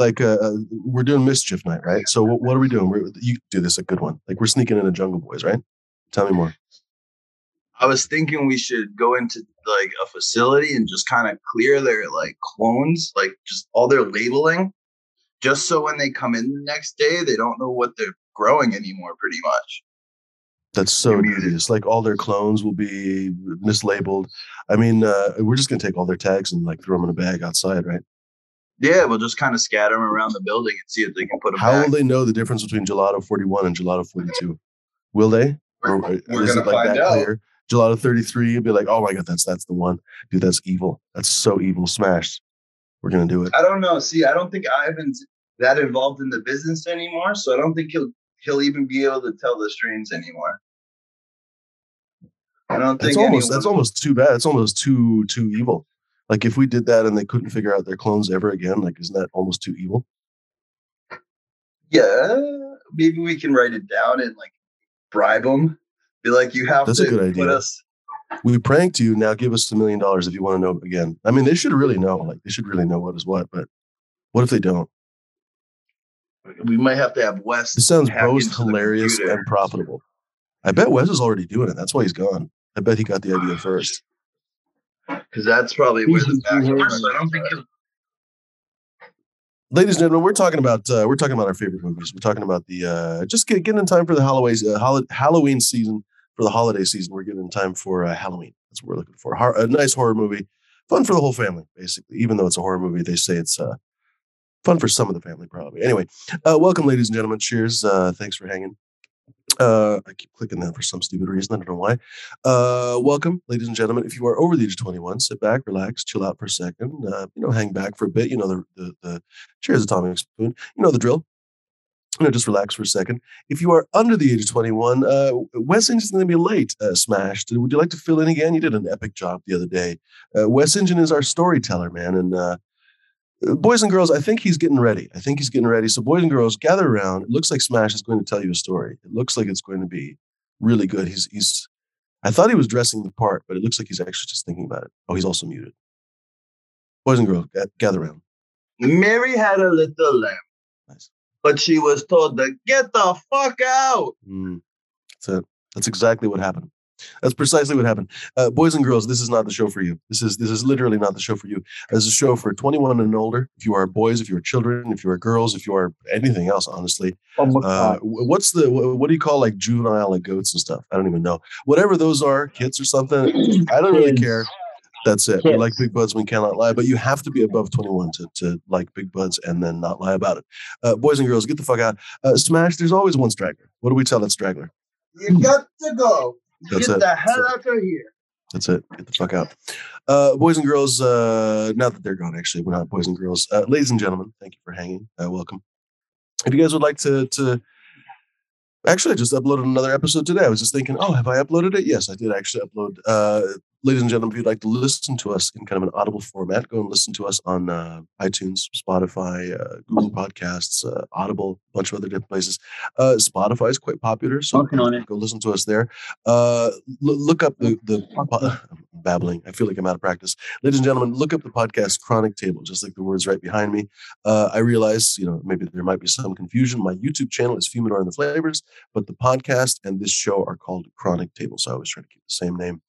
like uh, uh, we're doing mischief night, right? So what, what are we doing? We're, you do this a good one. Like we're sneaking in a Jungle Boys, right? Tell me more. I was thinking we should go into like a facility and just kind of clear their like clones, like just all their labeling, just so when they come in the next day, they don't know what they're growing anymore, pretty much. That's so devious. Like all their clones will be mislabeled. I mean, uh, we're just gonna take all their tags and like throw them in a bag outside, right? Yeah, we'll just kind of scatter them around the building and see if they can put them. How back. will they know the difference between Gelato 41 and Gelato 42? Will they? We're, Or uh, we're is it like that out. clear? Gelato 33 would be like, oh my god, that's that's the one. Dude, that's evil. That's so evil. Smashed. We're gonna do it. I don't know. See, I don't think Ivan's that involved in the business anymore, so I don't think he'll he'll even be able to tell the strains anymore. I don't think That's almost anyone- that's almost too bad. It's almost too too evil. Like if we did that and they couldn't figure out their clones ever again, like isn't that almost too evil? Yeah, maybe we can write it down and like bribe them. Be like, you have That's a to good put idea. us. We pranked you. Now give us a million dollars if you want to know again. I mean, they should really know. Like they should really know what is what. But what if they don't? We might have to have Wes. This sounds both hilarious and profitable. I bet Wes is already doing it. That's why he's gone. I bet he got the idea ah, first. Because that's probably where the He's back too door. I don't think he'll. Ladies and gentlemen, we're talking about uh, we're talking about our favorite movies. We're talking about the uh, just get, getting in time for the Halloween uh, hol- Halloween season for the holiday season. We're getting in time for uh, Halloween. That's what we're looking for. Hor- a nice horror movie, fun for the whole family. Basically, even though it's a horror movie, they say it's uh, fun for some of the family probably. Anyway, uh, welcome, ladies and gentlemen. Cheers. Uh, thanks for hanging. Uh, I keep clicking that for some stupid reason. I don't know why. Uh, welcome, ladies and gentlemen. If you are over the age of 21, sit back, relax, chill out for a second. Uh, you know, hang back for a bit. You know, the, the, the cheers, atomic spoon. You know the drill. You know, just relax for a second. If you are under the age of 21, uh, Wes Engine's going to be late, uh, smashed. Would you like to fill in again? You did an epic job the other day. Uh, Wes Engine is our storyteller, man. And uh, boys and girls, I think he's getting ready. I think he's getting ready. So, boys and girls, gather around. It looks like Smash is going to tell you a story. It looks like it's going to be really good. He's he's. I thought he was dressing the part, but it looks like he's actually just thinking about it. Oh, he's also muted. Boys and girls, ga- gather around. Mary had a little lamb, Nice. but she was told to get the fuck out. Mm, that's it. That's exactly what happened. That's precisely what happened. Uh, boys and girls, this is not the show for you. This is this is literally not the show for you. This is a show for 21 and older. If you are boys, if you are children, if you are girls, if you are anything else, honestly. Oh Uh, what's the what do you call like juvenile like goats and stuff? I don't even know. Whatever those are, kids or something. I don't really care. That's it. We like big buds. We cannot lie, but you have to be above 21 to, to like big buds and then not lie about it. Uh, boys and girls, get the fuck out. Uh, Smash, there's always one straggler. What do we tell that straggler? You got to go. That's get it. the hell That's out of here. That's it. Get the fuck out. Uh, boys and girls, uh, now that they're gone, actually, we're not boys and girls. Uh, ladies and gentlemen, thank you for hanging. Uh, welcome. If you guys would like to, to actually, I just uploaded another episode today. I was just thinking, oh, have I uploaded it? Yes, I did actually upload. Uh, ladies and gentlemen, if you'd like to listen to us in kind of an audible format, go and listen to us on uh, iTunes, Spotify, uh, Google Podcasts, uh, Audible, a bunch of other different places. Uh, Spotify is quite popular, so on it. go listen to us there. Uh, l- look up the the I'm babbling. I feel like I'm out of practice. Ladies and gentlemen, look up the podcast Chronic Table, just like the words right behind me. Uh, I realize, you know, maybe there might be some confusion. My YouTube channel is Fumidor and the Flavors, but the podcast and this show are called Chronic Table. So I always try to keep the same name.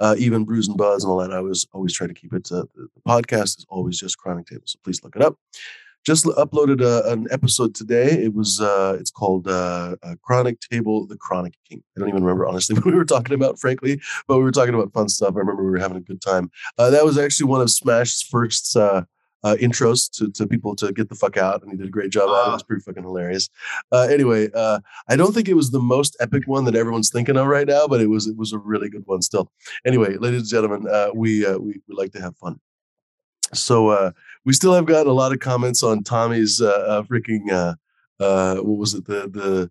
Uh, even Brews and Buds and all that, I was always try to keep it. Uh, the, the podcast is always just Chronic Table. So please look it up. Just uploaded a, an episode today. It was uh, it's called uh, uh, Chronic Table, the Chronic King. I don't even remember honestly what we were talking about, frankly, but we were talking about fun stuff. I remember we were having a good time. Uh, that was actually one of Smash's first uh, uh, intros to, to people to get the fuck out, and he did a great job. at it. It was pretty fucking hilarious. Uh, anyway, uh, I don't think it was the most epic one that everyone's thinking of right now, but it was it was a really good one still. Anyway, ladies and gentlemen, uh, we, uh, we we like to have fun. So uh, we still have gotten a lot of comments on Tommy's uh, uh, freaking uh, uh, what was it the the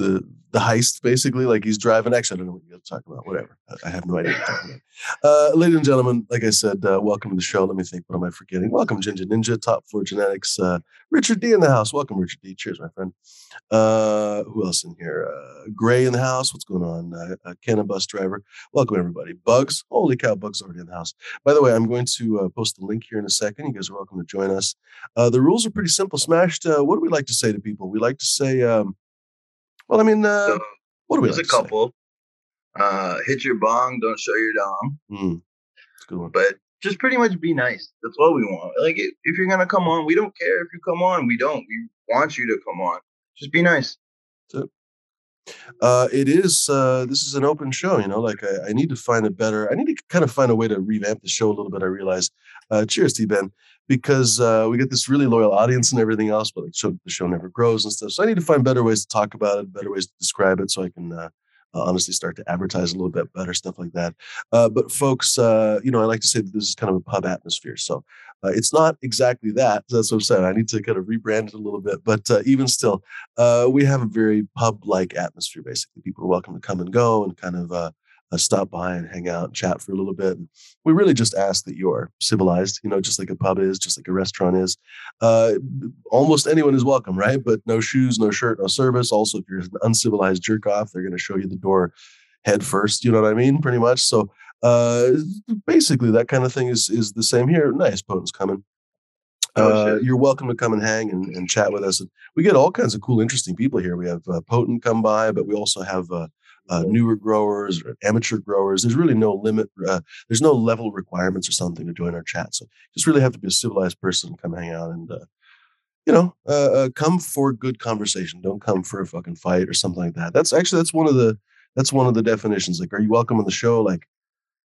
the the heist, basically. Like he's driving. Actually, I don't know what you're talking about. Whatever. I, have no idea. Uh, ladies and gentlemen, like I said, uh, welcome to the show. Let me think. What am I forgetting? Welcome, Ginger Ninja, Top Floor Genetics. Uh, Richard D in the house. Welcome, Richard D. Cheers, my friend. Uh, who else in here? Uh, Gray in the house. What's going on? Uh, uh, Cannon Bus Driver. Welcome, everybody. Bugs. Holy cow, Bugs already in the house. By the way, I'm going to post the link here in a second. You guys are welcome to join us. The rules are pretty simple. Smashed. What do we like to say to people? We like to say, um, well, I mean, uh, So what do we there's like a couple. Uh, hit your bong, don't show your dong. Mm, that's good one. But just pretty much be nice. That's what we want. Like if, if you're gonna come on, we don't care if you come on. We don't. We want you to come on. Just be nice. Uh, it is uh, this is an open show you know like I, I need to find a better i need to kind of find a way to revamp the show a little bit i realize. Uh, cheers to you ben because uh, we get this really loyal audience and everything else but like show, the show never grows and stuff so i need to find better ways to talk about it better ways to describe it so i can uh, honestly start to advertise a little bit better stuff like that uh, but folks uh, you know i like to say that this is kind of a pub atmosphere so uh, it's not exactly that that's what i'm saying i need to kind of rebrand it a little bit but uh, even still uh, we have a very pub-like atmosphere. Basically, people are welcome to come and go and kind of uh, stop by and hang out and chat for a little bit. And we really just ask that you're civilized, you know, just like a pub is, just like a restaurant is. Uh, almost anyone is welcome, right? But no shoes, no shirt, no service. Also, if you're an uncivilized jerk off, they're going to show you the door head first. You know what I mean? Pretty much. So uh, basically, that kind of thing is is the same here. Nice, Potent's coming. Oh, Uh, you're welcome to come and hang and, and chat with us. And we get all kinds of cool, interesting people here. We have uh, Potent come by, but we also have uh, uh, newer growers or amateur growers. There's really no limit. Uh, there's no level requirements or something to join our chat. So just really have to be a civilized person, come hang out and, uh, you know, uh, uh, come for good conversation. Don't come for a fucking fight or something like that. That's actually, that's one of the, that's one of the definitions. Like, are you welcome on the show? Like,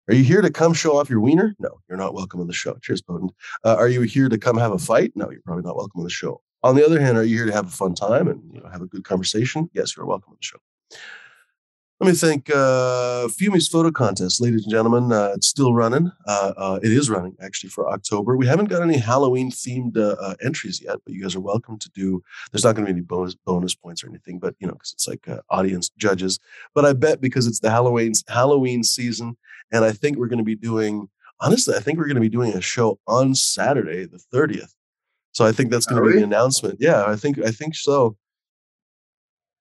are you here to come show off your wiener? No, you're not welcome on the show. Cheers, Potent. Uh, are you here to come have a fight? No, you're probably not welcome on the show. On the other hand, are you here to have a fun time and you know have a good conversation? Yes, you're welcome on the show. Let me think. Uh, Fumi's photo contest, ladies and gentlemen, uh, it's still running. Uh, uh, it is running actually for October. We haven't got any Halloween themed uh, uh, entries yet, but you guys are welcome to do. There's not going to be any bonus bonus points or anything, but you know, because it's like uh, audience judges. But I bet because it's the Halloween Halloween season, and I think we're going to be doing. Honestly, I think we're going to be doing a show on Saturday, the 30th. So I think that's going to be the announcement. Yeah, I think I think so.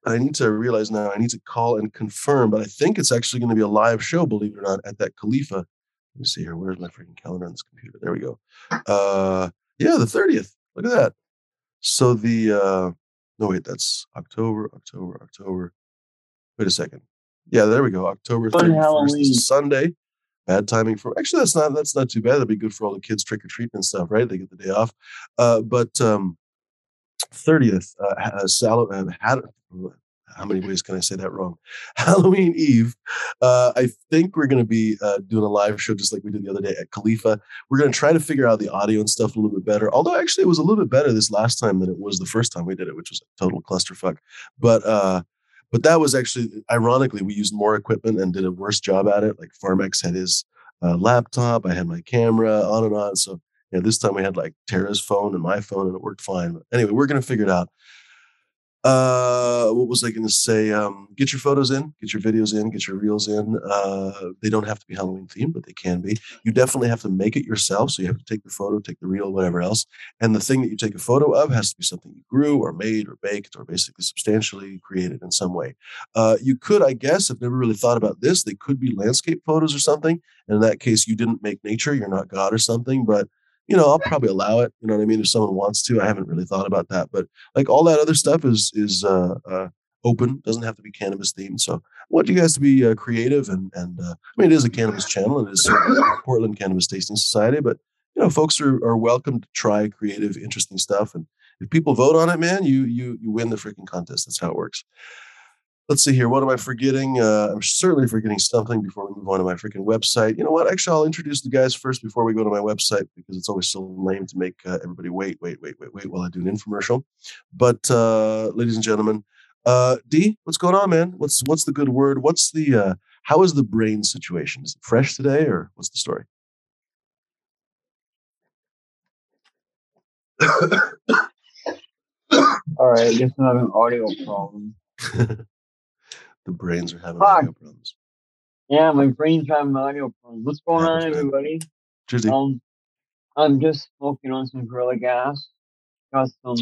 I need to realize now. I need to call and confirm, but I think it's actually going to be a live show. Believe it or not, at that Khalifa. Let me see here. Where's my freaking calendar on this computer? There we go. Uh, yeah, the thirtieth. Look at that. So the uh, no wait, that's October, October, October. Wait a second. Yeah, there we go. October Fun thirty first is Sunday. Bad timing for actually that's not that's not too bad. That'd be good for all the kids trick or treating and stuff, right? They get the day off. Uh, but um, 30th, uh, uh, uh, had, how many ways can I say that wrong? Halloween Eve. Uh, I think we're going to be uh, doing a live show just like we did the other day at Khalifa. We're going to try to figure out the audio and stuff a little bit better. Although actually it was a little bit better this last time than it was the first time we did it, which was a total clusterfuck. But uh, but that was actually ironically we used more equipment and did a worse job at it. Like Farmex had his uh, laptop, I had my camera, on and on. So yeah, this time we had like Tara's phone and my phone, and it worked fine. But anyway, we're gonna figure it out. Uh, what was I going to say? Um, get your photos in, get your videos in, get your reels in. Uh, they don't have to be Halloween themed, but they can be. You definitely have to make it yourself. So you have to take the photo, take the reel, whatever else. And the thing that you take a photo of has to be something you grew or made or baked or basically substantially created in some way. Uh, you could, I guess, I've never really thought about this. They could be landscape photos or something. And in that case, you didn't make nature, you're not God or something. But you know, I'll probably allow it. You know what I mean? If someone wants to, I haven't really thought about that. But like all that other stuff is is uh, uh, open. Doesn't have to be cannabis themed. So I want you guys to be uh, creative and and uh, I mean, it is a cannabis channel. and It is Portland Cannabis Tasting Society, but you know, folks are are welcome to try creative, interesting stuff. And if people vote on it, man, you you you win the freaking contest. That's how it works. Let's see here. What am I forgetting? Uh, I'm certainly forgetting something before we move on to my freaking website. You know what? Actually, I'll introduce the guys first before we go to my website because it's always so lame to make uh, everybody wait, wait, wait, wait, wait while I do an infomercial. But uh, ladies and gentlemen, uh, D, what's going on, man? What's what's the good word? What's the uh, how is the brain situation? Is it fresh today, or what's the story? All right, I guess I have an audio problem. The brains are having Fuck. audio problems. Yeah, my brain's having audio problems. What's going on, Happens, everybody? Cheersy. Um, I'm just smoking on some Gorilla Gas. Got some.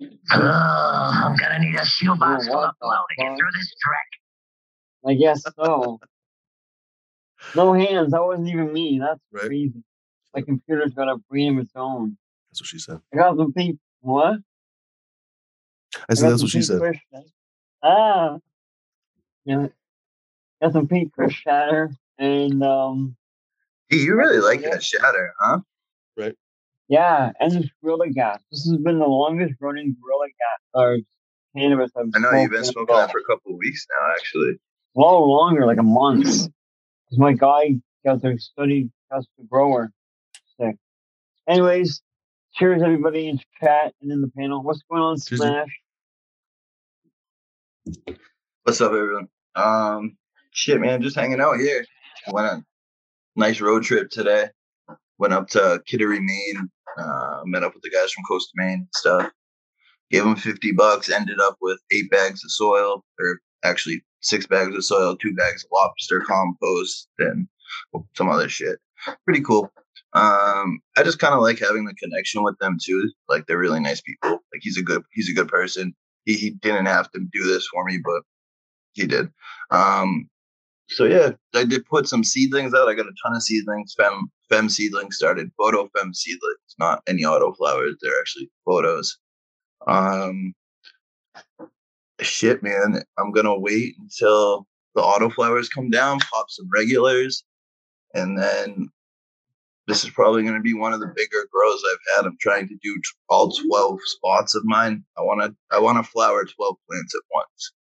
Ugh, I'm gonna need a shoebox Oh, full what of blow to get through this trek. I guess so. no hands. That wasn't even me. That's Right. crazy. My computer's got a brain of its own. That's what she said. I got some pink. What? I said got that's what she said. Kush- Ah. Yeah. Got some pink Kush shatter and um Hey, you really like that shatter, huh? Right. Yeah, and this Gorilla Gas. This has been the longest running Gorilla Gas or cannabis I've I know you've been smoking that for a couple of weeks now, actually. a lot longer, like a month. Because my guy got their study test to grower sick. Anyways, cheers everybody in chat and in the panel. What's going on, Smash? What's up, everyone? Um, shit, man, just hanging out here. Went on a nice road trip today. Went up to Kittery, Maine. Uh, met up with the guys from Coast Maine and stuff. Gave them 50 bucks. Ended up with eight bags of soil, or actually six bags of soil, two bags of lobster compost, and some other shit. Pretty cool. Um, I just kind of like having the connection with them too. Like they're really nice people. Like he's a good he's a good person. He he didn't have to do this for me, but he did. Um, so yeah, I did put some seedlings out. I got a ton of seedlings. Fem fem seedlings started. Photo fem seedlings, not any auto flowers. They're actually photos. Um, shit, man. I'm gonna wait until the auto flowers come down, pop some regulars, and then this is probably going to be one of the bigger grows I've had. I'm trying to do all 12 spots of mine. I want to I want to flower 12 plants at once.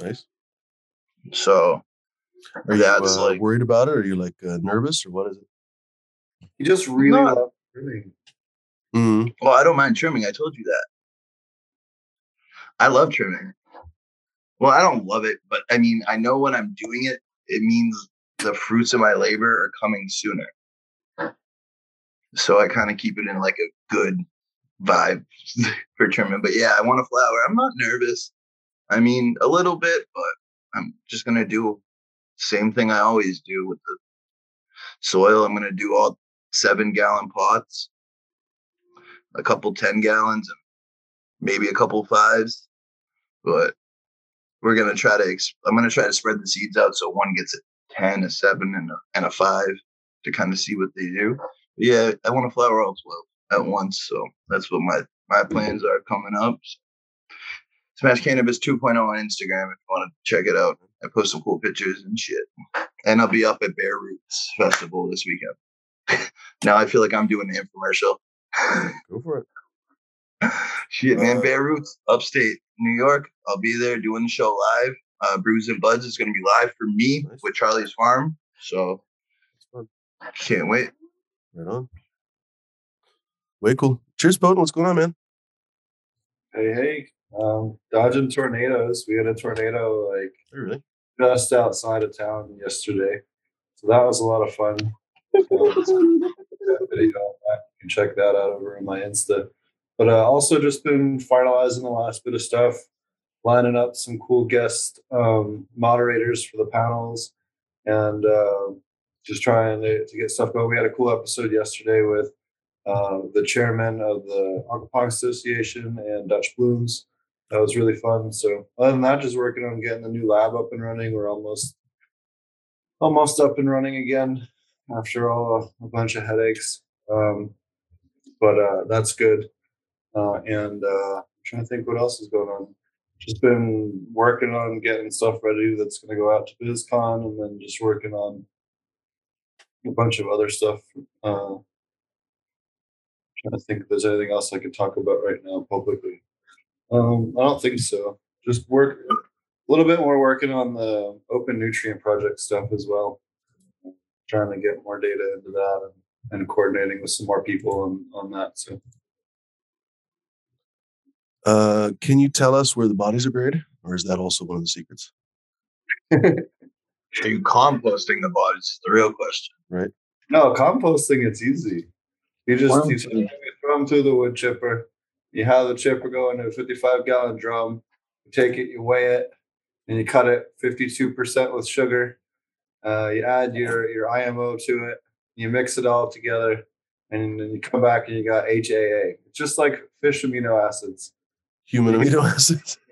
Nice. So Are you that's uh, like worried about it? Or are you like uh, nervous or what is it? You just really No. love trimming. Mm-hmm. well, I don't mind trimming. I told you that. I love trimming. Well, I don't love it, but I mean, I know when I'm doing it, it means the fruits of my labor are coming sooner. So I kind of keep it in like a good vibe for trimming. But yeah, I want a flower. I'm not nervous. I mean, a little bit, but I'm just gonna do same thing I always do with the soil. I'm gonna do all seven gallon pots, a couple ten gallons, and maybe a couple fives. But we're gonna try to. I'm gonna try to spread the seeds out so one gets a ten, a seven, and a, and a five to kind of see what they do. But yeah, I want to flower all twelve at once, so that's what my my plans are coming up. Smash Cannabis 2.0 on Instagram if you want to check it out. I post some cool pictures and shit. And I'll be up at Bear Roots Festival this weekend. now I feel like I'm doing the infomercial. Go for it. Shit, man. Uh, Bear Roots, upstate New York. I'll be there doing the show live. Uh, Brews and Buds is going to be live for me Nice. with Charlie's Farm. So can't wait. Right on. Way cool. Cheers, Potent. What's going on, man? Hey, hey. Um, dodging tornadoes. We had a tornado like Hey, really? just outside of town yesterday. So that was a lot of fun. Um, video on that. You can check that out over on my Insta. But uh, also just been finalizing the last bit of stuff, lining up some cool guest um, moderators for the panels, and uh, just trying to, to get stuff going. We had a cool episode yesterday with uh, the chairman of the Aquaponics Association and Dutch Blooms. That was really fun. So other than that, just working on getting the new lab up and running. We're almost almost up and running again after all a, a bunch of headaches. Um, but uh, that's good. Uh, and uh, I'm trying to think what else is going on. Just been working on getting stuff ready that's going to go out to BizCon, and then just working on a bunch of other stuff. Uh, trying to think if there's anything else I could talk about right now publicly. Um, I don't think so. Just work a little bit more working on the open nutrient project stuff as well. Trying to get more data into that and, and coordinating with some more people on, on that. So Uh, can you tell us where the bodies are buried, or is that also one of the secrets? Are you composting the bodies? Is the real question. Right? No composting, it's easy. You just you throw them through the wood chipper. You have the chipper go into a 55 gallon drum. You take it, you weigh it, and you cut it 52% with sugar. Uh, you add your your IMO to it. You mix it all together, and then you come back and you got HAA. It's just like fish amino acids. Human amino acids.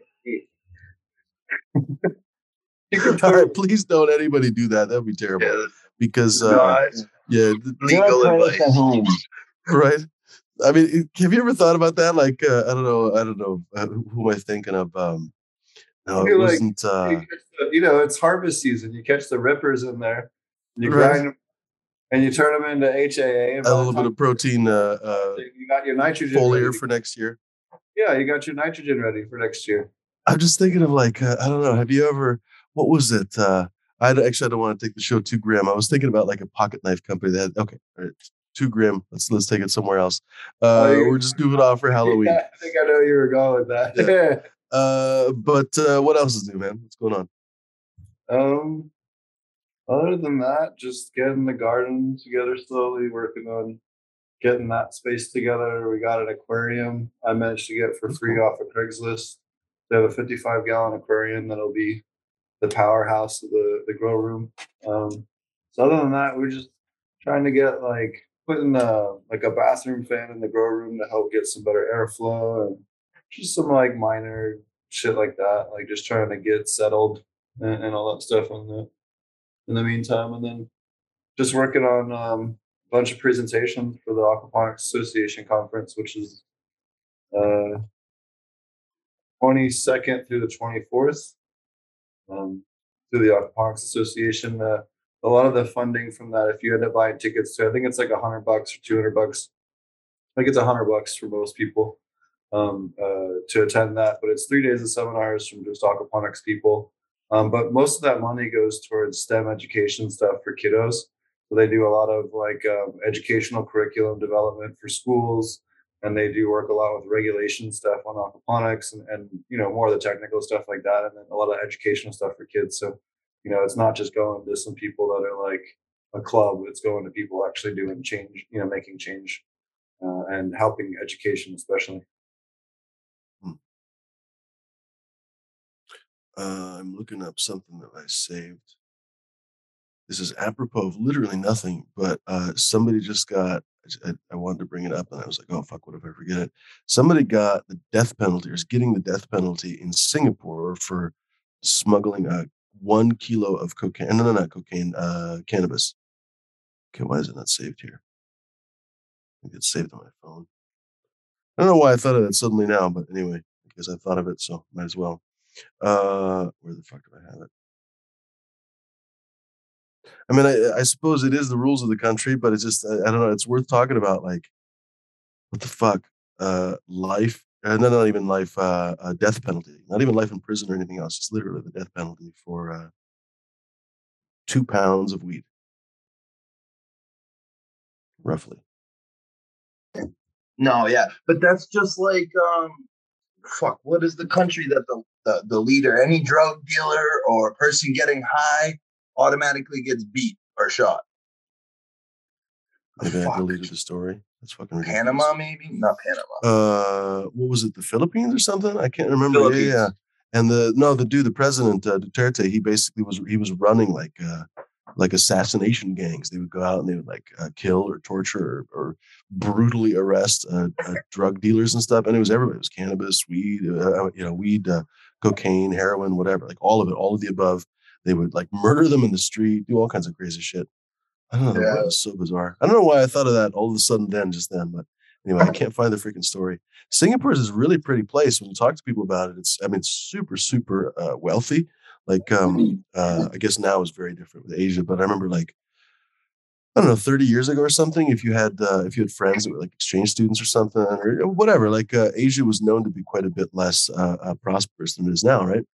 You can All turn- right, please don't anybody do that. That'd be terrible. Yeah, Because no, uh, yeah, legal advice. at home. right. I mean, have you ever thought about that? Like, uh, I don't know, I don't know, uh, who who am I thinking of? Um, no, it You're like- wasn't. Uh, you, the- you know, it's harvest season. You catch the rippers in there, and you Right. grind them, and you turn them into HAA. And a little bit of protein uh, uh, You got your nitrogen. foliar ready. for next year. yeah, you got your nitrogen ready for next year. I'm just thinking of like, uh, I don't know. Have you ever? What was it? Uh, I actually I don't want to take the show too grim. I was thinking about like a pocket knife company that had okay, all right, too grim. Let's let's take it somewhere else. Uh, you're- we're just it off for Halloween. Yeah, I think I know you were going with that. Uh, but uh, what else is new, man? What's going on? um, other than that, just getting the garden together slowly, working on getting that space together. We got an aquarium I managed to get for free off of Craigslist. They have a 55 gallon aquarium that'll be the powerhouse of the, the grow room. Um, so other than that, we're just trying to get like putting a like a bathroom fan in the grow room to help get some better airflow and just some like minor shit like that. Like just trying to get settled and, and all that stuff in the in the meantime, and then just working on um, a bunch of presentations for the Aquaponics Association conference, which is uh, 22nd through the 24th um, through the Aquaponics Association. Uh, a lot of the funding from that, if you end up buying tickets to, I think it's like a hundred bucks or 200 bucks. I think it's a hundred bucks for most people um, uh, to attend that, but it's three days of seminars from just aquaponics people. Um, but most of that money goes towards STEM education stuff for kiddos. So they do a lot of like um, educational curriculum development for schools, and they do work a lot with regulation stuff on aquaponics and, and you know more of the technical stuff like that, and then a lot of educational stuff for kids. So you know it's not just going to some people that are like a club; it's going to people actually doing change, you know, making change uh, and helping education, especially. Uh, I'm looking up something that I saved. This is apropos of literally nothing, but uh, somebody just got. I, I wanted to bring it up, and I was like, "Oh fuck, what if I forget it?" Somebody got the death penalty, or is getting the death penalty in Singapore for smuggling a one kilo of cocaine. No, no, not cocaine. Uh, cannabis. Okay, why is it not saved here? I think it's saved on my phone. I don't know why I thought of that suddenly now, but anyway, because I thought of it, so might as well. Uh, where the fuck do I have it? I mean, I, I suppose it is the rules of the country, but it's just I, I don't know. It's worth talking about. Like, what the fuck? Uh, life? Uh, no, not even life. Uh, uh, death penalty. Not even life in prison or anything else. It's literally the death penalty for uh, two pounds of weed, roughly. No, yeah, but that's just like um, fuck. What is the country that the the, the leader, any drug dealer or person getting high, automatically gets beat or shot? Maybe I deleted the story. That's fucking ridiculous. Panama, maybe? Not Panama. uh what was it the philippines or something? I can't remember. Yeah, yeah and the no the dude the president uh, duterte he basically was he was running like uh like assassination gangs. They would go out and they would like uh, kill or torture or, or brutally arrest uh, uh, drug dealers and stuff. And it was everybody. It was cannabis weed uh, you know weed uh, cocaine heroin whatever like all of it all of the above. They would like murder them in the street do all kinds of crazy shit i don't know Yeah. it was so bizarre i don't know why i thought of that all of a sudden then just then but anyway i can't find the freaking story Singapore is a really pretty place. When you talk to people about it, it's I mean, it's super, super uh, wealthy. Like, um, uh, I guess now is very different with Asia, but I remember like I don't know, 30 years ago or something. If you had uh, if you had friends that were like exchange students or something or whatever, like uh, Asia was known to be quite a bit less uh, uh, prosperous than it is now, right?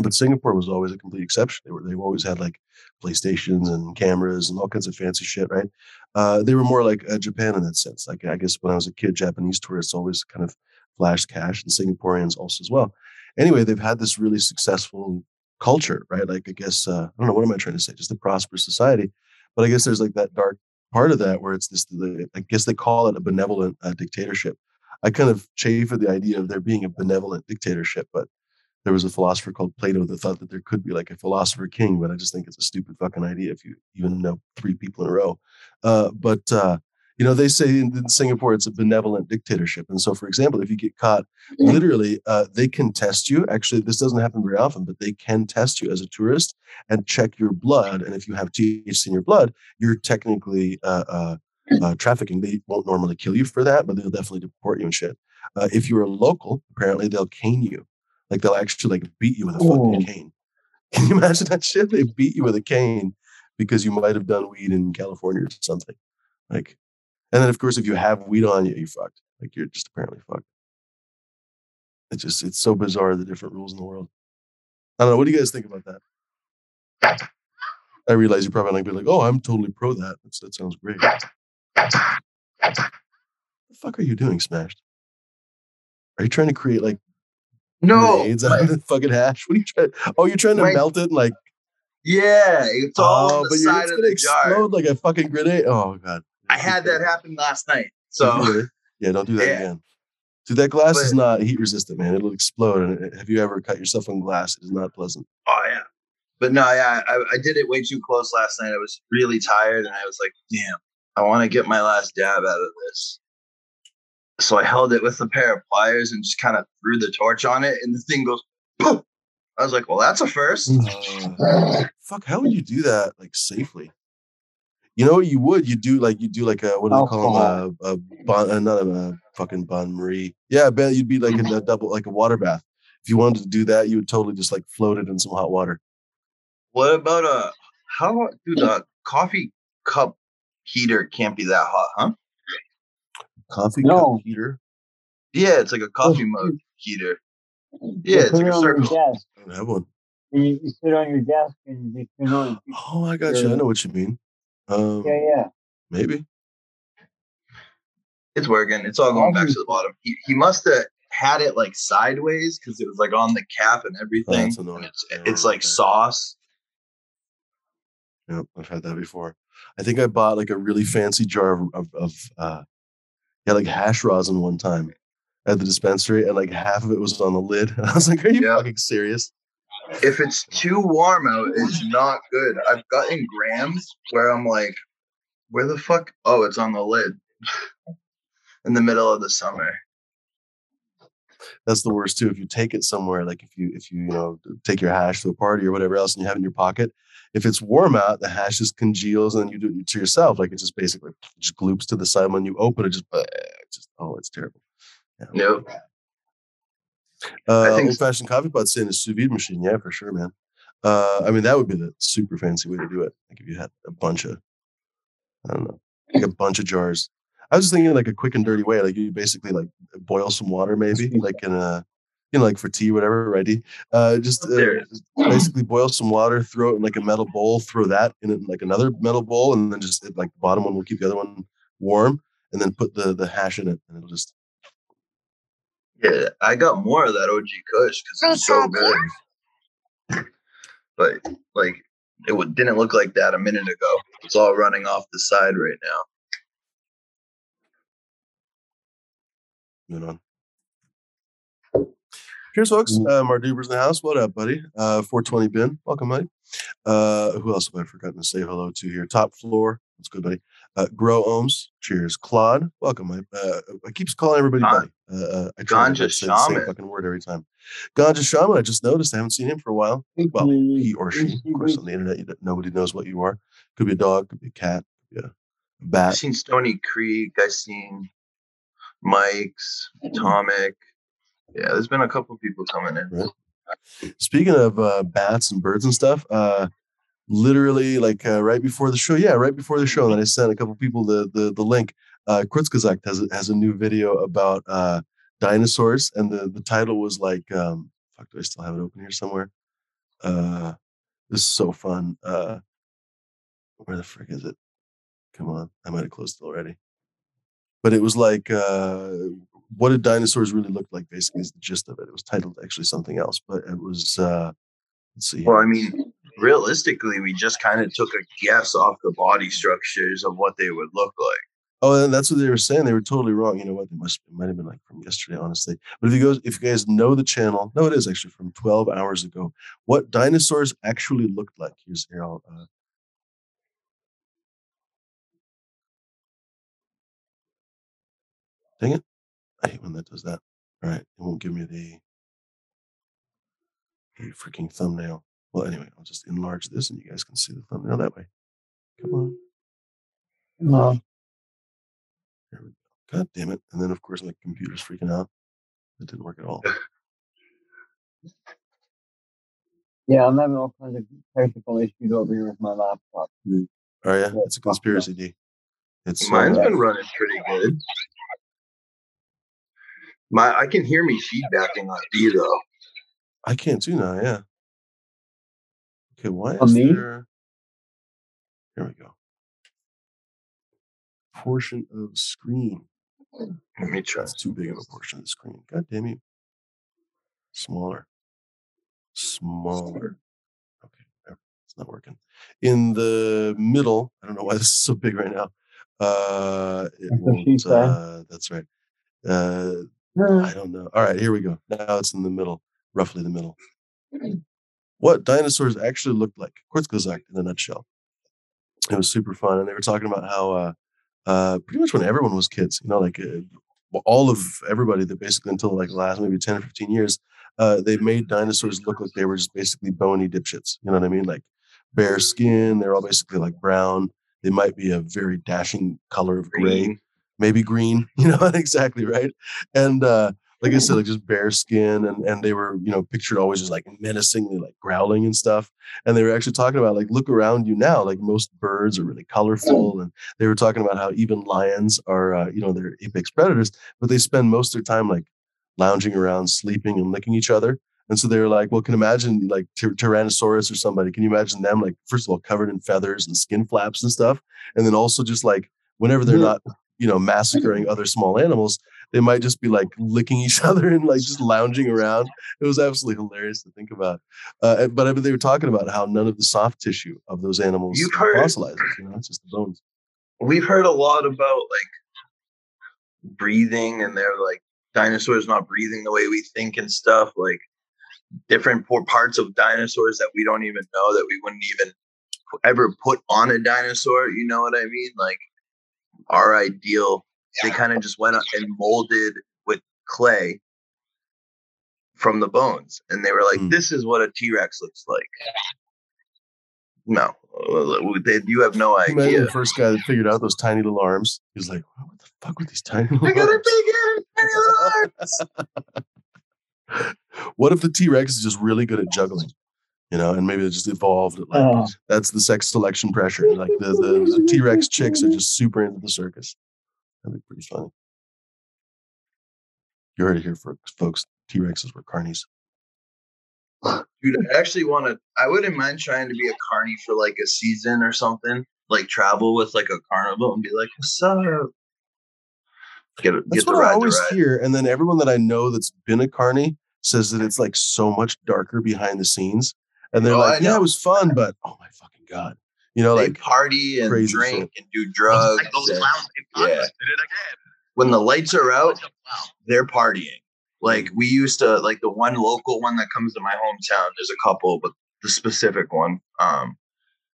But Singapore was always a complete exception. They were they've always had like PlayStations and cameras and all kinds of fancy shit, right? Uh, they were more like uh, Japan in that sense. Like I guess when I was a kid, Japanese tourists always kind of flashed cash, and Singaporeans also as well. Anyway, they've had this really successful culture, right? Like I guess uh, I don't know what am I trying to say? Just a prosperous society, but I guess there's like that dark part of that where it's this. The, I guess they call it a benevolent uh, dictatorship. I kind of chafe at the idea of there being a benevolent dictatorship, but there was a philosopher called Plato that thought that there could be like a philosopher king, but I just think it's a stupid fucking idea if you even know three people in a row. Uh, but uh, you know, they say in, in Singapore it's a benevolent dictatorship, and so for example, if you get caught, literally, uh, they can test you. Actually, this doesn't happen very often, but they can test you as a tourist and check your blood, and if you have THC in your blood, you're technically uh, uh, uh, trafficking. They won't normally kill you for that, but they'll definitely deport you and shit. Uh, if you're a local, apparently they'll cane you. Like they'll actually like beat you with a fucking Ooh. cane. Can you imagine that shit? They beat you with a cane because you might have done weed in California or something. Like, and then of course, if you have weed on you, you're fucked. Like you're just apparently fucked. It's just it's so bizarre the different rules in the world. I don't know. What do you guys think about that? I realize you're probably not gonna be like, oh, I'm totally pro that. That's, that sounds great. What the fuck are you doing, Smashed? Are you trying to create like No, grenades out of the fucking hash? What are you trying? Oh, you're trying to My- melt it like yeah, it's all oh, on the but side it's of gonna the jar. like a fucking grenade. Oh god. I had that happen last night. So yeah, don't do that Yeah. again. Dude, that glass is not heat resistant, man. It'll explode. And have you ever cut yourself on glass? It is not pleasant. Oh yeah. But no, yeah, I, I did it way too close last night. I was really tired and I was like, damn, I want to get my last dab out of this. So I held it with a pair of pliers and just kind of threw the torch on it and the thing goes poof. I was like, well, that's a first. Uh, fuck, how would you do that like safely? You know what you would? You do like you do like a what do they call them? A, a bon, uh, not a, uh fucking bon marie. Yeah, Ben, you'd be like in a double like a water bath. If you wanted to do that, you would totally just like float it in some hot water. What about a how dude a coffee cup heater can't be that hot, huh? Coffee No. cup heater. Yeah, it's like a coffee mug heater. Yeah, it's like a circle. desk. I don't have one. You, you sit on your desk and you turn on. Oh, I got you. I know what you mean. Um, Yeah, yeah. maybe. It's working. It's all going back to the bottom. He, he must have had it like sideways because it was like on the cap and everything. that's annoying. And it's Yeah, it's like okay. sauce. Yep, I've had that before. I think I bought like a really fancy jar of, of, of uh, yeah, like hash rosin one time at the dispensary, and like half of it was on the lid. And I was like, "Are you Yeah. fucking serious?" If it's too warm out, it's not good. I've gotten grams where I'm like, where the fuck? Oh, it's on the lid in the middle of the summer. That's the worst too. If you take it somewhere, like if you if you you know take your hash to a party or whatever else, and you have it in your pocket, if it's warm out, the hash just congeals, and then you do it to yourself. Like it just basically just gloops to the side when you open it. Just, it's just oh, it's terrible. Nope. Uh, I think old fashioned coffee pot saying a sous vide machine. Yeah, for sure, man. Uh, I mean, that would be the super fancy way to do it. Like if you had a bunch of, I don't know, like a bunch of jars. I was just thinking like a quick and dirty way. Like you basically like boil some water, maybe like in a, you know, like for tea, whatever, righty. Uh, just uh, basically boil some water, throw it in like a metal bowl, throw that in like another metal bowl, and then just like the bottom one will keep the other one warm, and then put the the hash in it, and it'll just Yeah, I got more of that OG Kush because it's so good. But like, it would, didn't look like that a minute ago. It's all running off the side right now. Moving on. Cheers, folks. Uh, Marduber's in the house. What up, buddy? Uh, 420 Ben. Welcome, buddy. Uh, who else have I forgotten to say hello to here? Top floor. What's good, buddy? Uh, Grow Ohms. Cheers. Claude. Welcome. I, uh, I keep calling everybody Gon- buddy. Uh, uh, I try not to Ganja say the same fucking word every time. Ganja Shaman. I just noticed. I haven't seen him for a while. Well, he or she. Of course, on the internet, you nobody knows what you are. Could be a dog. Could be a cat. Could be a I've bat. seen Stony Creek. I've seen Mike's, Atomic. Yeah, there's been a couple people coming in. Right. Speaking of uh, bats and birds and stuff, uh, literally like uh, right before the show, yeah, right before the show, and I sent a couple people the the, the link. Uh, Kurzgesagt has a- has a new video about uh, dinosaurs, and the the title was like, um, fuck, do I still have it open here somewhere? Uh, this is so fun. Uh, where the frick is it? Come on, I might have closed it already. But it was like, uh, what did dinosaurs really look like? Basically, is the gist of it. It was titled actually something else, but it was. Uh, let's see. Well. I mean, realistically, we just kind of took a guess off the body structures of what they would look like. Oh, and that's what they were saying. They were totally wrong. You know what? They must it might have been like from yesterday, honestly. But if you guys if you guys know the channel, no, it is actually from 12 hours ago. What dinosaurs actually looked like. Here's here. I'll, uh, dang it! I hate when that does that. All right, it won't give me the the freaking thumbnail. Well, anyway, I'll just enlarge this, and you guys can see the thumbnail that way. Come on. No. There we go. God damn it. And then, of course, my computer's freaking out. It didn't work at all. Yeah, I'm having all kinds of technical issues over here with my laptop. Oh, yeah. It's a conspiracy, D. It's Mine's uh, been running pretty good. My I can hear me feedbacking on D though. I can't do now. Yeah. Okay. Why On is me? there? Here we go. Portion of screen. Let me try. That's too big of a portion of the screen. God damn you. Smaller. Smaller. Okay. whatever. It's not working. In the middle, I don't know why this is so big right now. Uh, it That's won't, uh, that's right. Uh, I don't know. All right, here we go. Now it's in the middle, roughly the middle. What dinosaurs actually looked like? Kurzgesagt in a nutshell. It was super fun, and they were talking about how uh, uh, pretty much when everyone was kids, you know, like uh, all of everybody that basically until like the last maybe ten or fifteen years, uh, they made dinosaurs look like they were just basically bony dipshits. You know what I mean? Like bare skin. They're all basically like brown. They might be a very dashing color of gray. Maybe green, you know, exactly right. And uh, like I said, like just bare skin, and and they were, you know, pictured always just like menacingly, like growling and stuff. And they were actually talking about like look around you now, like most birds are really colorful, and they were talking about how even lions are, uh, you know, they're apex predators, but they spend most of their time like lounging around, sleeping, and licking each other. And so they were like, well, can imagine like Tyr- Tyrannosaurus or somebody. Can you imagine them like first of all covered in feathers and skin flaps and stuff, and then also just like whenever they're Yeah. not you know, massacring other small animals, they might just be like licking each other and like just lounging around. It was absolutely hilarious to think about. Uh, but I mean, they were talking about how none of the soft tissue of those animals You've heard- fossilizes. You know, it's just the bones. We've heard a lot about like breathing and they're like dinosaurs not breathing the way we think and stuff. Like different parts of dinosaurs that we don't even know that we wouldn't even ever put on a dinosaur. You know what I mean? Like our ideal, they kind of just went up and molded with clay from the bones, and they were like, Mm. "This is what a T Rex looks like." No, uh, they, you have no idea. Imagine the first guy that figured out those tiny little arms. He was like, "What the fuck with these tiny little I got arms?" tiny little arms. What if the T Rex is just really good at juggling? You know, and maybe it just evolved. Like Oh. that's the sex selection pressure. Like the the, the T Rex chicks are just super into the circus. That'd be pretty funny. You heard it here, for folks. T Rexes were carnies. Dude, I actually want to. I wouldn't mind trying to be a carny for like a season or something. Like travel with like a carnival and be like, "What's up?" Get a, That's get the what I ride. always hear. And then everyone that I know that's been a carny says that it's like so much darker behind the scenes. And they're Oh, like, yeah, it was fun, but oh my fucking God. You know, They like party and drink and do drugs. Like those and- clowns yeah. did it again. when the lights are out, Bunch of clowns. they're partying. Like we used to, like the one local one that comes to my hometown. There's a couple, but the specific one, um,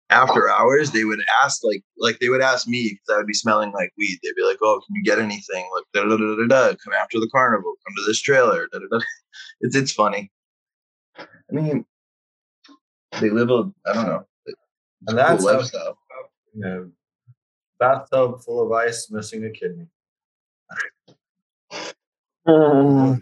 after hours, they would ask like, like they would ask me because I would be smelling like weed. They'd be like, "Oh, can you get anything?" Like, da da da da da. Come after the carnival. Come to this trailer. Da, da, da. It's it's funny. I mean, they live a I don't know. And a cool that's how- lifestyle. You know, bathtub full of ice, missing a kidney. Uh, Um,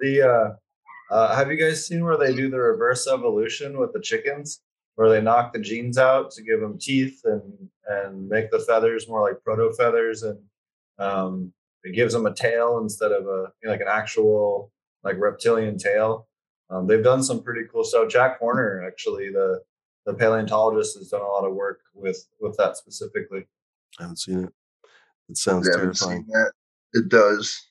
the uh, uh, have you guys seen where they do the reverse evolution with the chickens, where they knock the genes out to give them teeth and and make the feathers more like proto feathers, and um, it gives them a tail instead of a you know, like an actual like reptilian tail. Um, they've done some pretty cool stuff. Jack Horner, actually, the the paleontologist, has done a lot of work with with that specifically. I haven't seen it. It sounds I haven't terrifying. seen that. It does.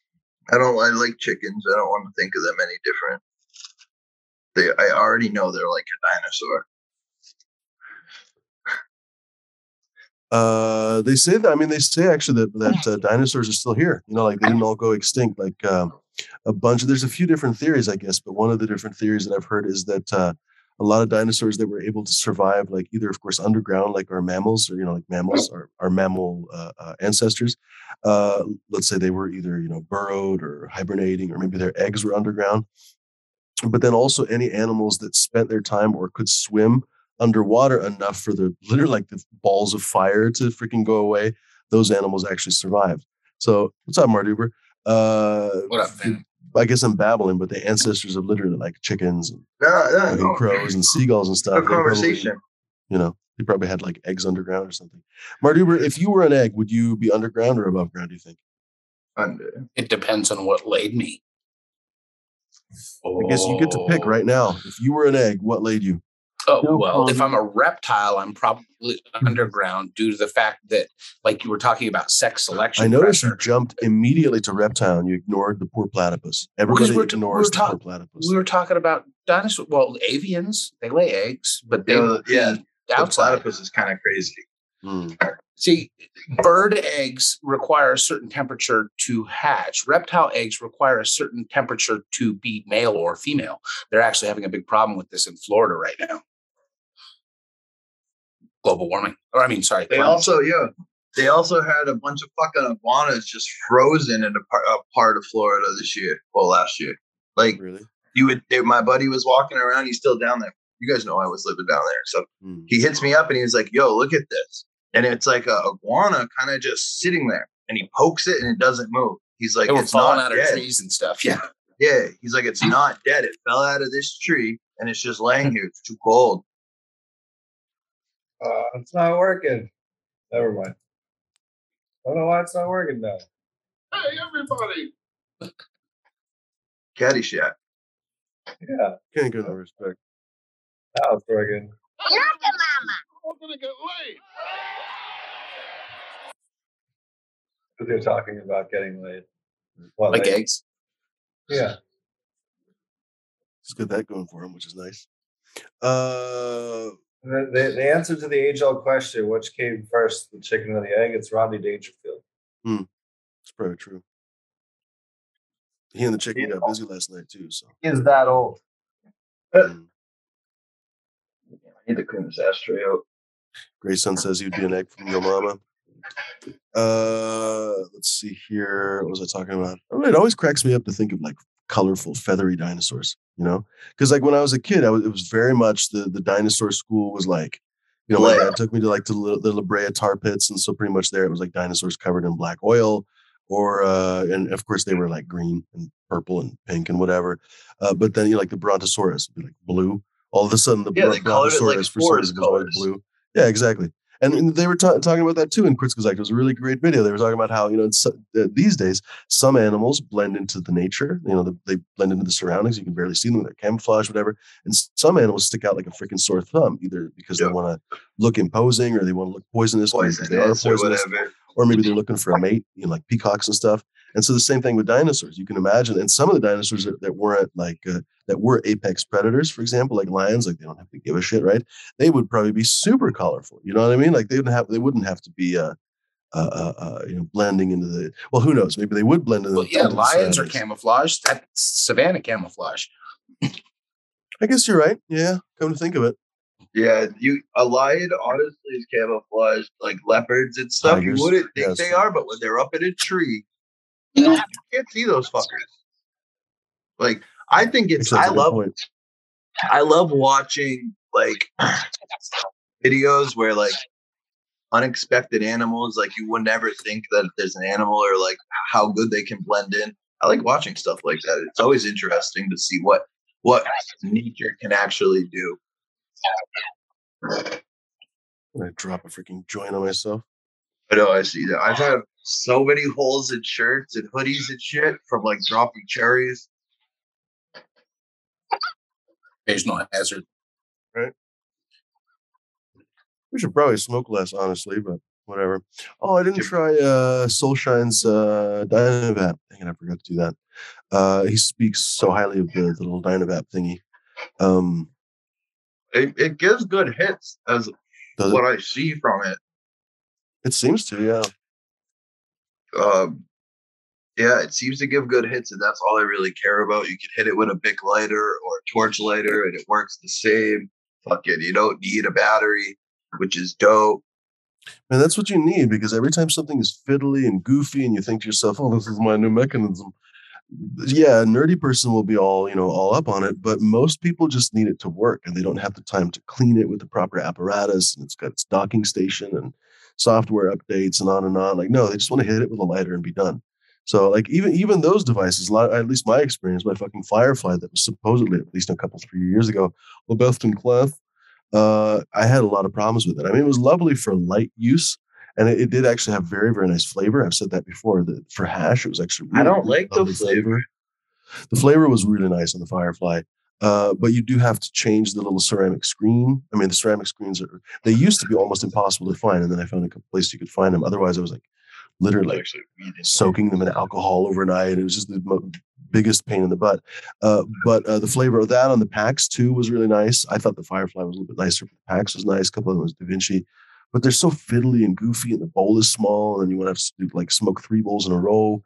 I don't. I like chickens. I don't want to think of them any different. They. I already know they're like a dinosaur. Uh, they say that. I mean, they say actually that that uh, dinosaurs are still here. You know, like they didn't all go extinct. Like um, a bunch of there's a few different theories, I guess, but one of the different theories that I've heard is that uh, a lot of dinosaurs that were able to survive, like either of course underground, like our mammals, or you know, like mammals, our, our mammal uh, uh, ancestors. Uh, let's say they were either you know burrowed or hibernating, or maybe their eggs were underground. But then also any animals that spent their time or could swim underwater enough for the literally like the balls of fire to freaking go away, those animals actually survived. So what's up, Marduber? Uh, What up, man? I guess I'm babbling, but the ancestors of literally like chickens and No, no, fucking no. crows and seagulls and stuff. No they probably- conversation. you know, they probably had like eggs underground or something. Marduber, if you were an egg, would you be underground or above ground? Do you think? Under. It depends on what laid me. I guess you get to pick right now. If you were an egg, what laid you? Oh No well, if I'm a reptile, I'm probably underground due to the fact that, like you were talking about, sex selection. I noticed you jumped immediately to reptile and you ignored the poor platypus. Everybody we're ignores we're the poor platypus. We were talking about dinosaurs. Well, avians they lay eggs, but they Yeah, would yeah, The platypus is kind of crazy. Hmm. See, bird eggs require a certain temperature to hatch. Reptile eggs require a certain temperature to be male or female. They're actually having a big problem with this in Florida right now. Global warming, or I mean, sorry. They climate also, yeah, they also had a bunch of fucking iguanas just frozen in a part, a part of Florida this year. Well, last year. Like Really? you would, they, my buddy was walking around. He's still down there. You guys know I was living down there, so Hmm. he hits me up and he's like, "Yo, look at this!" And it's like a iguana kind of just sitting there, and he pokes it and it doesn't move. He's like, they "It's falling not out of dead." trees and stuff. Yeah. Yeah, he's like, "It's not dead. It fell out of this tree and it's just laying here. It's too cold." Uh, it's not working. Never mind. I don't know why it's not working now. Hey, everybody. Caddyshack. Yeah, Can't get no respect. now it's working. But they're talking about getting laid. What, Like eggs. Yeah. Let's get that going for him, which is nice. Uh, The, the, the answer to the age old question, which came first, the chicken or the egg? It's Rodney Dangerfield. it's probably true. He and the chicken Yeah. got busy last night too. So He Is that old? mm. I need to clean this ashtray out. Grayson says he'd be an egg from your mama. Uh, let's see here. What was I talking about? I don't it always cracks me up to think of like colorful, feathery dinosaurs. You know, because like when I was a kid, I was, it was very much the the dinosaur school was like, you know, my dad took me to like to the, the La Brea tar pits, and so pretty much there it was like dinosaurs covered in black oil, or uh, and of course they were like green and purple and pink and whatever. Uh, but then you know, like the Brontosaurus would be like blue. All of a sudden, the Yeah, colored like Brontosaurus for some reason was blue. Yeah, exactly. And, they were ta- talking about that too in Critical Act. It was a really great video. They were talking about how you know it's, uh, these days some animals blend into the nature. You know, the, they blend into the surroundings. You can barely see them. They're camouflage, whatever. And some animals stick out like a freaking sore thumb, either because Yeah. they want to look imposing or they want to look poisonous, or they are Poisonous or whatever. or maybe they're looking for a mate, you know, like peacocks and stuff. And so the same thing with dinosaurs. You can imagine, and some of the dinosaurs that, that weren't like uh, that were apex predators, for example, like lions, like they don't have to give a shit, right? They would probably be super colorful. You know what I mean? Like they wouldn't have they wouldn't have to be uh, uh, uh, uh you know blending into the. Well, who knows? Maybe they would blend into. Well, the- yeah, into the lions are surroundings. camouflaged. That's savannah camouflage. I guess you're right. Yeah, come to think of it, Yeah, you a lion honestly is camouflaged like leopards and stuff. Tigers, You wouldn't think yes. they are, but when they're up in a tree, you can't see those fuckers. Like I think it's Actually, that's I a good love point. I love watching like videos where like unexpected animals, like you would never think that there's an animal or like how good they can blend in. I like watching stuff like that. It's always interesting to see what what nature can actually do. I'm drop a freaking joint on myself. I know I see that. I've had so many holes in shirts and hoodies and shit from like dropping cherries. Occasional hazard. Right. We should probably smoke less, honestly, but whatever. Oh, I didn't try uh Soulshine's uh Dynavap. Dang it, I forgot to do that. Uh he speaks so highly of the, the little Dynavap thingy. Um It, it gives good hits as does it? what I see from it. It seems to, yeah. Um, yeah, it seems to give good hits, and that's all I really care about. You can hit it with a Bic lighter or a torch lighter, and it works the same. Fuck it, you don't need a battery, which is dope. And that's what you need because every time something is fiddly and goofy and you think to yourself, oh, this is my new mechanism. Yeah, a nerdy person will be all, you know, all up on it, but most people just need it to work and they don't have the time to clean it with the proper apparatus and it's got its docking station and software updates and on and on. Like, no, they just want to hit it with a lighter and be done. So like even even those devices, a lot, at least my experience, my fucking Firefly that was supposedly at least a couple three years ago, the best in class. Uh, I had a lot of problems with it. I mean, it was lovely for light use, and it, it did actually have very very nice flavor. I've said that before. That for hash, it was actually I don't really like the lovely flavor. The flavor was really nice on the Firefly. Uh, but you do have to change the little ceramic screen. I mean, the ceramic screens are they used to be almost impossible to find, and then I found a place you could find them. Otherwise, I was like literally soaking them in alcohol overnight. It was just the mo- biggest pain in the butt. Uh, but uh, the flavor of that on the PAX too was really nice. I thought the Firefly was a little bit nicer. The PAX was nice. A couple of them was Da Vinci, but they're so fiddly and goofy, and the bowl is small, and you want to have to do, like smoke three bowls in a row.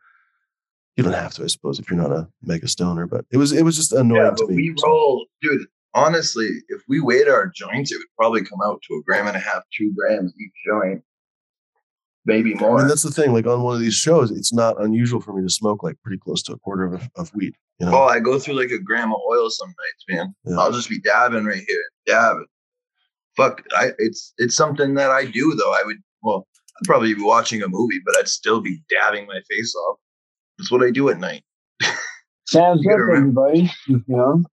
You don't have to, I suppose, if you're not a mega stoner. But it was it was just annoying Yeah, to me. we roll, dude. Honestly, if we weighed our joints, it would probably come out to a gram and a half, two grams each joint, maybe more. mean, that's the thing. Like on one of these shows, it's not unusual for me to smoke like pretty close to a quarter of, of weed. You know, Oh, I go through like a gram of oil some nights, man. Yeah. I'll just be dabbing right here, dabbing. Fuck, I it's it's something that I do though. I would well, I'd probably be watching a movie, but I'd still be dabbing my face off. That's what I do at night. Sounds good, gotta remember- everybody. You know,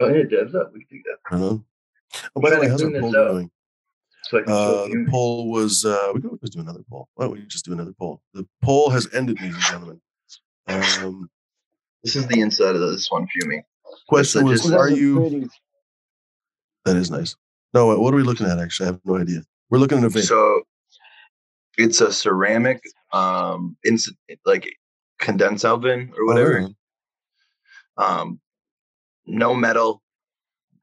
Go ahead, dabs up. We can do that. I don't. Oh, by the way, how's our clean this poll up. doing? So Uh, the poll was uh, we could always do another poll. Why don't we just do another poll? The poll has ended, ladies and gentlemen. Um, This is the inside of this one, Fuming. question was: just- Are you? pretty. That is nice. No, what are we looking at? Actually, I have no idea. We're looking at a vape. So it's a ceramic, um, ins- like condense oven or Oh, whatever. yeah. Um, no metal,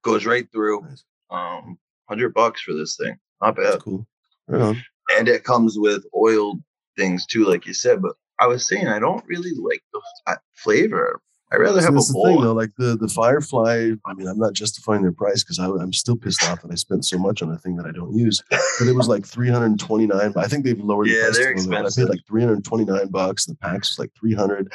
goes right through. Nice. Um, hundred bucks for this thing, not That's bad. cool. Right. And it comes with oiled things too, like you said. But I was saying I don't really like the flavor. I rather have a the thing, though. Like the the Firefly. I mean, I'm not justifying their price because I'm still pissed off that I spent so much on a thing that I don't use. But it was like 329. I think they've lowered. Yeah, the price they're little. I paid like 329 bucks. The PAX was like 300.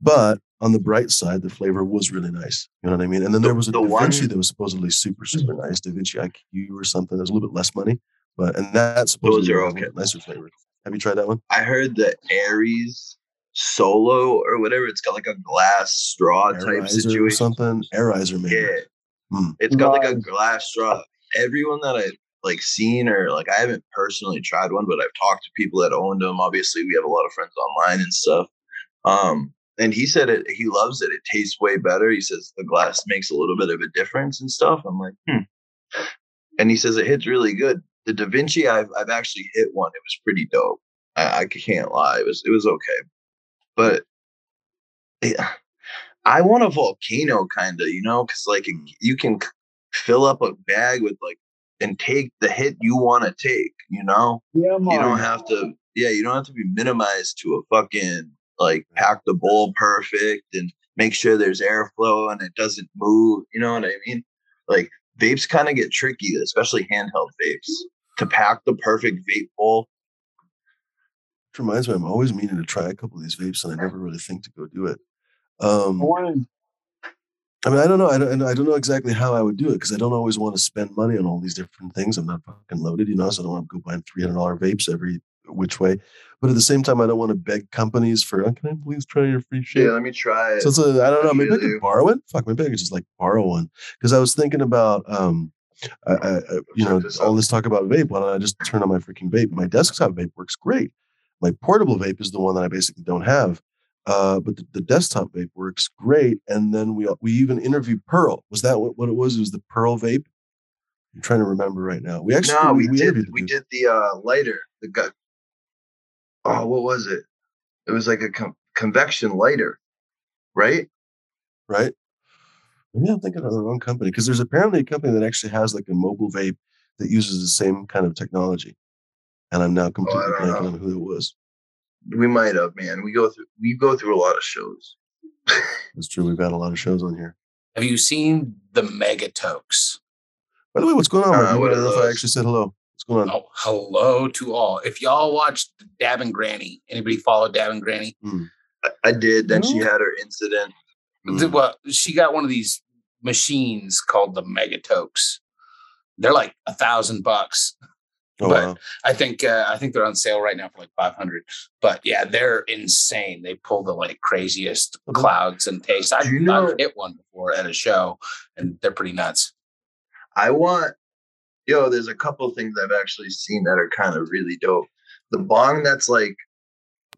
But on the bright side, the flavor was really nice. You know what I mean? And then The- there was a the Da Vinci one- that was supposedly super, super nice. Da Vinci IQ or something. There's a little bit less money, but and that's supposedly are a okay. nicer flavor. Have you tried that one? I heard the Aries Solo or whatever. It's got like a glass straw type Arizer or situation. something? Arizer, maybe. Yeah. Hmm. It's got like a glass straw. Everyone that I've like seen or like I haven't personally tried one, but I've talked to people that owned them. Obviously, we have a lot of friends online and stuff. Um, and he said it he loves it. It tastes way better. He says the glass makes a little bit of a difference and stuff. I'm like, hmm. And he says it hits really good. The Da Vinci, I've I've actually hit one. It was pretty dope. I, I can't lie. It was it was okay. But yeah, I want a volcano kind of, you know, because like you can fill up a bag with like and take the hit you want to take, you know. Yeah, You don't have to, yeah, you don't have to be minimized to a fucking like pack the bowl perfect and make sure there's airflow and it doesn't move. You know what I mean? Like vapes kind of get tricky, especially handheld vapes, to pack the perfect vape bowl. Which reminds me, I'm always meaning to try a couple of these vapes, and I never really think to go do it. Um, I mean, I don't know. I don't, I don't know exactly how I would do it because I don't always want to spend money on all these different things. I'm not fucking loaded, you know, so I don't want to go buying three hundred dollar vapes every which way. But at the same time, I don't want to beg companies for. Oh, can I please try your free shit? Yeah, let me try it. So it's a, I don't know. Maybe I could borrow it. Fuck, maybe I could just like borrow one because I was thinking about, um, I, I, you know, all this talk about vape. Why don't I just turn on my freaking vape? My desktop vape works great. My portable vape is the one that I basically don't have. Uh, but the, the desktop vape works great. And then we we even interviewed Pearl. Was that what, what it was? It was the Pearl vape. I'm trying to remember right now. We actually no, we, did. the We did the uh, lighter. The gut. Oh, what was it? It was like a con- convection lighter, right? right? Maybe I'm thinking of the wrong company because there's apparently a company that actually has like a mobile vape that uses the same kind of technology. And I'm now completely don't blanking know. on who it was. We might have, man. We go through we go through a lot of shows. It's true. We've had a lot of shows on here. Have you seen the Megatokes? By the way, what's going on? Uh, what I don't know if I actually said hello. What's going on? Oh, hello to all. If y'all watched Dab and Granny, anybody follow Dab and Granny? I, I did. Then she had her incident. The- Well, she got one of these machines called the Megatokes. They're like a thousand bucks. Oh, but- wow. I think uh, I think they're on sale right now for like five hundred. But yeah, they're insane. They pull the like craziest clouds and tastes. I've, Do you know- I've hit one before at a show, and they're pretty nuts. I want yo, there's a couple things I've actually seen that are kind of really dope. The bong that's like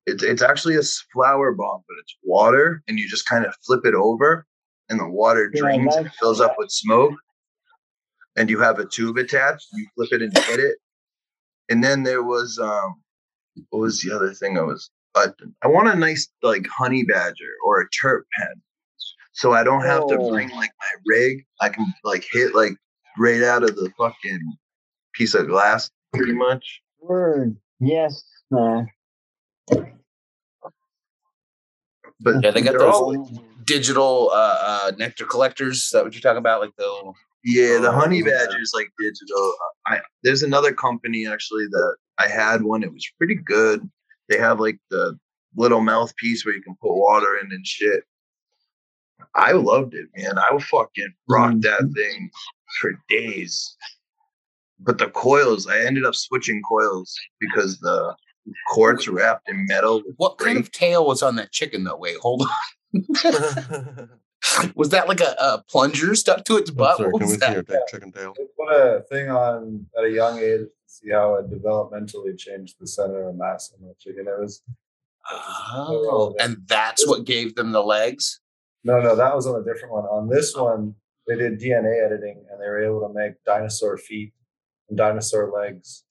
it's it's actually a flower bong, but it's water, and you just kind of flip it over, and the water Yeah, drains and fills up with smoke. And you have a tube attached. You flip it and hit it. And then there was um, what was the other thing? I was I, I want a nice like honey badger or a terp pen, so I don't have to Oh. bring like my rig. I can like hit like right out of the fucking piece of glass, pretty much. Word. Yes, Smash. But Yeah, they got those- all- Digital uh, uh, nectar collectors. Is that what you're talking about? Like the yeah, the Oh, honey badger's like digital. I there's another company actually that I had one. It was pretty good. They have like the little mouthpiece where you can put water in and shit. I loved it, man. I would fucking rock that thing for days. But the coils, I ended up switching coils because the cords wrapped in metal. what kind of tail was on that chicken though? Wait, hold on. was that like a, a plunger stuck to its butt? sorry, What can we was see your tail- chicken tail? They put a thing on at a young age to see how it developmentally changed the center of mass in the chicken. It was Oh, and that's what gave them the legs. no, no, that was on a different one. On this one, they did DNA editing and they were able to make dinosaur feet and dinosaur legs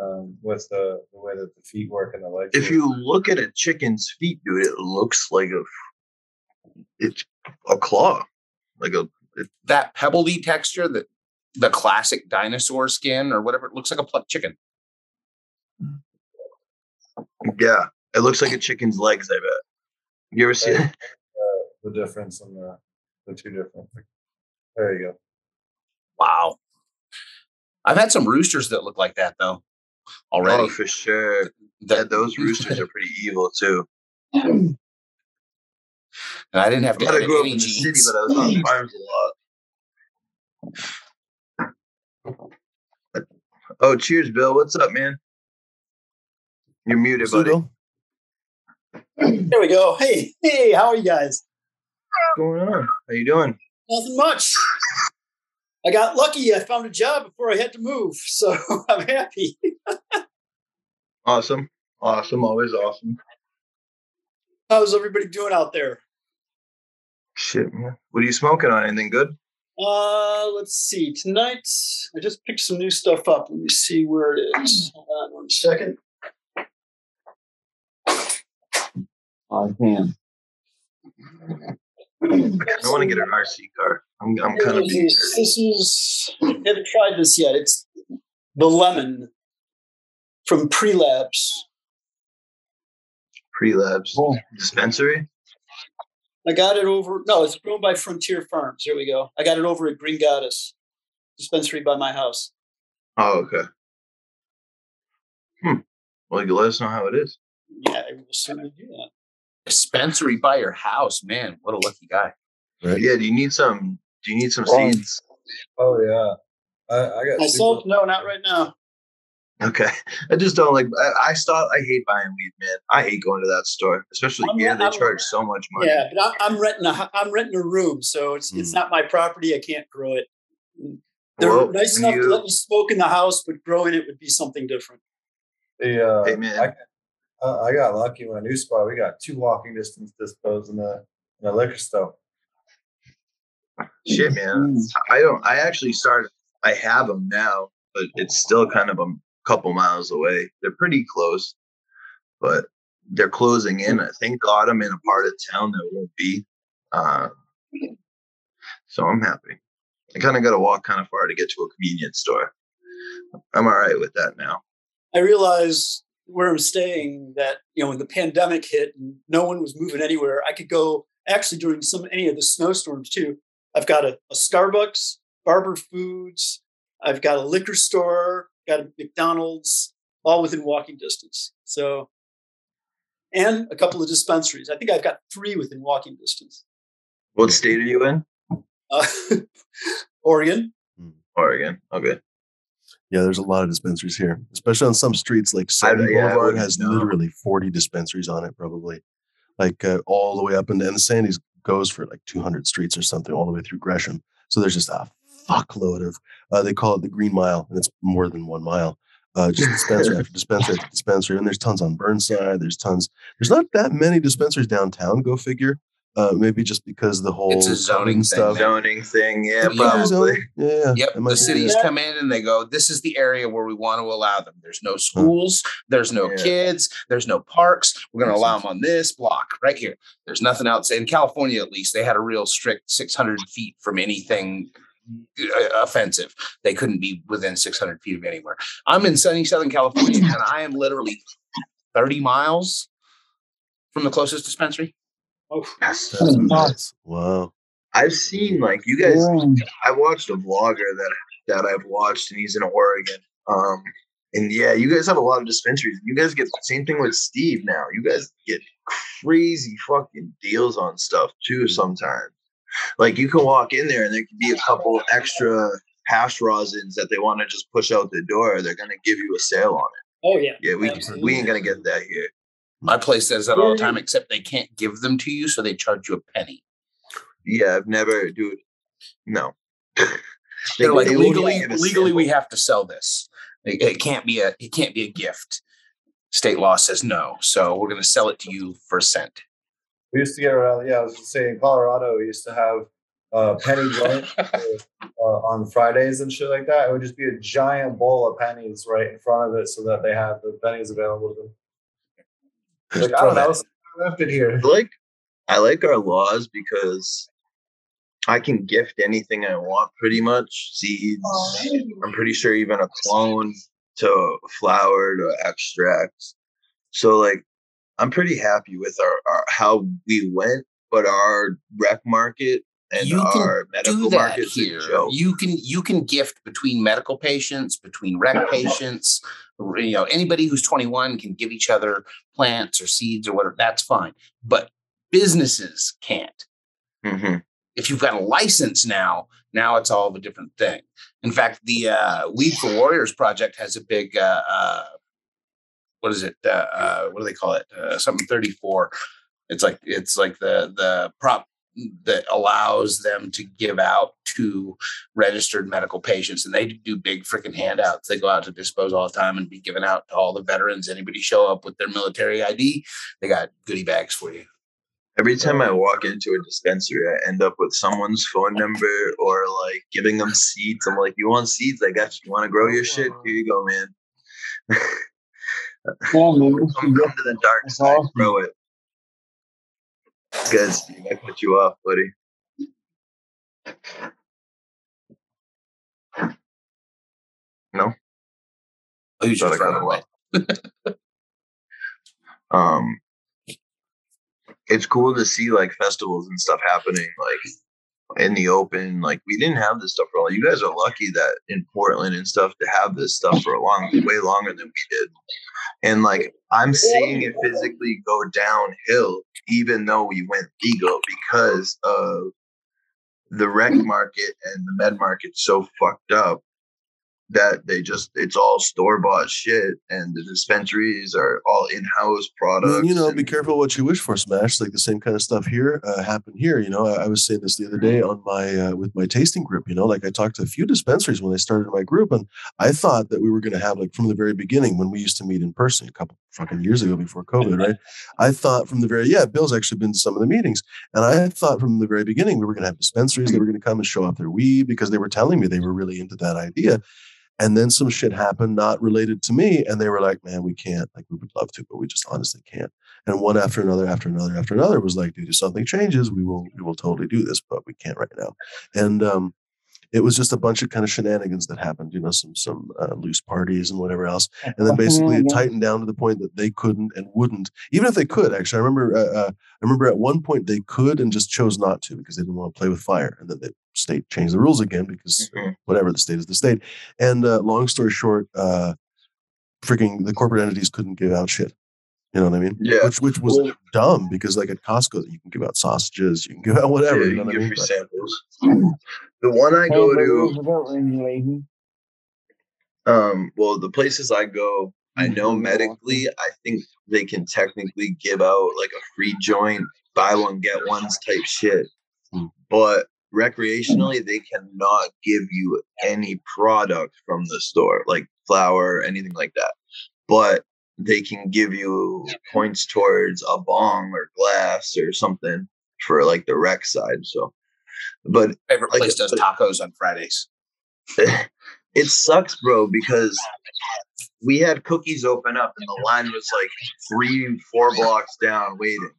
um, with the, the way that the feet work and the legs. if work. you look at a chicken's feet, dude, it looks like a it's a claw, like a That pebbly texture, that the classic dinosaur skin or whatever, it looks like a plucked chicken. yeah. It looks like a chicken's legs. I bet. You ever see Right. uh, the difference in the the two different. There you go. Wow. I've had some roosters that look like that though already. Oh, for sure. That- Yeah, those roosters are pretty evil too. and I didn't have to I edit grew up any in the city, but I was on farms a lot. Oh, cheers, Bill. What's up, man? You're muted, See you, buddy. There we go. Hey, hey, how are you guys? What's going on? How you doing? Nothing much. I got lucky. I found a job before I had to move, so I'm happy. Awesome. Awesome. Always awesome. How's everybody doing out there? Shit, man. What are you smoking on? Anything good? Uh, let's see. Tonight, I just picked some new stuff up. Let me see where it is. Hold on one second. Oh, damn. I want to get an RC car. I'm, I'm kind of This this is. I haven't tried this yet. It's the lemon from Pre-Labs. Pre-labs Cool. dispensary. I got it over. No, it's grown by Frontier Farms. Here we go. I got it over at Green Goddess dispensary by my house. Oh, okay. Hmm. Well, you let us know how it is. Yeah, I will certainly do that. Dispensary by your house, man. What a lucky guy. Right? Yeah. Do you need some? Do you need some Well, seeds? Oh yeah, I, I got Myself, super- no, not right now. Okay. I just don't like. I, I stop. I hate buying weed, man. I hate going to that store, especially I'm here. not- They I'm- charge so much money. Yeah, but I, I'm renting a hu- I'm renting a room, so it's it's Hmm. not my property. I can't grow it. They're Well, nice enough you- to let me smoke in the house, but growing it would be something different. The, uh, Hey, man. I, uh, I got lucky with a new spot. We got two walking distance dispos in the in the liquor store. Shit, man. Mm. I don't. I actually started. I have them now, but it's still kind of a couple miles away. They're pretty close, but they're closing in. I think got them in a part of town that won't be. Uh, so I'm happy. I kind of got to walk kind of far to get to a convenience store. I'm all right with that now. I realized where I'm staying that you know when the pandemic hit and no one was moving anywhere, I could go actually during some any of the snowstorms too. I've got a, a Starbucks, Barber Foods, I've got a liquor store, got a McDonald's, all within walking distance. So, and a couple of dispensaries. I think I've got three within walking distance. What state are you in? Uh, Oregon. Oregon. Okay. Yeah, there's a lot of dispensaries here, especially on some streets. Like Sandy yeah, Boulevard has know. literally 40 dispensaries on it, probably, like uh, all the way up. And, and the Sandy's goes for like 200 streets or something, all the way through Gresham. So there's just a fuckload of. Uh, they call it the Green Mile, and it's more than one mile. Uh, just dispensary after dispensary after dispensary, and there's tons on Burnside. There's tons. There's not that many dispensaries downtown. Go figure. Uh, maybe just because the whole It's a zoning thing, stuff. man. Zoning thing. Yeah, Yeah. probably. Zoning? Yeah. Yep. The cities it. come in and they go, this is the area where we want to allow them. There's no schools, there's no Yeah. kids, there's no parks. We're going to allow them on this block right here. There's nothing else. In California, at least, they had a real strict 600 feet from anything offensive. They couldn't be within 600 feet of anywhere. I'm in sunny Southern California and I am literally 30 miles from the closest dispensary. Oh, That's Hmm. nuts. Wow. I've seen like you guys. Yeah. I watched a vlogger that that I've watched, and he's in Oregon. Um, and yeah, you guys have a lot of dispensaries. You guys get the same thing with Steve now. You guys get crazy fucking deals on stuff too. Sometimes, like you can walk in there and there can be a couple extra hash rosins that they want to just push out the door. They're gonna give you a sale on it. oh yeah. Yeah, we Absolutely. we ain't gonna get that here. My place says that all the time, except they can't give them to you, so they charge you a penny. Yeah, I've never, dude. No. They- They're like they won't legally, give legally, we have to sell this. It, it can't be a, it can't be a gift. State law says no, so we're going to sell it to you for a cent. We used to get around. Yeah, I was just saying, in Colorado, we used to have uh, penny joint uh, on Fridays and shit like that. It would just be a giant bowl of pennies right in front of it, so that they have the pennies available to them. Like, I don't know, left it here. I like I like our laws because I can gift anything I want pretty much. Seeds. I'm pretty sure even a clone to flower to extracts. So like I'm pretty happy with our, our how we went, but our rec market and You can our medical a here. You can you can gift between medical patients, between rec patients. You know, anybody who's 21 can give each other plants or seeds or whatever. That's fine, but businesses can't. Mhm. if you've got a license now, now it's all of a different thing. In fact, the uh, Weed for Warriors project has a big, uh, uh, what is it? Uh, uh, what do they call it? Uh, something 34. It's like, it's like the, the prop that allows them to give out to registered medical patients. And they do big freaking handouts. They go out to dispose all the time and be given out to all the veterans. Anybody show up with their military ID, they got goodie bags for you. Every time I walk into a dispensary, I end up with someone's phone number or like giving them seeds. I'm like, "You want seeds? I got you. You want to grow your shit? Here you go, man. Yeah, man, we should come, get come to the dark That's side, awesome. grow it." Good, Steve. I put you off, buddy. No. Oh, you I just cut run him away. Um, it's cool to see like festivals and stuff happening like in the open. Like we didn't have this stuff for while. You guys are lucky that in Portland and stuff to have this stuff for a long, way longer than we did. And like I'm seeing it physically go downhill, even though we went legal because of the rec market and the med market so fucked up that they just it's all store bought shit and the dispensaries are all in house I products. mean, you know, be careful what you wish for, Smash. Like the same kind of stuff here uh, happened here. You know, I, I was saying this the other day on my uh, with my tasting group. You know, like I talked to a few dispensaries when I started my group, and I thought that we were going to have like from the very beginning when we used to meet in person a couple fucking years ago before COVID, right? I thought from the very yeah, Bill's actually been to some of the meetings, and I thought from the very beginning we were going to have dispensaries. They were going to come and show off their weed because they were telling me they were really into that idea. And then some shit happened not related to me. And they were like, man, we can't. Like, we would love to, but we just honestly can't. And one after another, after another, after another was like, dude, if something changes, we will, we will totally do this, but we can't right now. And, um, it was just a bunch of kind of shenanigans that happened. You know, some some uh, loose parties and whatever else, and then basically it tightened down to the point that they couldn't and wouldn't, even if they could. Actually, I remember uh, uh, I remember at one point they could and just chose not to because they didn't want to play with fire, and then the state changed the rules again because Mhm. whatever the state is the state. And uh, long story short, uh, freaking the corporate entities couldn't give out shit. You know what I mean? Yeah. Which which was Well- dumb because like at Costco you can give out sausages, you can give out whatever. Yeah, you you know can what I give mean? free samples. The one I go to, to. um, well, the places I go, I know Mhm. medically, I think they can technically give out like a free joint, buy one get ones type shit. Hmm. But recreationally, they cannot give you any product from the store, like flower, anything like that. But they can give you points towards a bong or glass or something for like the rec side. So, but Favorite Like- place does tacos on Fridays. it sucks, bro, because we had cookies open up and the line was like three, four blocks down waiting.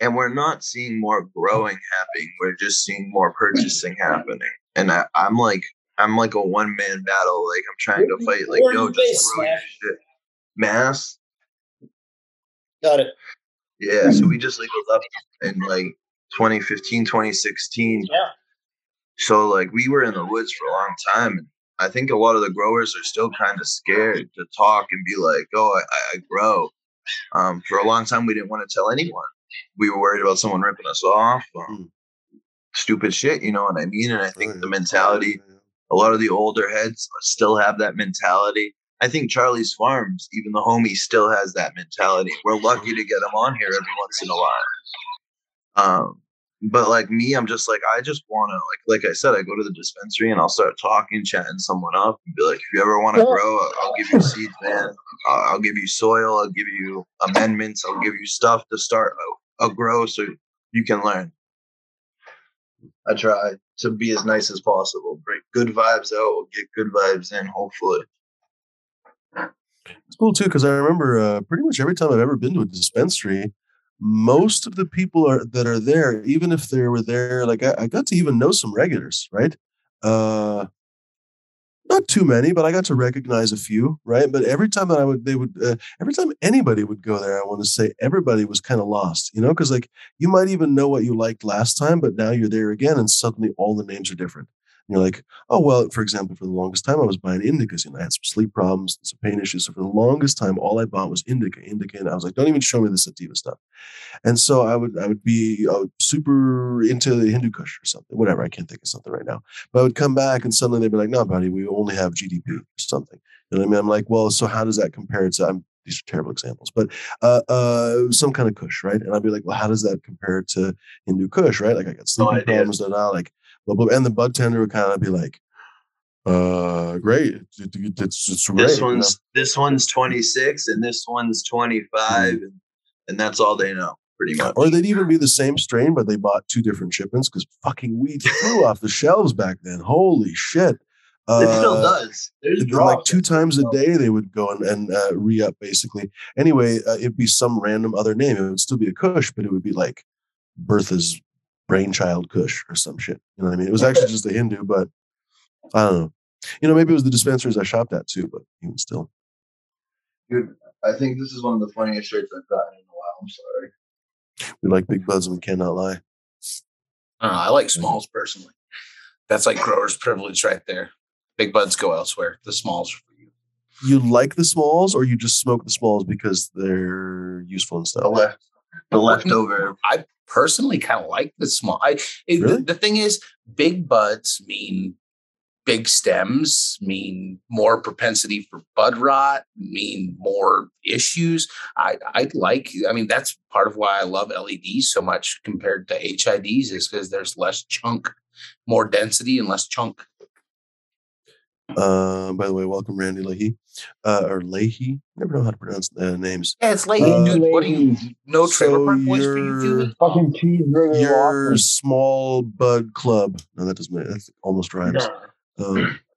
And we're not seeing more growing happening. We're just seeing more purchasing happening. And I, I'm like, I'm like a one man battle. Like I'm trying to fight. Like, no, just based, grow your shit. Mass. Got it. Yeah. So we just legalized up in like 2015, 2016. Yeah. So like we were in the woods for a long time. And I think a lot of the growers are still kind of scared to talk and be like, "Oh, I, I- I grow." Um, for a long time, we didn't want to tell anyone. We were worried about someone ripping us off. Um, Stupid shit, you know what I mean? And I think Oh, the mentality, a lot of the older heads still have that mentality. I think Charlie's Farms, even the homie, still has that mentality. We're lucky to get him on here every once in a while. Um, but like me, I'm just like I just want to like like I said, I go to the dispensary and I'll start talking, chatting someone up, and be like, if you ever want to grow, I'll, I'll give you seeds, man. I'll, I'll give you soil. I'll give you amendments. I'll give you stuff to start a, a grow so you can learn. I try to be as nice as possible. Bring good vibes out, get good vibes in. Hopefully, It's cool too because I remember uh, pretty much every time I've ever been to a dispensary, most of the people are that are there, even if they were there, like I, I got to even know some regulars, right? Uh, not too many, but I got to recognize a few, right? But every time that I would, they would, uh, every time anybody would go there, I want to say everybody was kind of lost, you know, because like you might even know what you liked last time, but now you're there again, and suddenly all the names are different. You're like, oh well, for example, for the longest time I was buying indicas, and I had some sleep problems, some pain issues. So for the longest time, all I bought was indica, indica, and I was like, don't even show me the sativa stuff. And so I would, I would be uh, super into the Hindu Kush or something, whatever. I can't think of something right now. But I would come back, and suddenly they'd be like, no, buddy, we only have GDP or something. You know what I mean? I'm like, well, so how does that compare to? I'm, these are terrible examples, but uh, uh, some kind of Kush, right? And I'd be like, well, how does that compare to Hindu Kush, right? Like I got sleeping idea. problems, da, da, like blah, blah, and the bud tender would kind of be like, uh, great, it- it- it's it's great. this you know? one's this one's 26 and this one's 25, and, and that's all they know, pretty much. Or they'd even be the same strain, but they bought two different shipments because fucking weed flew off the shelves back then. Holy shit! it still Uh, does. There's like two times a day they would go and, and uh, re up basically. Anyway, uh, it'd be some random other name. It would still be a Kush, but it would be like Bertha's brainchild Kush or some shit. You know what I mean? It was actually just a Hindu, but I don't know. You know, maybe it was the dispensaries I shopped at too, but even still. Dude, I think this is one of the funniest shirts I've gotten in a while. I'm sorry. We like big buds and we cannot lie. I don't know. I like smalls personally. That's like grower's privilege right there. Big buds go elsewhere. The smalls are for you. You like the smalls or you just smoke the smalls because they're useful and stuff? left, the leftover. I personally kind of like the small. I it, Really? the, the thing is, big buds mean big stems, mean more propensity for bud rot, mean more issues. I I like. I mean, that's part of why I love LEDs so much compared to HIDs is because there's less chunk, more density, and less chunk. Uh, by the way, welcome Randy Leahy, uh, or Leahy. Never know how to pronounce the names. Yeah, it's Leahy, Uh, dude. What do you? No trailer so park boys for you, you're- dude. Fucking cheeseburger. Your small bud club. No, that doesn't. That almost rhymes. Um,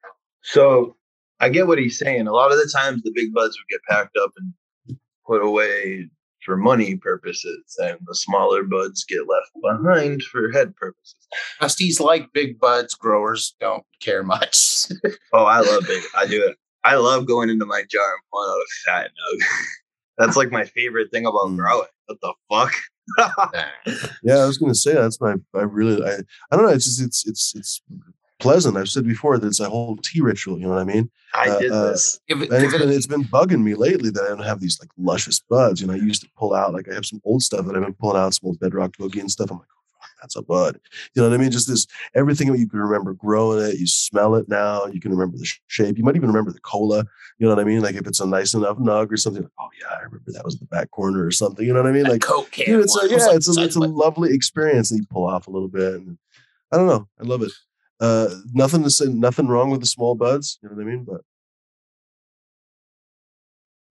So I get what he's saying. A lot of the times the big buds would get packed up and put away for money purposes, and the smaller buds get left behind for head purposes. Trustees like big buds. Growers don't care much. Oh, I love big. I do it. I love going into my jar and pulling out a fat nug. That's like my favorite thing about Mm. growing. What the fuck? Yeah, I was gonna say that's my. I really. I. I don't know. It's just. It's. It's. It's pleasant. I've said before that it's a whole tea ritual. You know what I mean? I Uh, did uh, this. Give it, And give it's it been, a- it's been bugging me lately that I don't have these like luscious buds. You know, I used to pull out like I have some old stuff that I've been pulling out, some old bedrock boogie and stuff. I'm like, fuck, that's a bud. You know what I mean? Just this everything you can remember growing it. You smell it now. You can remember the shape. You might even remember the cola. You know what I mean? Like if it's a nice enough nug or something. Like, oh yeah, I remember that was the back corner or something. You know what I mean? Like Coke can. dude, it's a, one. It was yeah, it's a it's a lovely experience that you pull off a little bit. And I don't know, I love it. Uh, nothing to say, nothing wrong with the small buds. You know what I mean? But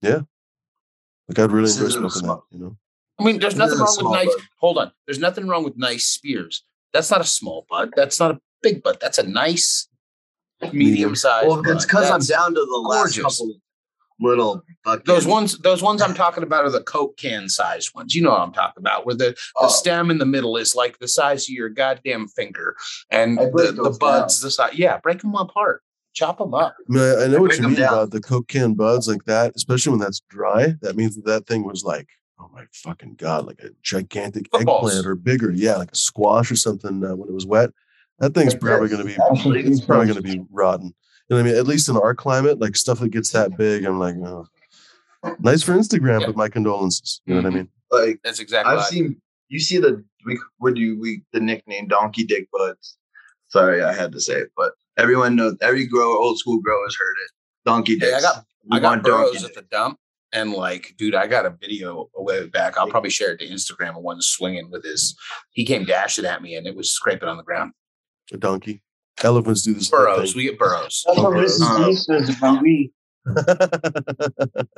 yeah, like I'd really enjoy smoking that. You know, I mean, there's nothing wrong with nice. bud. Hold on. There's nothing wrong with nice spears. That's not a small bud. That's not a big bud. That's a nice medium sized. Well, it's because I'm down to the last gorgeous. couple little buckets. Those ones, those ones I'm talking about are the Coke can sized ones. You know what I'm talking about, where the, the Oh. stem in the middle is like the size of your goddamn finger, and the, the buds the size. Yeah, break them apart, chop them up. I, mean, I, I know what you mean down. about the Coke can buds like that, especially when that's dry. That means that that thing was like, oh my fucking god, like a gigantic Footballs. eggplant or bigger. Yeah, like a squash or something uh, when it was wet. That thing's Like probably going to be it's probably going to be rotten. You know what I mean? At least in our climate, like stuff that gets that big, I'm like, oh. nice for Instagram, Yeah. but my condolences. You know what I mean? like That's exactly. I've I- seen. You see the we what do you we the nickname Donkey Dick Buds? Sorry, I had to say it, but everyone knows. Every grower, old school growers heard it. Donkey Hey, I got- We I got want Donkey bros at the dump, and like, dude, I got a video a way back. I'll probably share it to Instagram. of one swinging with his. He came dashing at me, and it was scraping on the ground. A donkey. Elephants do this. Burros. We get burros. That's what Um, D says about me.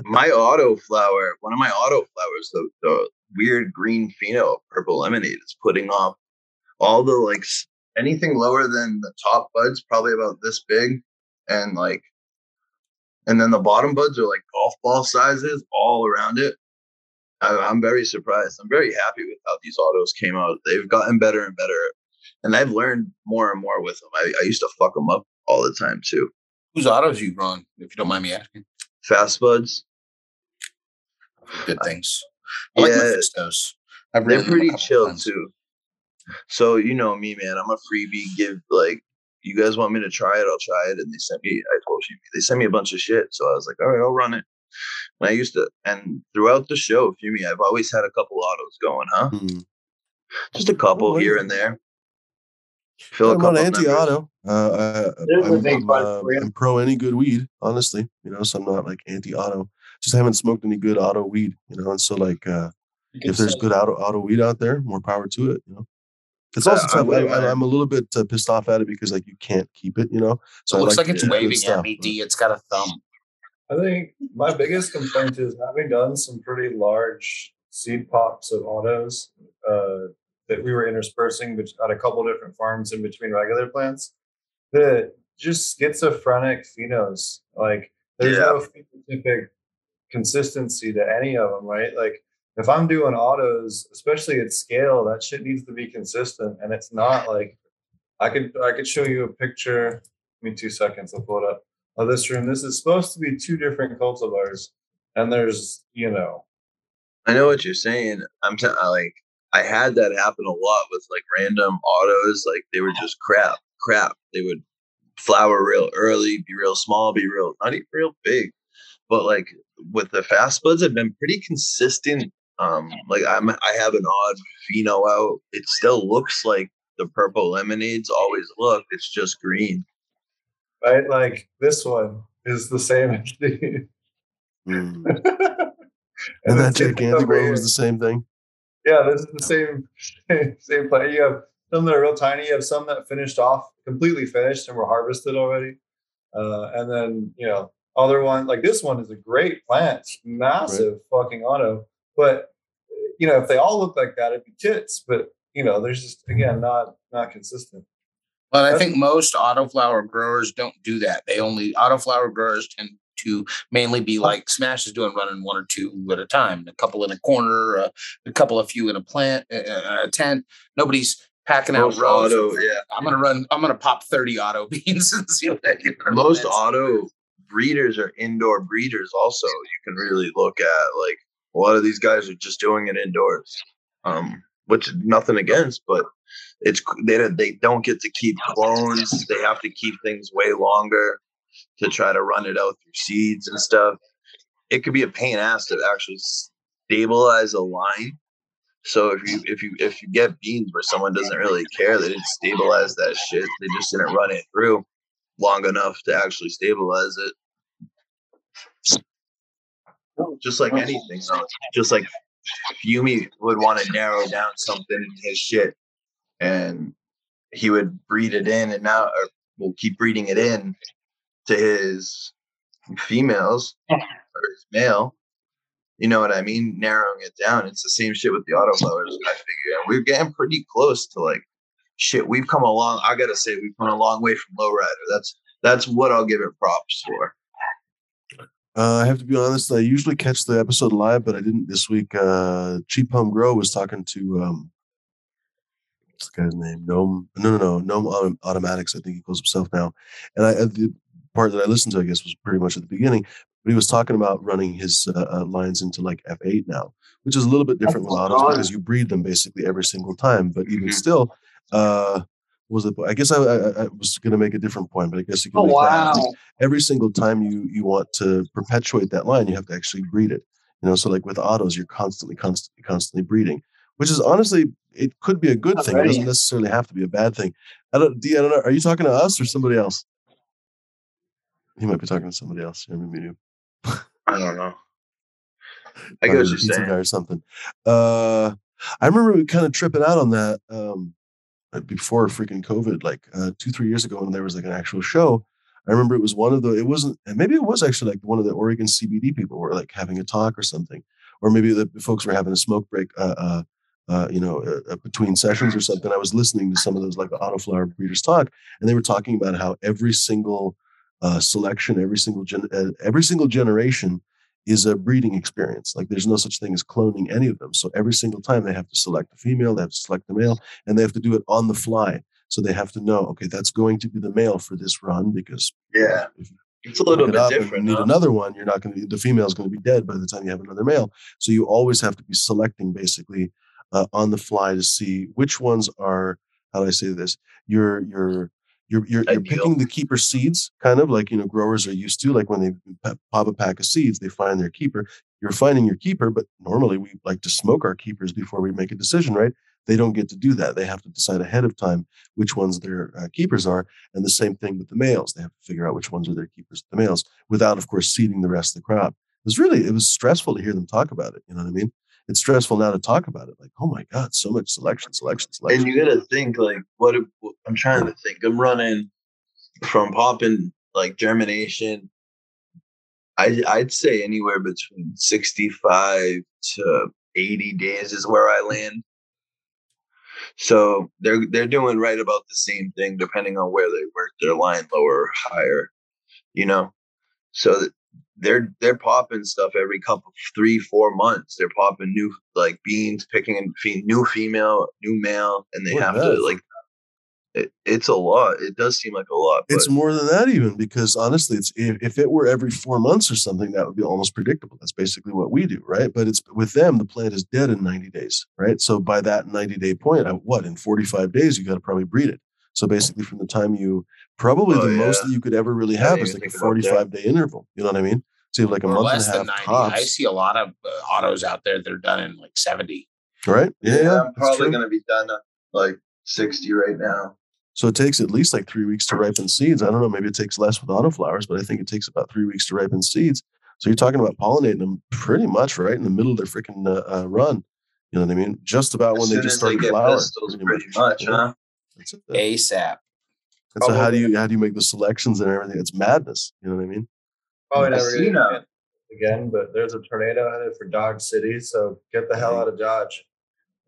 my auto flower, one of my auto flowers, the, the weird green pheno purple lemonade is putting off all the like anything lower than the top buds, probably about this big, and like, and then the bottom buds are like golf ball sizes all around it. I, I'm very surprised. I'm very happy with how these autos came out. They've gotten better and better, and I've learned more and more with them. I, I used to fuck them up all the time too. Whose autos you growing? If you don't mind me asking. Fast buds, Good things. I like Yeah. Mephistos. I've they're ridden them a pretty chill times. too. So you know me, man. I'm a freebie. Give like you guys want me to try it, I'll try it. And they sent me. I told you they sent me a bunch of shit. So I was like, all right, I'll run it. And I used to, and throughout the show, Fumi, I've always had a couple autos going, huh? Hmm. Just a couple Oh, here and there. Fill a I'm couple not anti-auto. Uh, I, There's a I'm, I'm, uh. I'm pro any good weed, honestly. You know, so I'm not like anti-auto. Just haven't smoked any good auto weed. You know, and so like, uh, if there's good auto auto weed out there, more power to it. You know, it's also Uh, tough. I, I, I'm a little bit uh, pissed off at it because like you can't keep it. You know, so it looks like, to it's keep good waving at me, D. It's got a thumb. I think my biggest complaint is having done some pretty large seed pops of autos uh, that we were interspersing bet- at a couple different farms in between regular plants. The just schizophrenic phenos, like there's Yeah. no phenotypic consistency to any of them, right? Like if I'm doing autos, especially at scale, that shit needs to be consistent, and it's not like I could I could show you a picture. Give me two seconds. I'll pull it up of this room. This is supposed to be two different cultivars, and there's you know I know what you're saying. I'm t- I like I had that happen a lot with like random autos. Like they were just crap, crap. They would flower real early, be real small, be real not even real big. But like with the fast buds, have been pretty consistent. Um, like I'm I have an odd pheno out. It still looks like the purple lemonades always look. It's just green. right. Like this one is the same as the. Mm. and And that gigantic one was the same thing. Yeah, this is the same same, same plant. You have some that are real tiny. You have some that finished off completely finished and were harvested already. Uh, and then you know other one like this one is a great plant, massive fucking auto. But you know if they all look like that, it'd be tits. But you know there's just again not not consistent. But I think most autoflower growers don't do that. They only autoflower growers tend to mainly be like Smash is doing, running one or two at a time, a couple in a corner, uh, a couple a few in a plant, uh, a tent. Nobody's packing out rows. auto, yeah. I'm gonna run. I'm gonna pop thirty auto beans and see what I. Most auto breeders are indoor breeders. Also, you can really look at like a lot of these guys are just doing it indoors. Um, which nothing against, but it's they they don't get to keep clones. They have to keep things way longer to try to run it out through seeds and stuff. It could be a pain ass to actually stabilize a line. So if you if you if you get beans where someone doesn't really care, they didn't stabilize that shit. They just didn't run it through long enough to actually stabilize it. Oh, just like anything, So just like Yumi would want to narrow down something in his shit, and he would breed it in, and now or will keep breeding it in to his females or his male. You know what I mean? Narrowing it down. It's the same shit with the autoflowers. I figure, and we're getting pretty close to like shit. We've come a long. I gotta say, we've come a long way from Lowryder. That's that's what I'll give it props for. Uh, I have to be honest. I usually catch the episode live, but I didn't this week. Uh, Cheap Home Grow was talking to um, what's the guy's name? Gnome. No, no, no. Gnome Automatics. I think he calls himself now. And I uh, the part that I listened to, I guess, was pretty much at the beginning. But he was talking about running his uh, uh, lines into like F8 now, which is a little bit different with autos because you breed them basically every single time. But even Mhm. still, uh, was it? I guess I, I, I was going to make a different point, but I guess you can. Oh make that. wow! every single time you you want to perpetuate that line, you have to actually breed it. You know, so like with autos, you're constantly, constantly, constantly breeding, which is honestly it could be a good thing. It doesn't necessarily have to be a bad thing. I don't, D, I don't know. Are you talking to us or somebody else? He might be talking to somebody else. Maybe you. I don't know. I guess you're saying. or something. Uh, I remember we kind of tripping out on that um, before freaking COVID, like uh, two, three years ago when there was like an actual show. I remember it was one of the, it wasn't, maybe it was actually like one of the Oregon CBD people were like having a talk or something, or maybe the folks were having a smoke break, uh, uh, uh, you know, uh, uh, between sessions or something. I was listening to some of those like autoflower breeders talk, and they were talking about how every single uh, selection, every single gen, uh, every single generation is a breeding experience. Like there's no such thing as cloning any of them. So every single time they have to select a female, they have to select the male, and they have to do it on the fly. So they have to know, okay, that's going to be the male for this run because Yeah, you it's a little bit different. need huh? another one, you're not going to. The female is going to be dead by the time you have another male. So you always have to be selecting basically uh, on the fly to see which ones are. How do I say this? You're you're you're you're, you're picking the keeper seeds, kind of like you know growers are used to. Like when they pop a pack of seeds, they find their keeper. You're finding your keeper, but normally we like to smoke our keepers before we make a decision, right? They don't get to do that. They have to decide ahead of time which ones their uh, keepers are, and the same thing with the males. They have to figure out which ones are their keepers, the males, without, of course, seeding the rest of the crop. It was really, it was stressful to hear them talk about it. You know what I mean? It's stressful now to talk about it. Like, oh my God, so much selection, selection, selection. And you gotta think like, what if, I'm trying to think. I'm running from popping like germination. I I'd say anywhere between 65 to 80 days is where I land. So they're they're doing right about the same thing depending on where they work their line lower or higher, you know. So they're they're popping stuff every couple three four months. They're popping new like beans, picking fe- new female, new male, and they Boy, have that to like. It, it's a lot. It does seem like a lot. But It's more than that, even because honestly, it's if, if it were every four months or something, that would be almost predictable. That's basically what we do, right? But it's with them, the plant is dead in 90 days, right? So by that 90 day point, what in 45 days, you got to probably breed it. So basically, from the time you probably Oh, the most that you could ever really have is like a think about that. 45 day interval. You know what I mean? So you have like a or month less and a than half 90. I see a lot of uh, autos out there that are done in like 70. right? Yeah, yeah. I'm probably gonna be done like 60 right now. So it takes at least like three weeks to ripen seeds. I don't know, maybe it takes less with autoflowers, but I think it takes about three weeks to ripen seeds. So you're talking about pollinating them pretty much right in the middle of their freaking uh, uh, run. You know what I mean? Just about As when they just start they to get flower. pistils, pretty much, Yeah. huh? That's it. ASAP. And so how do you how do you make the selections and everything? It's madness. You know what I mean? Probably I never see gonna now. get again, but there's a tornado headed for Dodge City, so get the hell out of Dodge.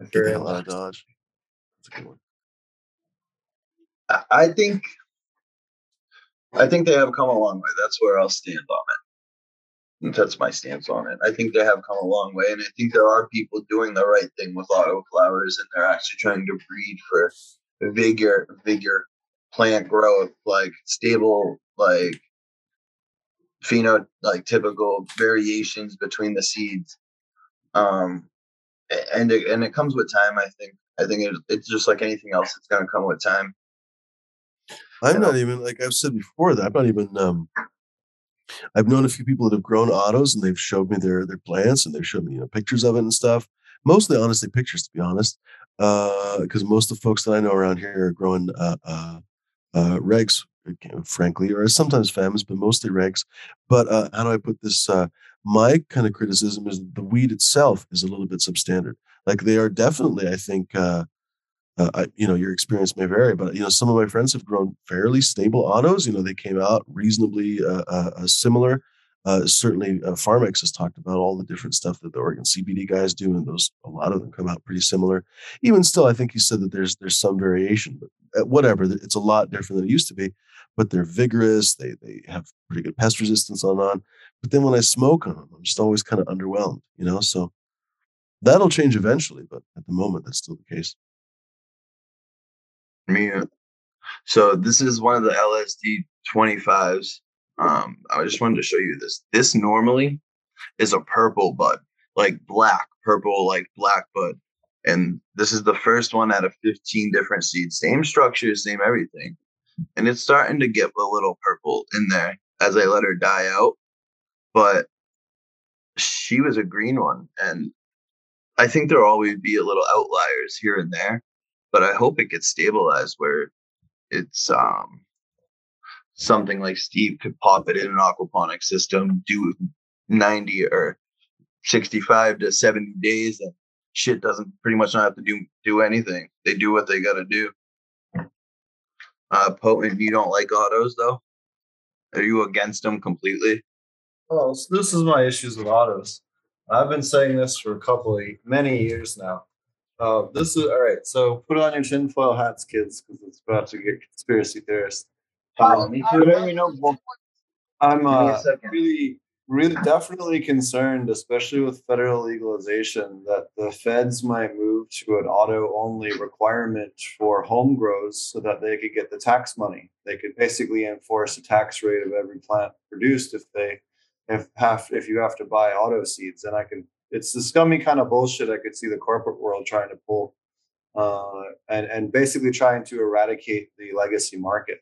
Get the hell out of Dodge. That's a good one. I- I think I think they have come a long way. That's where I'll stand on it. That's my stance on it. I think they have come a long way, and I think there are people doing the right thing with auto flowers, and they're actually trying to breed for vigor, vigor, plant growth, like stable, like pheno, like typical variations between the seeds. Um, and it, and it comes with time. I think. I think it, it's just like anything else. It's going to come with time. I'm not even like I've said before that I'm not even um I've known a few people that have grown autos and they've showed me their their plants and they've showed me you know pictures of it and stuff. Mostly honestly pictures to be honest. Uh because most of the folks that I know around here are growing uh uh uh regs uh, frankly or sometimes fems but mostly regs. But uh how do I put this uh my kind of criticism is the weed itself is a little bit substandard. Like they are definitely I think uh uh, I, you know, your experience may vary, but you know, some of my friends have grown fairly stable autos. You know, they came out reasonably uh, uh, uh, similar. Uh, certainly, uh, has talked about all the different stuff that the Oregon CBD guys do, and those a lot of them come out pretty similar. Even still, I think he said that there's there's some variation, but uh, whatever, it's a lot different than it used to be. But they're vigorous. They they have pretty good pest resistance on on. But then when I smoke on them, I'm just always kind of underwhelmed. You know, so that'll change eventually, but at the moment, that's still the case. Me. uh, So this is one of the LSD 25s. Um, I just wanted to show you this. This normally is a purple bud, like black, purple, like black bud. And this is the first one out of 15 different seeds. Same structure, same everything. And it's starting to get a little purple in there as I let her die out. But she was a green one. And I think there'll always be a little outliers here and there but I hope it gets stabilized where it's um something like Steve could pop it in an aquaponic system, do 90 or 65 to 70 days, and shit doesn't pretty much not have to do do anything. They do what they gotta do. Uh potent, you don't like autos though? Are you against them completely? Oh, so this is my issues with autos. I've been saying this for a couple of many years now. Uh, this is all right. So put on your tinfoil hats, kids, because it's about to get conspiracy theorist. In your notebook. I'm me uh, really, really definitely concerned, especially with federal legalization, that the feds might move to an auto only requirement for home grows so that they could get the tax money. They could basically enforce a tax rate of every plant produced if they if have if you have to buy auto seeds. And I can it's the scummy kind of bullshit I could see the corporate world trying to pull. Uh, and and basically trying to eradicate the legacy market.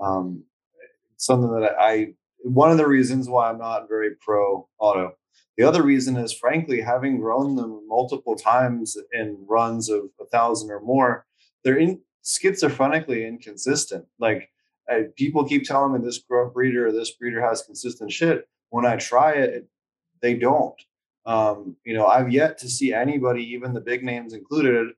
Um, something that I one of the reasons why I'm not very pro auto. The other reason is, frankly, having grown them multiple times in runs of a thousand or more, they're in schizophrenically inconsistent. Like uh, people keep telling me this breeder or this breeder has consistent shit. When I try it, it they don't. Um, you know, I've yet to see anybody, even the big names included,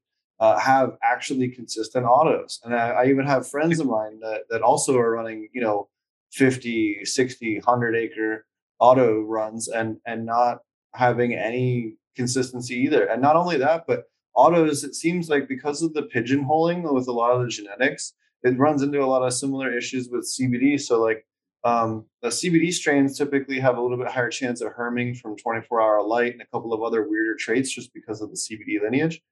uh, have actually consistent autos. And I, I even have friends of mine that, that also are running, you know, 50, 60, 100 acre auto runs and, and not having any consistency either. And not only that, but autos, it seems like because of the pigeonholing with a lot of the genetics, it runs into a lot of similar issues with CBD. So like um, the CBD strains typically have a little bit higher chance of herming from 24 hour light and a couple of other weirder traits just because of the CBD lineage.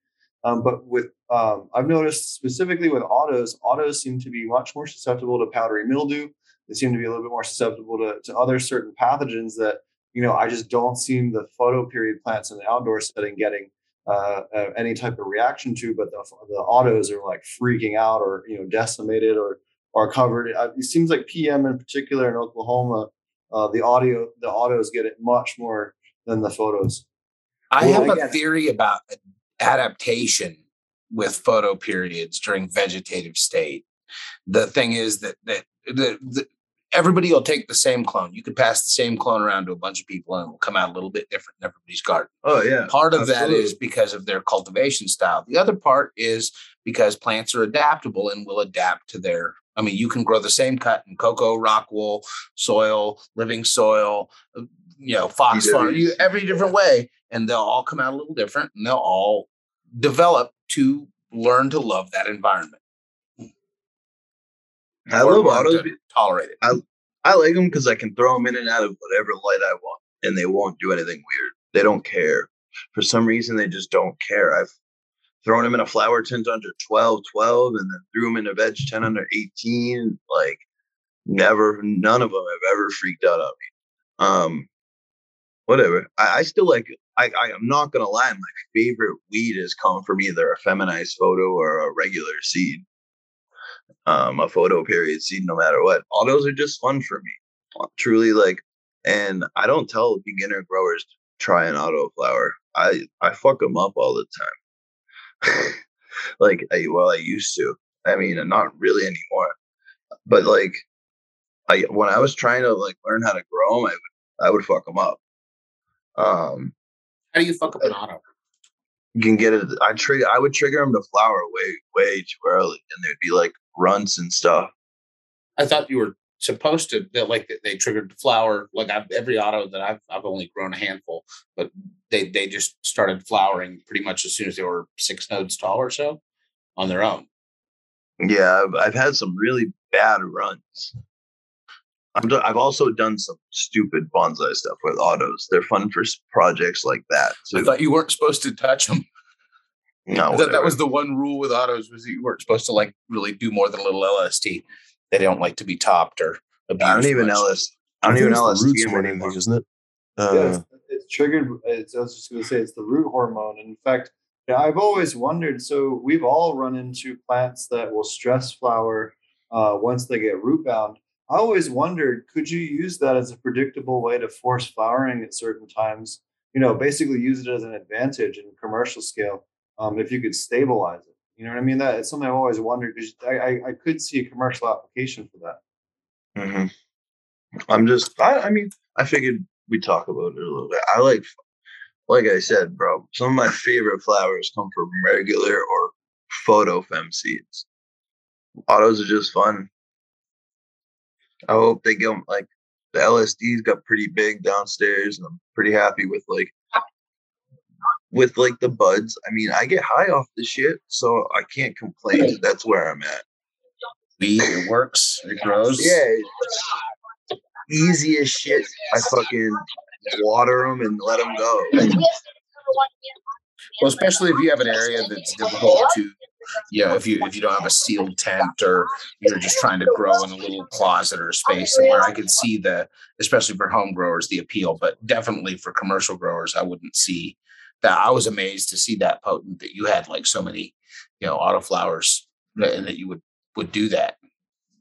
Um, but with um, I've noticed specifically with autos, autos seem to be much more susceptible to powdery mildew. They seem to be a little bit more susceptible to, to other certain pathogens that you know I just don't see the photo period plants in the outdoor setting getting uh, uh, any type of reaction to. But the, the autos are like freaking out or you know decimated or or covered. It seems like PM in particular in Oklahoma, uh, the audio the autos get it much more than the photos. I Well, have a theory about adaptation with photo periods during vegetative state. The thing is that that the, the everybody will take the same clone. You could pass the same clone around to a bunch of people and it will come out a little bit different in everybody's garden. Oh yeah. Part of that is because of their cultivation style. The other part is because plants are adaptable and will adapt to their. I mean, you can grow the same cut in cocoa, rock wool, soil, living soil, uh, you know, fox farm, every different way, and they'll all come out a little different, and they'll all develop to learn to love that environment. I or love autos. to tolerate it. I like them because I can throw them in and out of whatever light I want. and they won't do anything weird. They don't care. For some reason, they just don't care. I've thrown them in a flower tent under 12, 12, and then threw them in a veg tent under 18. Like, never, none of them have ever freaked out on me. Um, whatever. I, I still like. I, I am not gonna lie. My favorite weed has come from either a feminized photo or a regular seed. Um, a photo period seed, no matter what. All those are just fun for me. Truly, like, and I don't tell beginner growers to try an auto flower. I I fuck them up all the time. like, I, well, I used to. I mean, not really anymore. But like, I when I was trying to like learn how to grow them, I would I would fuck them up. Um, How do you fuck up an uh, auto? you can get it. I trigger. I would trigger them to flower way way too early, and there'd be like runts and stuff. I thought you were supposed to that like they triggered the flower. Like I've, every auto that I've I've only grown a handful, but they they just started flowering pretty much as soon as they were six nodes tall or so on their own. Yeah, I've, I've had some really bad runs. I've, do- I've also done some stupid bonsai stuff with autos. They're fun for s- projects like that I thought you weren't supposed to touch them. no, I thought that was the one rule with autos was that you weren't supposed to like really do more than a little LST. They don't like to be topped or abused. I don't even much. LS. I don't think even it's the LST roots them anymore. anything, isn't it? Uh, yeah, it's, it's triggered. It's, I was just going to say it's the root hormone. And in fact, yeah, I've always wondered. So we've all run into plants that will stress flower uh, once they get root bound. I always wondered, could you use that as a predictable way to force flowering at certain times? You know, basically use it as an advantage in commercial scale. Um, if you could stabilize it, you know what I mean. That it's something I've always wondered because I, I I could see a commercial application for that. hmm I'm just. I, I mean, I figured we'd talk about it a little bit. I like, like I said, bro. Some of my favorite flowers come from regular or photo fem seeds. Autos are just fun. I hope they get like the LSDs got pretty big downstairs, and I'm pretty happy with like with like the buds. I mean, I get high off the shit, so I can't complain. That's where I'm at. Weed, it works, it grows. Yeah, it's easy as shit. I fucking water them and let them go. Well, especially if you have an area that's difficult to, you know, if you if you don't have a sealed tent or you're just trying to grow in a little closet or space somewhere, I could see the, especially for home growers, the appeal. But definitely for commercial growers, I wouldn't see that. I was amazed to see that potent that you had like so many, you know, autoflowers and that you would would do that.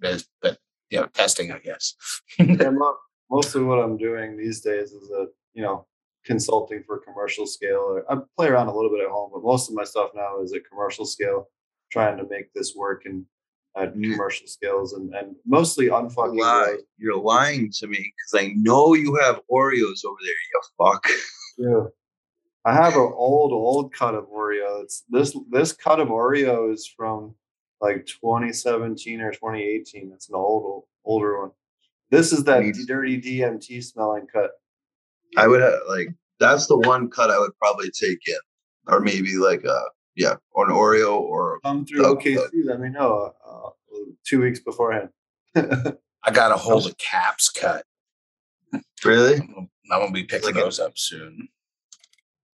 But you know, testing, I guess. yeah, mo- mostly what I'm doing these days is a you know consulting for commercial scale. I play around a little bit at home, but most of my stuff now is at commercial scale, trying to make this work in uh, at commercial scales and and mostly unfucking. Lie. You're lying to me because I know you have Oreos over there. You fuck. Yeah. I have an old, old cut of Oreo. It's this this cut of Oreo is from like 2017 or 2018. It's an old, old older one. This is that dirty DMT smelling cut. I would have like that's the one cut I would probably take in, or maybe like a yeah, or an Oreo or Come through Oh, OKC. Let me know. Uh, two weeks beforehand. I got a hold of caps cut. really. I'm gonna be picking Like a- those up soon.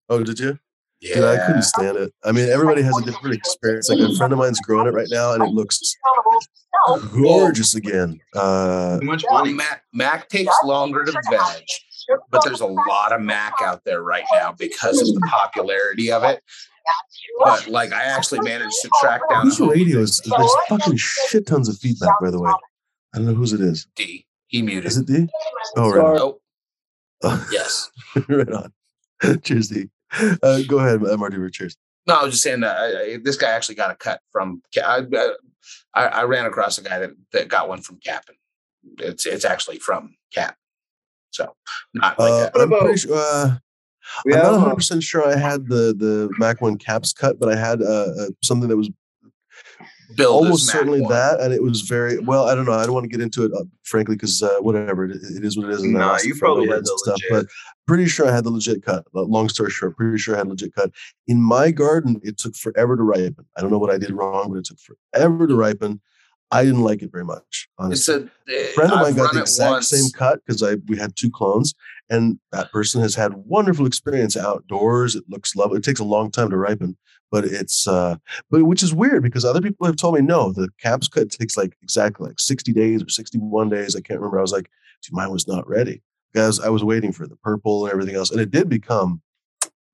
oh, did you? Yeah, Dude, I couldn't stand it. I mean, everybody has a different experience. Like a friend of mine's growing it right now, and it looks gorgeous again. Uh, Too much Well, money. Mac, Mac takes longer to veg, but there's a lot of Mac out there right now because of the popularity of it. But like, I actually managed to track down whose radio is? There's fucking shit tons of feedback, by the way. I don't know whose it is. D. He muted. Is it D? Oh, right. Nope. Yes. right on. Cheers, D. Uh, go ahead, uh, Marty. Cheers. No, I was just saying that I, I, this guy actually got a cut from. I, I, I ran across a guy that, that got one from Cap. and It's it's actually from Cap. So not like Uh, I'm about- pretty sure. Uh, We I'm not uh, 100 percent sure I had the the Mac One caps cut, but I had uh, uh, something that was build almost certainly one. that, and it was very well. I don't know. I don't want to get into it, uh, frankly, because uh, whatever it, it is, what it is. and Nah, you probably had it the and legit. But pretty sure I had the legit cut. Uh, Long story short, pretty sure I had legit cut. In my garden, it took forever to ripen. I don't know what I did wrong, but it took forever to ripen. I didn't like it very much. It's Honestly, a a friend of I've mine got the exact once. same cut because I we had two clones, and that person has had wonderful experience outdoors. It looks lovely. It takes a long time to ripen, but it's uh, but which is weird because other people have told me no, the caps cut takes like exactly like sixty days or sixty one days. I can't remember. I was like, mine was not ready because I was waiting for the purple and everything else, and it did become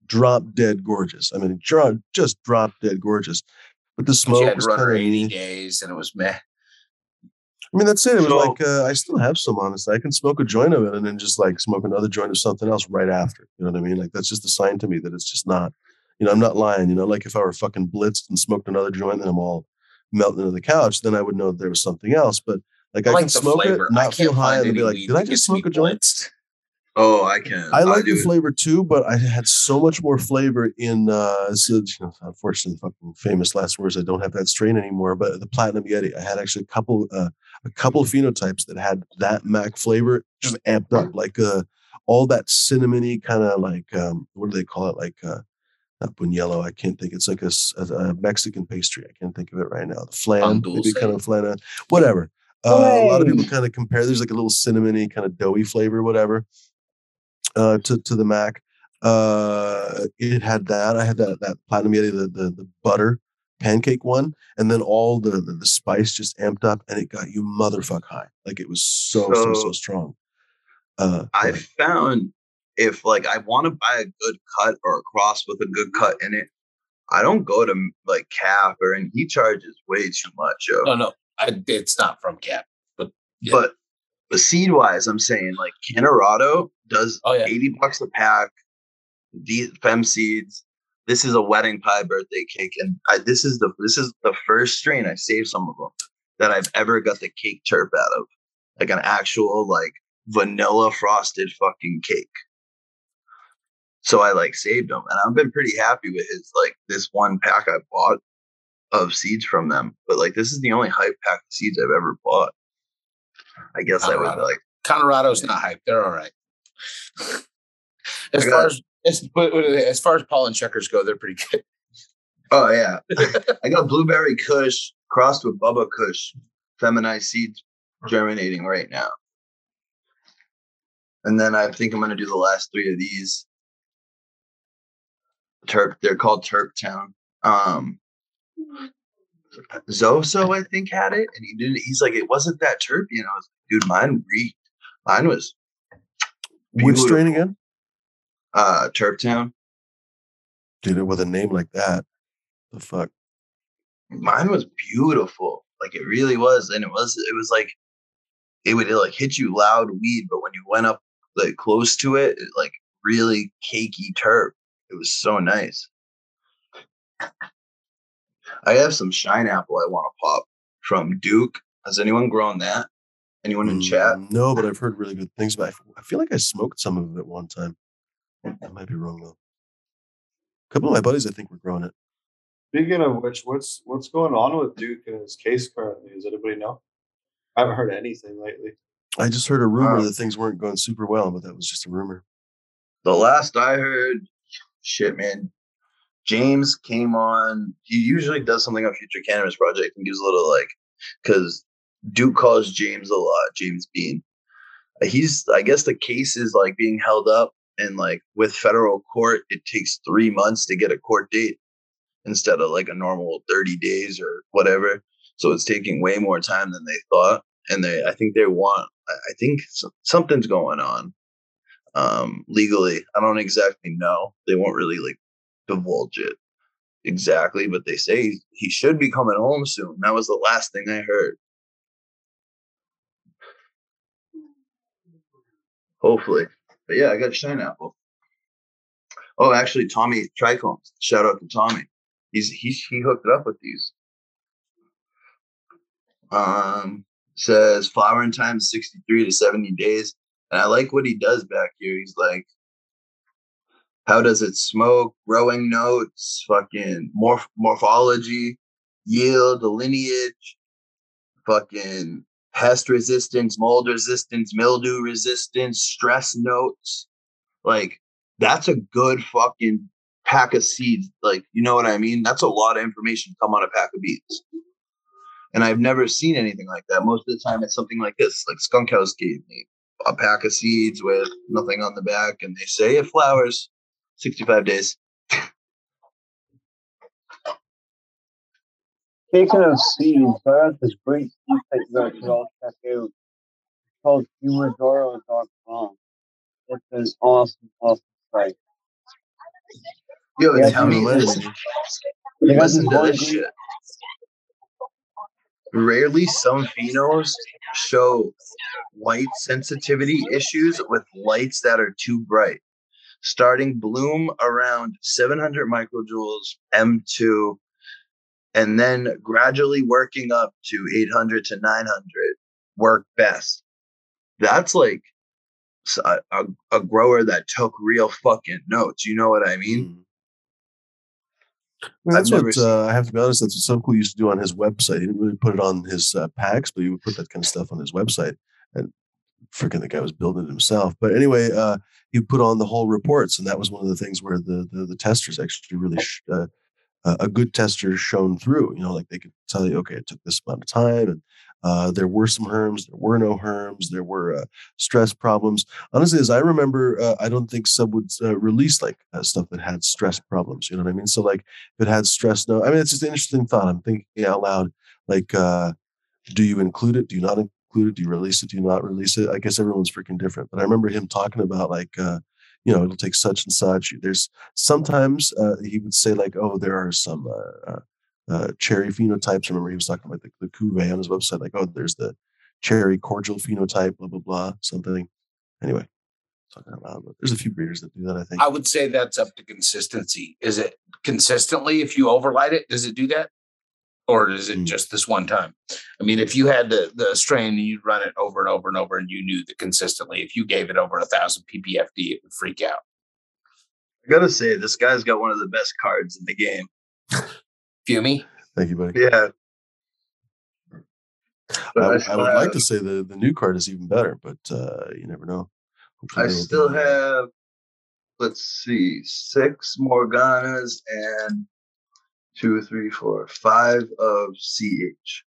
drop dead gorgeous. I mean, just drop dead gorgeous. But the smoke had was run her kind 80 of. days and it was meh. I mean, that's it. It was So- like uh, I still have some honestly. I can smoke a joint of it and then just like smoke another joint of something else right after. You know what I mean? Like that's just a sign to me that it's just not. You know, I'm not lying. You know, like if I were fucking blitzed and smoked another joint, and I'm all melting into the couch. Then I would know that there was something else. But like I, I like can smoke flavor. it, I not feel can't high, find and be like, did I that just gets smoke a joint? Oh, I can. I like do. the flavor too, but I had so much more flavor in uh so, you know, unfortunately fucking famous last words. I don't have that strain anymore, but the platinum yeti, I had actually a couple uh a couple phenotypes that had that Mac flavor just amped up, like uh all that cinnamony kind of like um what do they call it? Like uh not buñuelo, I can't think. It's like a Mexican pastry. I can't think of it right now. The flan, maybe kind of flan, uh, whatever. Uh, a lot of people kind of compare. There's like a little cinnamony kind of doughy flavor, whatever uh, to to the Mac. Uh, it had that. I had that that platinum yeti, the the, the butter pancake one, and then all the, the the spice just amped up, and it got you motherfuck high. Like it was so so so, So- strong. Uh, I yeah. found if like I want to buy a good cut or a cross with a good cut in it, I don't go to like Cap or and he charges way too much, yo. No, no, I, it's not from Cap. Yeah. But but seed wise, I'm saying like Cannarado does Oh, yeah. 80 bucks a pack. These fem seeds. This is a wedding pie birthday cake, and I, this is the this is the first strain I saved some of them that I've ever got the cake terp out of, like an actual like vanilla frosted fucking cake. So I like saved them, and I've been pretty happy with his like this one pack I bought of seeds from them. But like this is the only hype pack of seeds I've ever bought. I guess I would Cannarado. like Cannarado's not hype. They're all right. As far as as, but as far as pollen chuckers go, they're pretty good. Oh yeah, I got blueberry Kush crossed with Bubba Kush, feminized seeds germinating right now. And then I think I'm gonna do the last three of these. Terp, they're called Terp Town. Um, Zoso, I think, had it, and he didn't. He's like, it wasn't that terpy, and I was, dude, mine reeked. Mine was. Which strain again? Uh, Terp Town. Dude, with a name like that, the fuck. mine was beautiful like it really was and it was it was like it would like hit you loud weed but when you went up like close to it, it like really cakey terp it was so nice i have some shine apple i want to pop from duke has anyone grown that anyone in chat Mm, No, but I've heard really good things about. it. I feel like I smoked some of it one time. I might be wrong though. A couple of my buddies, I think, were growing it. Speaking of which, what's what's going on with Duke and his case currently? Does anybody know? I haven't heard anything lately. I just heard a rumor Wow. that things weren't going super well, but that was just a rumor. the last i heard shit man james came on he usually does something on future cannabis project and gives a little like because duke calls james a lot james bean he's i guess the case is like being held up and like with federal court it takes three months to get a court date instead of like a normal 30 days or whatever. So it's taking way more time than they thought and they i think they want i think something's going on um legally. I don't exactly know. They won't really like divulge it exactly but they say he should be coming home soon. That was the last thing i heard. Hopefully but yeah i got a shine apple oh actually tommy trichomes shout out to tommy he's he, he hooked it up with these um says flowering time 63 to 70 days and I like what he does back here. He's like, how does it smoke? Growing notes, fucking morph- morphology, yield, the lineage, fucking pest resistance, mold resistance, mildew resistance, stress notes. Like, that's a good fucking pack of seeds. Like, you know what I mean? That's a lot of information come on a pack of beats. And I've never seen anything like that. Most of the time, it's something like this, like Skunk House gave me a pack of seeds with nothing on the back, and they say it flowers 65 days. Speaking oh, of seeds, I got this great seed that you guys should all check out. It's called fumidoro.com. It's an awesome, awesome site. Yo, Yeah, tell me reminded this. me. They got Listen this to this shit. Rarely some phenos show light sensitivity issues with lights that are too bright. Starting bloom around 700 microjoules M2 and then gradually working up to 800 to 900 work best. That's like a a grower that took real fucking notes. You know what I mean? Mm. Well, that's what seen- uh, I have to be honest. That's what Subcool used to do on his website. He didn't really put it on his uh, packs, but he would put that kind of stuff on his website. And freaking the guy was building it himself. But anyway, uh, he put on the whole reports, and that was one of the things where the the, the testers actually really sh- uh, a good tester shown through. You know, like they could tell you, okay, it took this amount of time, and uh, there were some herms, there were no herms, there were uh, stress problems. Honestly, as I remember, uh, I don't think Sub would uh, release like uh, stuff that had stress problems. You know what I mean? So like if it had stress, no. I mean, it's just an interesting thought. I'm thinking out loud. Like, uh, do you include it? Do you not include it? Do you release it? Do you not release it? I guess everyone's freaking different. But I remember him talking about like, you know, it'll take such and such. There's sometimes uh, he would say like, oh, there are some uh, uh, uh, cherry phenotypes. I remember he was talking about the, the cuvee on his website, like, oh, there's the cherry cordial phenotype, blah blah blah, something. Anyway, talking out loud, but there's a few breeders that do that. I think. I would say that's up to consistency. Is it consistently if you overlight it, does it do that? Or is it Mm. just this one time? I mean, if you had the, the strain and you'd run it over and over and over and you knew that consistently, if you gave it over a thousand ppfd, it would freak out. I gotta say, this guy's got one of the best cards in the game. Fumi. Thank you, buddy. Yeah. But I, I would- I like to say the the new card is even better, but uh, you never know. Hopefully I still uh, have, let's see, six Morganas and two, three, four, five of CH.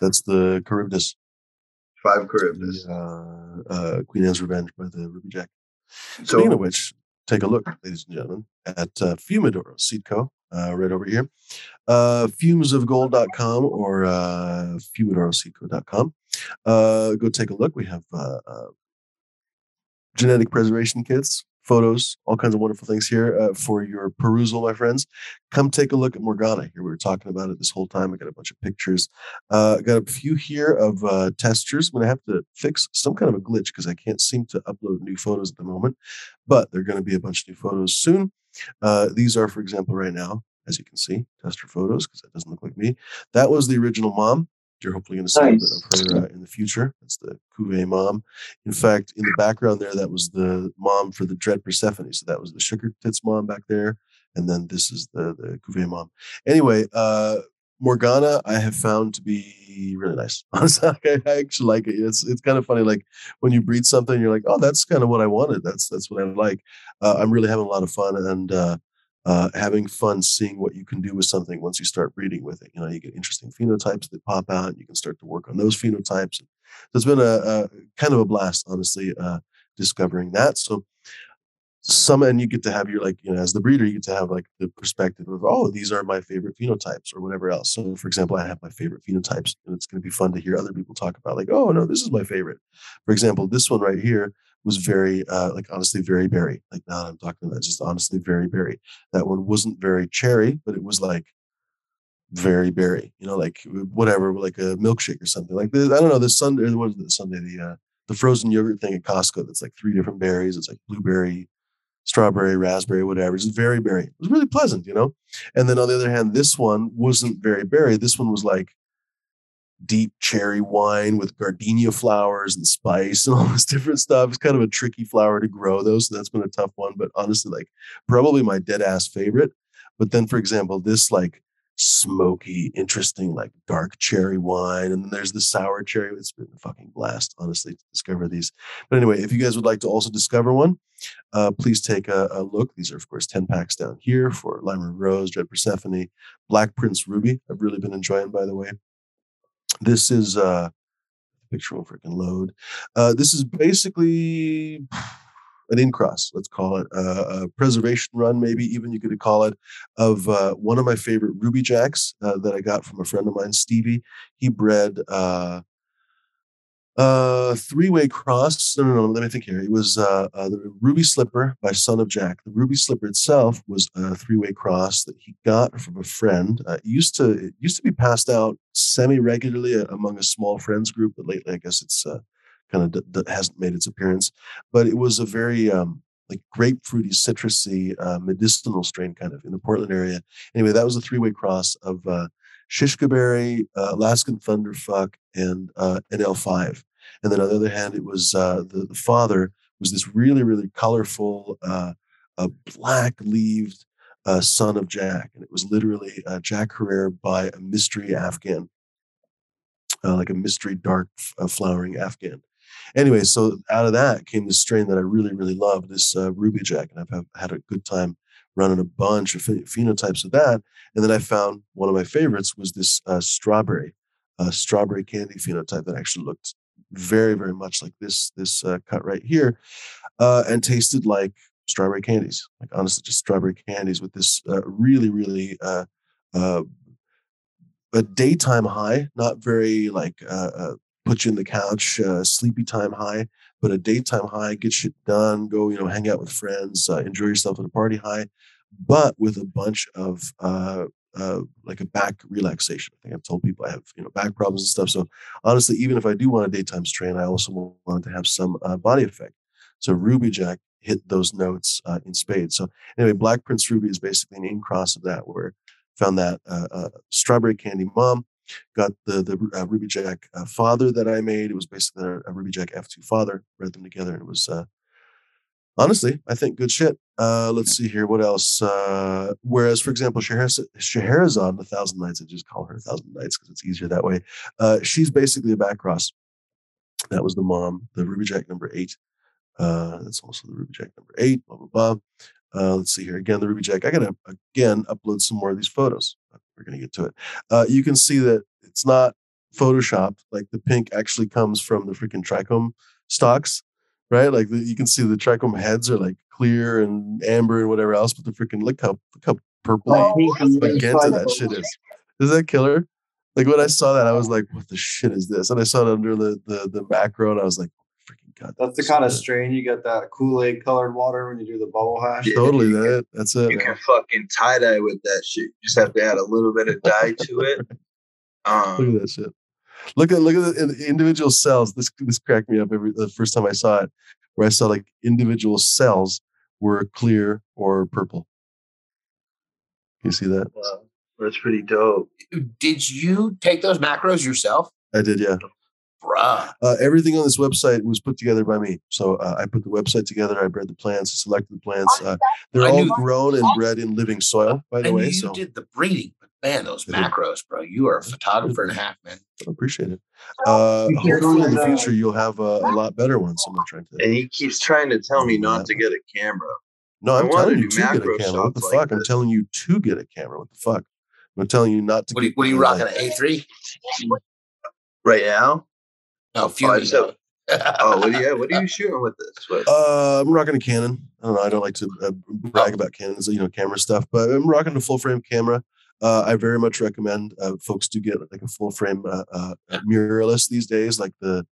That's the Charybdis, Five the, Charybdis. uh, uh, Queen Anne's Revenge by the Ruby Jack. So Speaking of which, take a look, ladies and gentlemen, at uh, Fumidoro Seed Co. Uh, right over here. Uh, fumesofgold.com or uh, fumidoroseedco.com. Uh, go take a look. We have uh, uh, genetic preservation kits, photos, all kinds of wonderful things here uh, for your perusal, my friends. Come take a look at Morgana. Here we were talking about it this whole time. I got a bunch of pictures. Uh, got a few here of uh, testers. I'm going to have to fix some kind of a glitch because I can't seem to upload new photos at the moment, but there are going to be a bunch of new photos soon. Uh, these are, for example, right now, as you can see, tester photos because that doesn't look like me. That was the original mom. You're hopefully going to see a bit of her uh, in the future. That's the Cuvée mom. In fact, in the background there, that was the mom for the Dread Persephone. So that was the Sugar Tits mom back there, and then this is the the Cuvée mom. Anyway, uh, Morgana, I have found to be really nice. Honestly, I, I actually like it. It's it's kind of funny. Like when you breed something, you're like, oh, that's kind of what I wanted. That's that's what I like. Uh, I'm really having a lot of fun and uh, uh, having fun seeing what you can do with something once you start breeding with it. You know, you get interesting phenotypes that pop out. And you can start to work on those phenotypes. So it's been a, a kind of a blast, honestly, uh, discovering that. So some and you get to have your like you know as the breeder you get to have like the perspective of oh these are my favorite phenotypes or whatever else. So for example i have my favorite phenotypes and it's going to be fun to hear other people talk about like oh no this is my favorite. For example this one right here was very uh like honestly very berry. Like now i'm talking about just honestly very berry. That one wasn't very cherry but it was like very berry you know like whatever like a milkshake or something. Like this i don't know the sunday is the sunday the uh the frozen yogurt thing at costco that's like three different berries it's like blueberry strawberry, raspberry, whatever. It's very berry. It was really pleasant, you know. And then on the other hand, this one wasn't very berry. This one was like deep cherry wine with gardenia flowers and spice and all this different stuff. It's kind of a tricky flower to grow, though, so that's been a tough one. But honestly, like probably my dead ass favorite. But then, for example, this like smoky, interesting, like dark cherry wine. And then there's the sour cherry. It's been a fucking blast, honestly, to discover these. But anyway, if you guys would like to also discover one, uh, please take a, a look. These are, of course, 10 packs down here for Lima Rose, Dread Persephone, Black Prince Ruby. I've really been enjoying, by the way. This is uh picture will freaking load. Uh, this is basically an in cross, let's call it uh, a preservation run, maybe even you could call it, of uh, one of my favorite Ruby Jacks uh, that I got from a friend of mine, Stevie. He bred uh, uh, three-way cross. No, no, no. Let me think here. It was the Ruby Slipper by Son of Jack. The Ruby Slipper itself was a three-way cross that he got from a friend. It used to it used to be passed out semi-regularly among a small friends group, but lately I guess it's kind of d- d- hasn't made its appearance. But it was a very um, like grapefruity, citrusy, uh, medicinal strain kind of in the Portland area. Anyway, that was a three-way cross of uh, Shishkaberry, uh, Alaskan Thunderfuck, and uh, NL5. And then on the other hand, it was uh, the, the father was this really, really colorful, uh, uh, black-leaved uh, son of Jack, and it was literally uh, Jack Herer by a mystery Afghan, uh, like a mystery dark uh, flowering Afghan. Anyway, so out of that came this strain that I really, really love, this uh, Ruby Jack, and I've have, had a good time running a bunch of phe- phenotypes of that. And then I found one of my favorites was this uh, strawberry, uh, strawberry candy phenotype that actually looked very, very much like this this uh, cut right here, uh, and tasted like strawberry candies. Like honestly, just strawberry candies with this uh, really, really uh, uh, a daytime high, not very like uh, put you in the couch, uh, sleepy time high, but a daytime high, get shit done, go you know hang out with friends, uh, enjoy yourself at a party high, but with a bunch of uh, uh, like a back relaxation. I think I've told people I have you know back problems and stuff. So honestly, even if I do want a daytime strain, I also want to have some uh, body effect. So Ruby Jack hit those notes uh, in spades. So anyway, Black Prince Ruby is basically an in cross of that, where found that uh, uh, strawberry candy mom, got the the uh, Ruby Jack uh, father that I made. It was basically a, a Ruby Jack F2 father. Read them together, and it was uh, honestly, I think good shit. Uh, let's see here. What else? Uh, whereas, for example, Scheherazade, Scheherazade, the Thousand Nights, I just call her A Thousand Nights because it's easier that way. Uh, she's basically a back cross. That was the mom, the Ruby Jack number eight. That's also the Ruby Jack number eight, blah, blah, blah. Let's see here. Again, the Ruby Jack. I got to, again, upload some more of these photos. We're going to get to it. Uh, you can see that it's not photoshopped. Like the pink actually comes from the freaking trichome stalks, right? Like the, you can see the trichome heads are like clear and amber and whatever else, but the freaking look how look how purple I hate them. magenta that shit is. Is that killer? Like when I saw that, I was like, "What the shit is this?" And I saw it under the the, the macro, and I was like, "Freaking god!" That's the kind of strain you get that Kool Aid colored water when you do the bubble hash. Yeah. totally you that. That's it. You man. can fucking tie dye with that shit. You just have to add a little bit of dye to it. Look Um, at that shit. Look at look at the, the individual cells. This this cracked me up every the first time I saw it, where I saw like individual cells were clear or purple. You see that? wow, that's pretty dope. Did you take those macros yourself? I did, yeah. Bruh. Uh, everything on this website was put together by me. So uh, I put the website together. I bred the plants, selected the plants. Uh, they're I all knew- grown and bred in living soil, by the I knew way. you So did the breeding, but man, those I did. macros, bro. You are a photographer and a half, man. I appreciate it. Uh, You can't hopefully, in the future, you'll have a, a lot better ones. I'm not trying to. And he keeps trying to tell me not to get a camera. No, I I'm telling you to get a camera. What the like fuck? I'm telling you to get a camera. What the fuck? I'm telling you not to. What are you, get what are you rocking? An A three? Right now? No, Oh, Fury. so- Oh, what are you, what are you shooting with this? What? Uh, I'm rocking a Canon. I don't know. I don't like to uh, brag about Canons, you know, camera stuff, but I'm rocking a full frame camera. Uh, I very much recommend uh, folks to get like a full frame uh, uh, mirrorless these days. Like the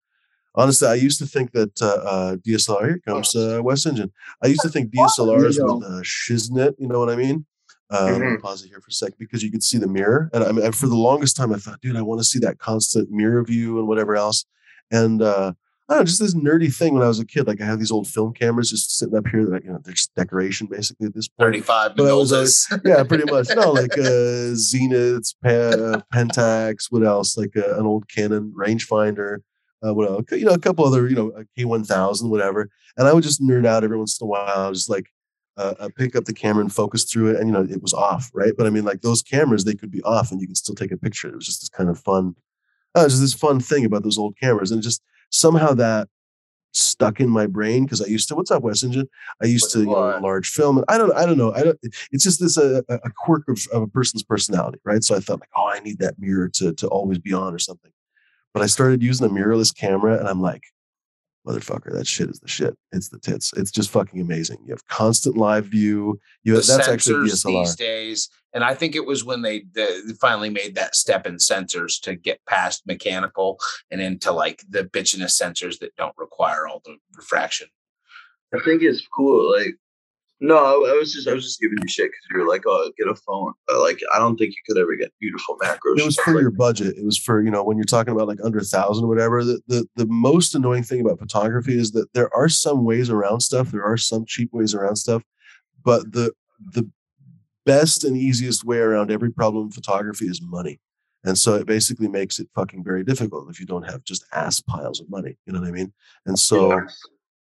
honestly, I used to think that uh, uh, DSLR. Here comes uh, West Engine. I used to think DSLRs There with uh, shiznit. You know what I mean? Uh, let me Mhm. pause it here for a second because you could see the mirror, and I mean, for the longest time, I thought, dude, I want to see that constant mirror view and whatever else. And uh, I don't know, just this nerdy thing when I was a kid. Like I have these old film cameras just sitting up here that you know they're just decoration basically at this point. 35 But I was Mendozas. yeah, pretty much. No, like uh, Zeniths, pa- Pentax. What else? Like uh, an old Canon rangefinder. Uh, what else? You know, a couple other, you know, a K1000, whatever. And I would just nerd out every once in a while. Just like uh, uh, pick up the camera and focus through it, and you know, it was off, right? But I mean, like those cameras, they could be off, and you can still take a picture. It was just this kind of fun. Uh, just this fun thing about those old cameras, and just somehow that stuck in my brain because I used to. What's up, West Engine? I used to, you know, large film. And I don't, I don't know. I don't. It's just this uh, a, a quirk of, of a person's personality, right? So I thought like, oh, I need that mirror to to always be on or something. But I started using a mirrorless camera, and I'm like, motherfucker, that shit is the shit. It's the tits. It's just fucking amazing. You have constant live view. You the have, that's actually sensors DSLR. these days, and I think it was when they, they finally made that step in sensors to get past mechanical and into like the bitchiness sensors that don't require all the refraction. I think it's cool. Like, no, I, was just I was just giving you shit because you were like, oh, get a phone. But, like, I don't think you could ever get beautiful macros. It was for like your budget. It was for you know when you're talking about like under a thousand or whatever. The, the the most annoying thing about photography is that there are some ways around stuff. There are some cheap ways around stuff, but the the best and easiest way around every problem in photography is money. And so it basically makes it fucking very difficult if you don't have just ass piles of money. You know what I mean? And so Yeah.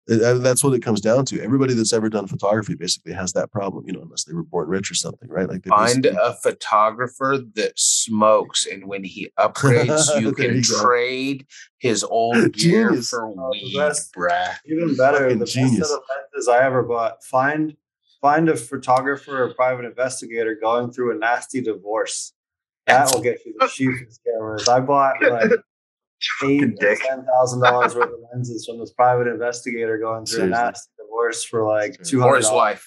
It- and that's what it comes down to. Everybody that's ever done photography basically has that problem, you know, unless they were born rich or something, right? Like they Find a photographer that smokes, and when he upgrades, you can you trade his old gear Genius. for Oh, weed, best. bruh. Even better, Fucking the best genius. set of lenses I ever bought. Find find a photographer or private investigator going through a nasty divorce. That will get you the cheapest cameras. I bought like Fucking eight dick. ten thousand dollars worth of lenses from this private investigator going through Seriously. a nasty divorce for like Seriously. two Or hundred his dollars.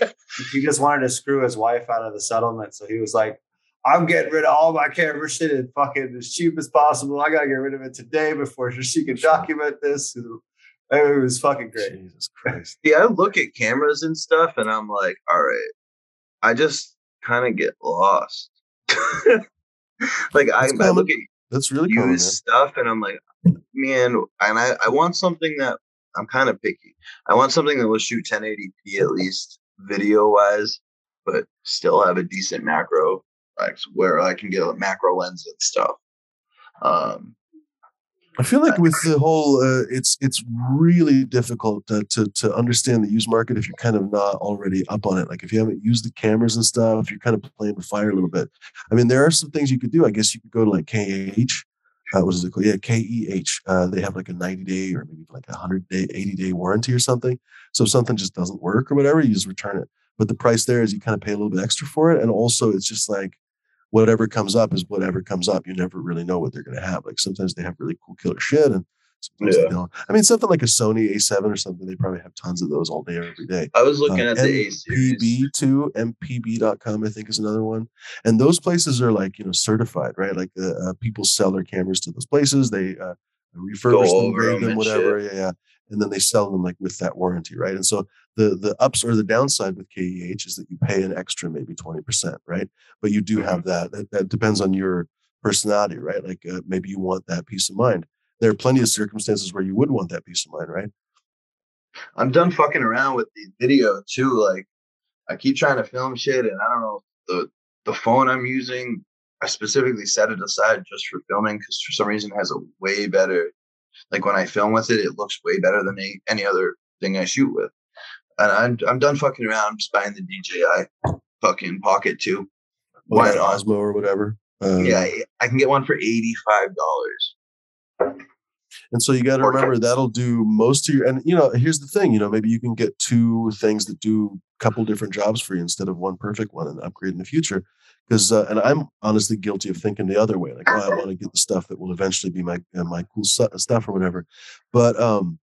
wife. he just wanted to screw his wife out of the settlement, so he was like, "I'm getting rid of all my camera shit and fucking as cheap as possible. I gotta get rid of it today before she can document this." It was fucking great. Jesus Christ. See, I look at cameras and stuff, and I'm like, all right, I just kind of get lost. like I, That's I look at That's really used stuff, and I'm like, man, and I, I want something that I'm kind of picky. I want something that will shoot 1080p at least video wise, but still have a decent macro, like where I can get a macro lens and stuff. Um, I feel like with the whole, uh, it's it's really difficult to, to to understand the used market if you're kind of not already up on it. Like if you haven't used the cameras and stuff, you're kind of playing with fire a little bit. I mean, there are some things you could do. I guess you could go to like KH. Uh, what is it called? Yeah, KEH. Uh, they have like a 90 day or maybe like a 100 day, 80 day warranty or something. So if something just doesn't work or whatever, you just return it. But the price there is you kind of pay a little bit extra for it, and also it's just like whatever comes up is whatever comes up. You never really know what they're going to have. Like sometimes they have really cool killer shit, and sometimes Yeah. they don't. I mean, something like a Sony A7 or something, they probably have tons of those all day, every day. I was looking Uh, at the A series. MPB too, mpb.com, I think is another one. And those places are like, you know, certified, right? Like uh, uh, people sell their cameras to those places. They uh, refurbish them, grade them whatever. Yeah, yeah. And then they sell them like with that warranty, right? And so the the ups or the downside with KEH is that you pay an extra maybe 20%, right? But you do have that. That, that depends on your personality, right? Like uh, maybe you want that peace of mind. There are plenty of circumstances where you would want that peace of mind, right? I'm done fucking around with the video too. Like I keep trying to film shit, and I don't know the the phone I'm using. I specifically set it aside just for filming because for some reason it has a way better. Like when I film with it, it looks way better than any, any other thing I shoot with. And I'm I'm done fucking around. I'm just buying the DJI fucking Pocket Two. Why Or? Osmo or whatever. Um, Yeah, I can get one for eighty five dollars. And so you got to remember that'll do most of your. And you know, here's the thing. You know, maybe you can get two things that do a couple different jobs for you instead of one perfect one and upgrade in the future. Because uh, and I'm honestly guilty of thinking the other way. Like, oh, I want to get the stuff that will eventually be my uh, my cool su- stuff or whatever. But um,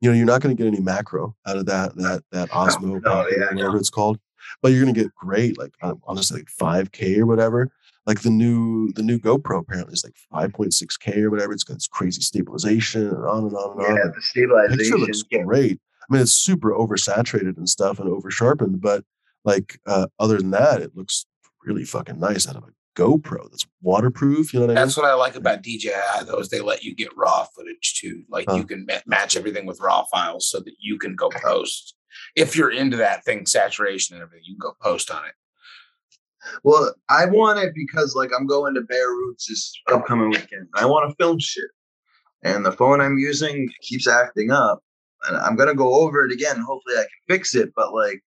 you know, you're not going to get any macro out of that that that Osmo no, yeah, whatever it's called. But you're going to get great, like uh, honestly, like 5K or whatever like the new the new GoPro apparently is like 5.6K or whatever. It's got this crazy stabilization and on and on and on. Yeah, the the picture looks yeah. great. I mean, it's super oversaturated and stuff and over sharpened, but like uh, other than that, it looks really fucking nice out of a GoPro that's waterproof. You know what I mean? That's what I like about DJI though is they let you get raw footage too. Like Huh. you can ma- match everything with raw files so that you can go post. If you're into that thing, saturation and everything, you can go post on it. Well, I want it because like I'm going to Bear Roots this upcoming weekend. I want to film shit, and the phone I'm using keeps acting up, and I'm gonna go over it again. Hopefully, I can fix it. But like,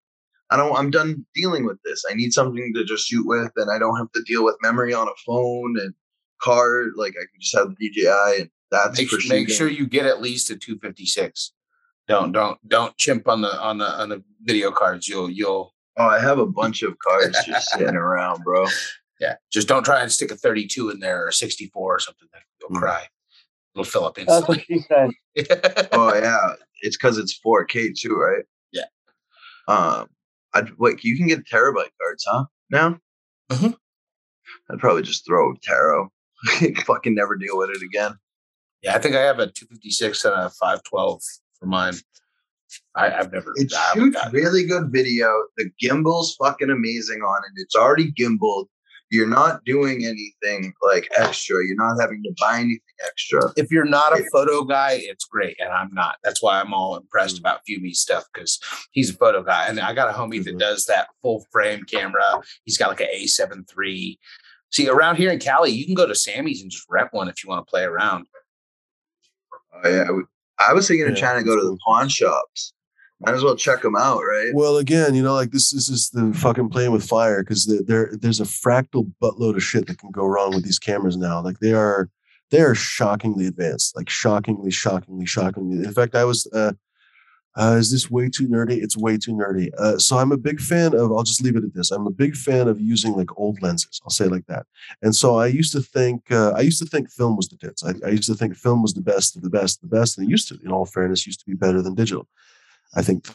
I don't. I'm done dealing with this. I need something to just shoot with, and I don't have to deal with memory on a phone and card. Like I can just have the DJI, and that's Make, for make sure you get at least a 256. Don't don't don't chimp on the on the on the video cards. You'll you'll Oh, I have a bunch of cards just sitting around, bro. Yeah, just don't try and stick a 32 in there or a 64 or something. You'll Mm. cry. It'll fill up That's what instantly. she said. Oh yeah, it's because it's 4K too, right? Yeah. Um, I'd wait. You can get terabyte cards, huh? Now. Mhm. I'd probably just throw Taro. Fucking never deal with it again. yeah, I think I have a 256 and a 512 for mine. I, I've never. It I shoots really good video. The gimbal's fucking amazing on it. It's already gimbaled. You're not doing anything like extra. You're not having to buy anything extra. if you're not a photo guy, it's great, and I'm not. That's why I'm all impressed about Fumi's stuff because he's a photo guy, and I got a homie that Mhm. does that full frame camera. He's got like an A7 III. See, around here in Cali, you can go to Samy's and just rent one if you want to play around. Oh yeah, I was thinking of Yeah, trying to go to the pawn shops. Might as well check them out, right? Well, again, you know, like this, this is the fucking playing with fire because there, there's a fractal buttload of shit that can go wrong with these cameras now. Like they are, they are shockingly advanced, like shockingly, shockingly, shockingly. In fact, I was, uh, uh, is this way too nerdy? It's way too nerdy. Uh, so I'm a big fan of. I'll just leave it at this. I'm a big fan of using like old lenses. I'll say like that. And so I used to think, uh, I used to think film was the tits. I, I used to think film was the best of the best, the best. And it used to, in all fairness, used to be better than digital. I think.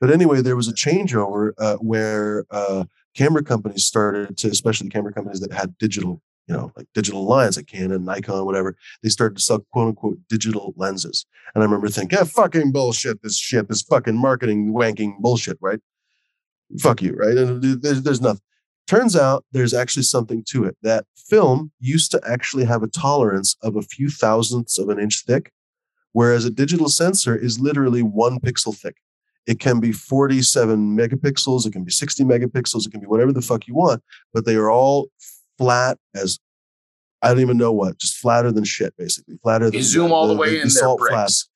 But anyway, there was a changeover uh, where uh, camera companies started to, especially camera companies that had digital, you know, like digital lines, like Canon, Nikon, whatever. They started to sell quote unquote digital lenses. And I remember thinking, yeah, fucking bullshit, this shit, this fucking marketing wanking bullshit, right? Fuck you, right? And there's, there's nothing. Turns out there's actually something to it. That film used to actually have a tolerance of a few thousandths of an inch thick, whereas a digital sensor is literally one pixel thick. It can be 47 megapixels, it can be 60 megapixels, it can be whatever the fuck you want, but they are all flat as I don't even know what, just flatter than shit, basically. Flatter than You zoom all the, way in there, salt flats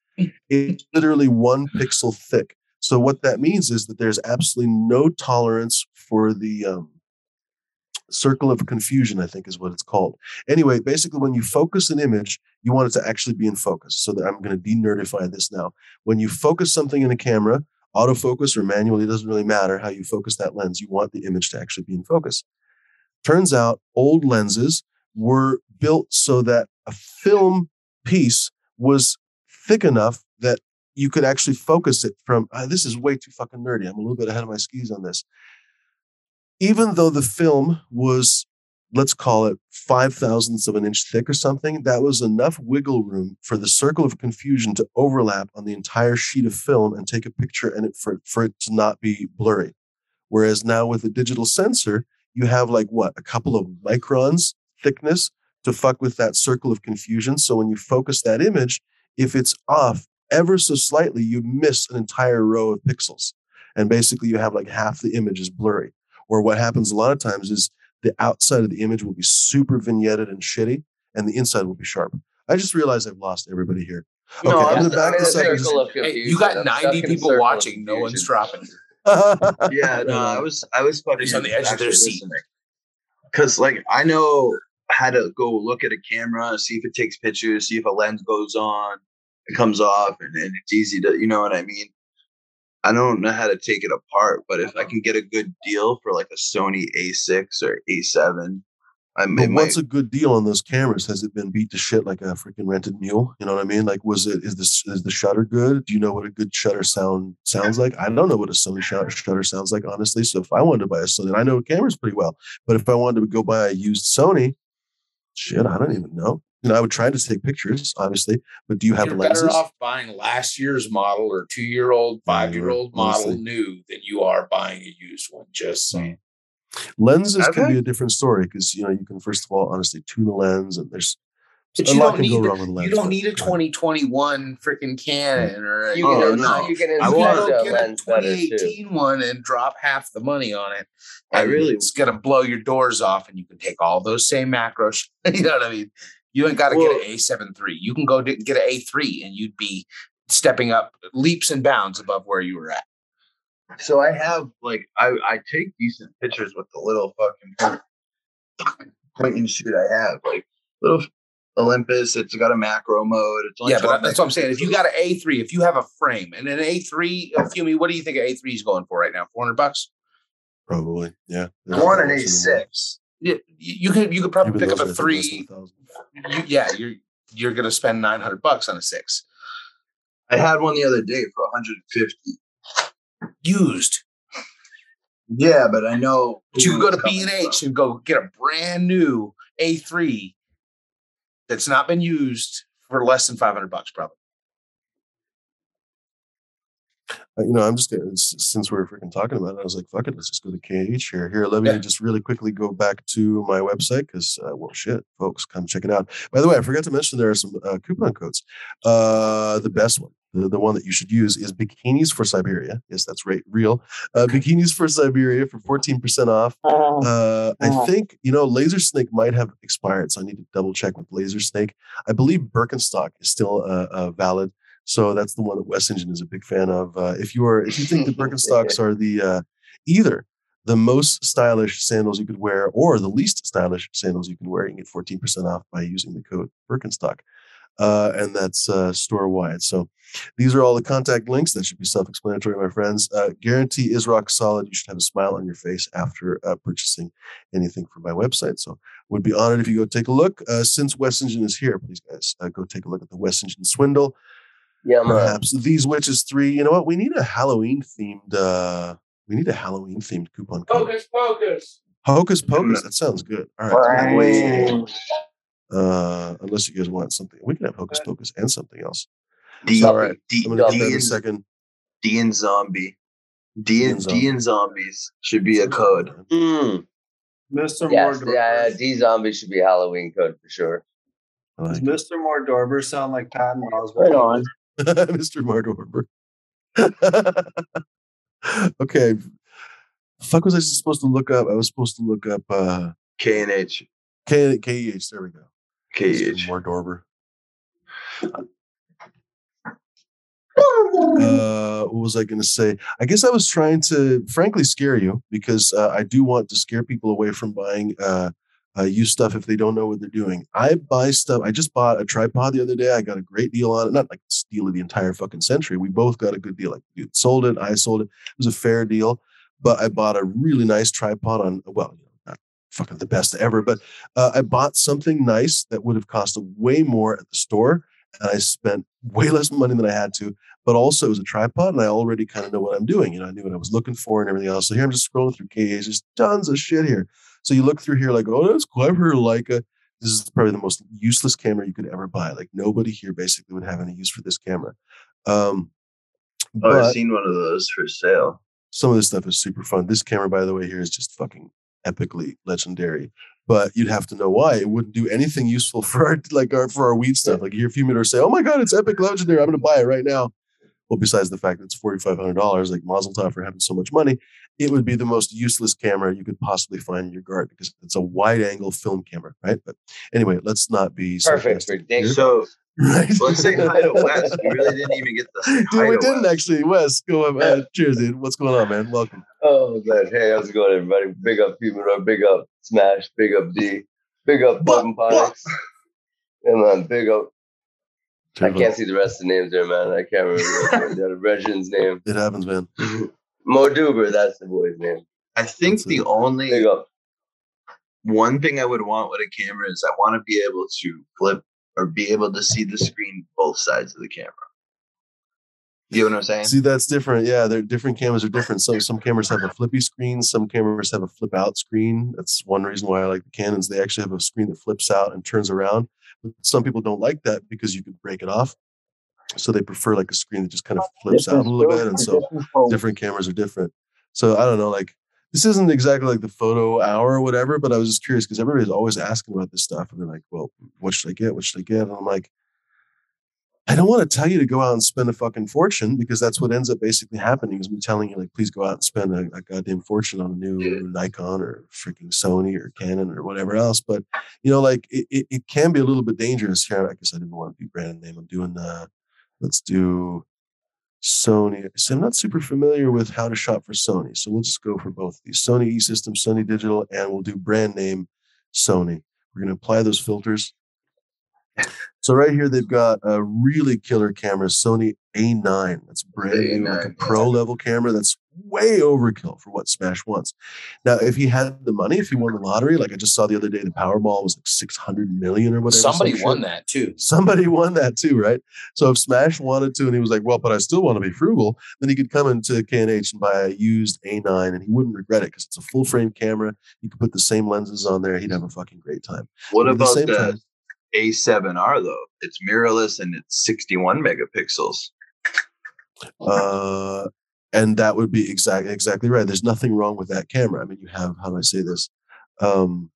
it's literally one pixel thick. So what that means is that there's absolutely no tolerance for the um, circle of confusion. I think is what it's called. Anyway, basically, when you focus an image, you want it to actually be in focus. So that I'm going to de-nerdify this now. When you focus something in a camera, autofocus or manually, it doesn't really matter how you focus that lens. You want the image to actually be in focus. Turns out, old lenses were built so that a film piece was thick enough that you could actually focus it from ah, this is way too fucking nerdy. I'm a little bit ahead of my skis on this. Even though the film was, let's call it five thousandths of an inch thick or something, that was enough wiggle room for the circle of confusion to overlap on the entire sheet of film and take a picture and it for, for it to not be blurry. Whereas now with a digital sensor, you have like what, a couple of microns thickness to fuck with that circle of confusion. So when you focus that image, if it's off ever so slightly, you miss an entire row of pixels. And basically, you have like half the image is blurry. Or what happens a lot of times is the outside of the image will be super vignetted and shitty, and the inside will be sharp. I just realized I've lost everybody here. Okay, No, I'm I'm gonna back I'm in this up. of Hey, you got 90 people watching. No one's confusion. dropping. Yeah, no, I um, was I was fucking on the edge of their seat. Cause like I know how to go look at a camera, see if it takes pictures, see if a lens goes on, it comes off, and, and it's easy to you know what I mean. I don't know how to take it apart, but if I uh-huh. can get a good deal for like a Sony A6 or A7, I But what's might, a good deal on those cameras? Has it been beat to shit like a freaking rented mule? You know what I mean? Like, was it is this is the shutter good? Do you know what a good shutter sound sounds like? I don't know what a Sony shutter shutter sounds like, honestly. So if I wanted to buy a Sony, I know cameras pretty well, but if I wanted to go buy a used Sony, shit, I don't even know. You know, I would try to take pictures, obviously, but do you have You're lenses? better off buying last year's model or two year old, five year old model honestly. new than you are buying a used one. Just mm. saying. Lenses can be a different story because you know you can first of all honestly tune a lens, and there's But a you lot don't can go need wrong with a lens. You don't but- need a 2021 freaking hmm. Canon or a, You Oh, can, no. you can I want inspect a get a lens 2018 one and drop half the money on it. I really- it's gonna blow your doors off, and you can take all those same macros. you know what I mean? You ain't got to Well- get an A7 III. You can go get an A3, and you'd be stepping up leaps and bounds above where you were at. So I have like I I take decent pictures with the little fucking point, point and shoot I have like little Olympus. It's got a macro mode. It's only Yeah, but that's what I'm saying. If you got an A3, if you have a frame and an A3, uh, Fumi, what do you think an A3 is going for right now? 400 bucks? probably yeah. I want an A6. you, you could you could probably Even pick up a are, I think, less three. You, yeah, you're you're gonna spend nine hundred bucks on a six I had one the other day for 150. Used. Yeah, but I know But you could go to B and. H and go get a brand new A three that's not been used for less than five hundred bucks, probably. Uh, you know, I'm just gonna, since we're freaking talking about it, I was like, fuck it, let's just go to KH here. Here, let me Yeah. just really quickly go back to my website because, uh, well, shit, folks, come check it out. By the way, I forgot to mention there are some uh, coupon codes. Uh, the best one, the, the one that you should use is Bikinis for Siberia. Yes, that's right, real. Uh, Bikinis for Siberia for 14% off. Uh, Uh, I think you know Laser Snake might have expired, so I need to double check with Laser Snake. I believe Birkenstock is still uh, valid, so that's the one that West Engine is a big fan of. Uh, if you are, if you think the Birkenstocks are the uh, either the most stylish sandals you could wear or the least stylish sandals you can wear, you can get fourteen percent off by using the code Birkenstock, uh, and that's uh, store wide. So these are all the contact links. That should be self-explanatory, my friends. Uh, guarantee is rock solid. You should have a smile on your face after uh, purchasing anything from my website. So would be honored if you go take a look. Uh, since West Engine is here, please guys uh, go take a look at the West Engine Swindle. Yeah, man. Perhaps these witches three. You know what? We need a Halloween themed. uh We need a Halloween themed coupon code. Focus, focus. Hocus pocus. That sounds good. All right. Right. Uh, unless you guys want something, we can have hocus pocus and something else. D, All right. D, I'm gonna get D, in a second. D and zombie. D and, D and zombies should be a code. Mm. Mr. Yes, Mordor. yeah, D zombie should be a Halloween code for sure. I Does like it. Mr. Mordorber sound like Patton Oswalt? Right on. Mr. Mardorber. okay. Fuck was I supposed to look up? I was supposed to look up uh K and H. K KEH. There we go. K Mr. H. Mardorber. Uh, what was I going to say? I guess I was trying to, frankly, scare you because uh, I do want to scare people away from buying uh, uh, used stuff if they don't know what they're doing. I buy stuff. I just bought a tripod the other day. I got a great deal on it. Not like steal of the entire fucking century. We both got a good deal. Like dude sold it. I sold it. It was a fair deal. But I bought a really nice tripod on. Well, you not fucking the best ever, but uh, I bought something nice that would have cost way more at the store, and I spent way less money than I had to. But also, it was a tripod, and I already kind of know what I'm doing. You know, I knew what I was looking for and everything else. So here I'm just scrolling through KAs. There's tons of shit here. So you look through here, like, oh, that's clever, Leica. This is probably the most useless camera you could ever buy. Like nobody here basically would have any use for this camera. Um, Oh, I've seen one of those for sale. some of this stuff is super fun. This camera, by the way, here is just fucking epically legendary. But you'd have to know why it wouldn't do anything useful for our like our for our weed stuff. Like you hear Fumidor say, "Oh my god, it's epic legendary! I'm going to buy it right now." Well, besides the fact that it's forty five hundred dollars, like Mazel Tov for having so much money, it would be the most useless camera you could possibly find in your garden because it's a wide angle film camera, right? But anyway, let's not be Perfect for sarcastic So right. let's say hi to Wes. We really didn't even get the. say Dude, we didn't Wes. actually. Wes, go up. Uh, cheers, dude. What's going on, man? Welcome. Oh man, hey, how's it going, everybody? Big up Fumidor, big up Smash, big up D, big up Buck, Button Ponics. Yeah, man, big up. I can't see the rest of the names there, man. I can't remember the other Regin's name. It happens, man. Moduber, that's the boy's name. I think That's the it. only Big up. one thing I would want with a camera is I want to be able to flip or be able to see the screen both sides of the camera. You know what I'm saying? See, that's different. Yeah, they're different cameras are different. Some some cameras have a flippy screen. Some cameras have a flip out screen. That's one reason why I like the Canons. They actually have a screen that flips out and turns around. But some people don't like that because you could break it off. So they prefer like a screen that just kind of flips out a little bit. And so different cameras are different. So I don't know, like this isn't exactly like the photo hour or whatever, but I was just curious because everybody's always asking about this stuff. And they're like, well, what should I get? What should I get? And I'm like, I don't want to tell you to go out and spend a fucking fortune because that's what ends up basically happening is me telling you, like, please go out and spend a, a goddamn fortune on a new Yeah. Nikon or freaking Sony or Canon or whatever else. But, you know, like it, it, it can be a little bit dangerous here. I guess I didn't want to do brand name. I'm doing, uh, let's do Sony. So I'm not super familiar with how to shop for Sony. So we'll just go for both of these Sony E System, Sony Digital, and we'll do brand name Sony. We're going to apply those filters. So right here, they've got a really killer camera, Sony A9. That's brand new, like a pro level camera. That's way overkill for what Smash wants. Now, if he had the money, if he won the lottery, like I just saw the other day, the Powerball was like 600 million or whatever. Somebody won shit. that too. Somebody won that too, right? So if Smash wanted to, and he was like, "Well, but I still want to be frugal," then he could come into K and buy a used A9, and he wouldn't regret it because it's a full frame camera. He could put the same lenses on there. He'd have a fucking great time. What But at the about the time- A7R though? It's mirrorless and it's 61 megapixels. Uh, and that would be exactly exactly right. There's nothing wrong with that camera. I mean, you have how do I say this? Um,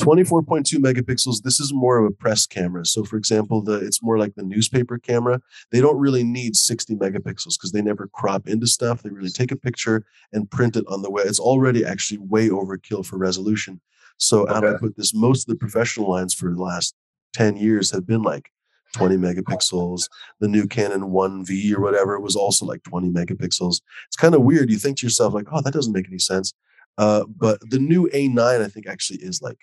24.2 megapixels. This is more of a press camera. So, for example, the it's more like the newspaper camera. They don't really need 60 megapixels because they never crop into stuff. They really take a picture and print it on the web. It's already actually way overkill for resolution. So, do I put this? Most of the professional lines for the last 10 years have been like 20 megapixels. The new Canon 1V or whatever was also like 20 megapixels. It's kind of weird. You think to yourself, like, oh, that doesn't make any sense. Uh, but the new A9, I think, actually is like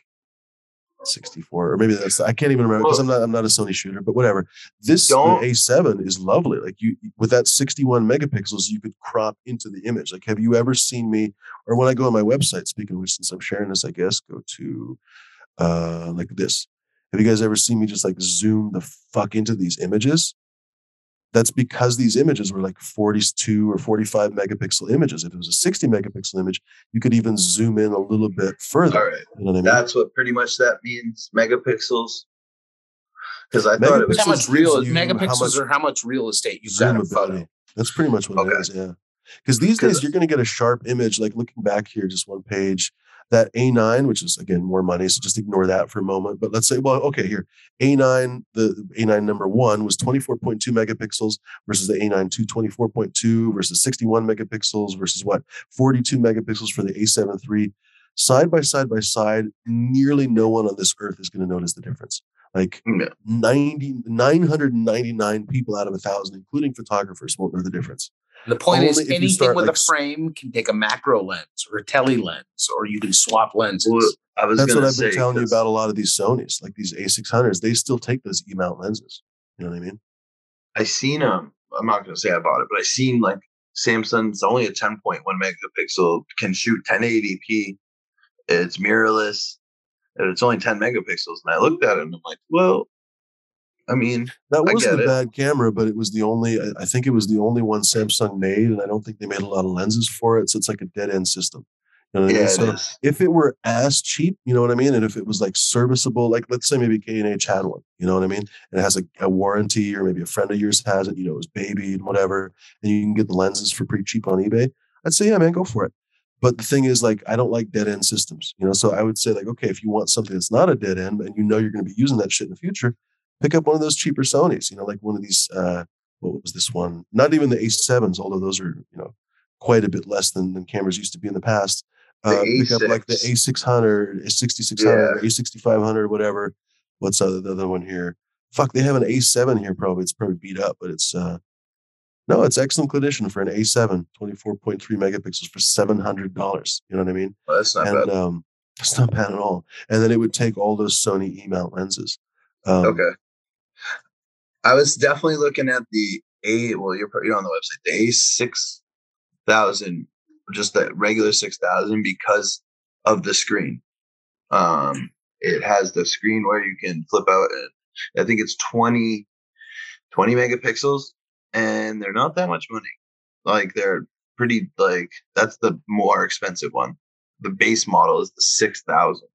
64, or maybe that's I can't even remember because I'm not I'm not a Sony shooter, but whatever. This Don't- A7 is lovely. Like you with that 61 megapixels, you could crop into the image. Like, have you ever seen me, or when I go on my website, speaking of which, since I'm sharing this, I guess, go to uh like this. Have you guys ever seen me just like zoom the fuck into these images? That's because these images were like 42 or 45 megapixel images. If it was a 60 megapixel image, you could even zoom in a little bit further. All right. You know what I mean? That's what pretty much that means. Megapixels. Because I thought it was How much real gives you how megapixels much or how much real estate you've got in a photo? That's pretty much what Okay. it is. Yeah. Because these 'Cause- days you're going to get a sharp image. Like looking back here, just one page, that A9, which is again more money. So just ignore that for a moment. But let's say, well, okay, here, A9, the A9 number one was 24.2 megapixels versus the A9 2, 24.2 versus 61 megapixels versus what, 42 megapixels for the A7 III. Side by side by side, nearly no one on this earth is going to notice the difference. Like hmm, Yeah. 90, 999 people out of a thousand, including photographers, won't know the difference. The point is, Only if anything start, with like, a frame can take a macro lens or a tele lens, or you can swap lenses. Well, I was That's what I've say, been telling you about a lot of these Sonys, like these A600s. They still take those E mount lenses. You know what I mean? I seen um I'm not gonna say I bought it, but I seen like Samsung's only a 10.1 megapixel can shoot 1080p. It's mirrorless, and it's only 10 megapixels. And I looked at it and I'm like, well, I mean, That wasn't a it. bad camera, but it was the only. I- think it was the only one Samsung made, and I don't think they made a lot of lenses for it. So it's like a dead end system. You know what I mean? So is. if it were as cheap, you know what I mean, and if it was like serviceable, like let's say maybe K and H had one, you know what I mean, and it has a, a warranty, or maybe a friend of yours has it, you know, it was baby and whatever, and you can get the lenses for pretty cheap on eBay. I'd say, yeah, man, go for it. But the thing is, like, I don't like dead end systems, you know. So I would say, like, okay, if you want something that's not a dead end, and you know you're going to be using that shit in the future, pick up one of those cheaper Sonys, you know, like one of these. uh What was this one? Not even the A7s, although those are, you know, quite a bit less than, than cameras used to be in the past The uh, pick up like the A6. A600, A6600, A6500, whatever. What's the other, the other one here? Fuck, they have an A7 here. Probably it's probably beat up, but it's uh, no, it's excellent condition for an A7, 24.3 megapixels for seven hundred dollars. You know what I mean? Well, that's not and bad. um, it's not bad at all. And then it would take all those Sony E mount lenses. Um, okay. I was definitely looking at the A. Well, you're you're on the website. The A six thousand, just the regular six thousand, because of the screen. Um, it has the screen where you can flip out, and I think it's 20, 20 megapixels, and they're not that much money. Like they're pretty. Like that's the more expensive one. The base model is the six thousand.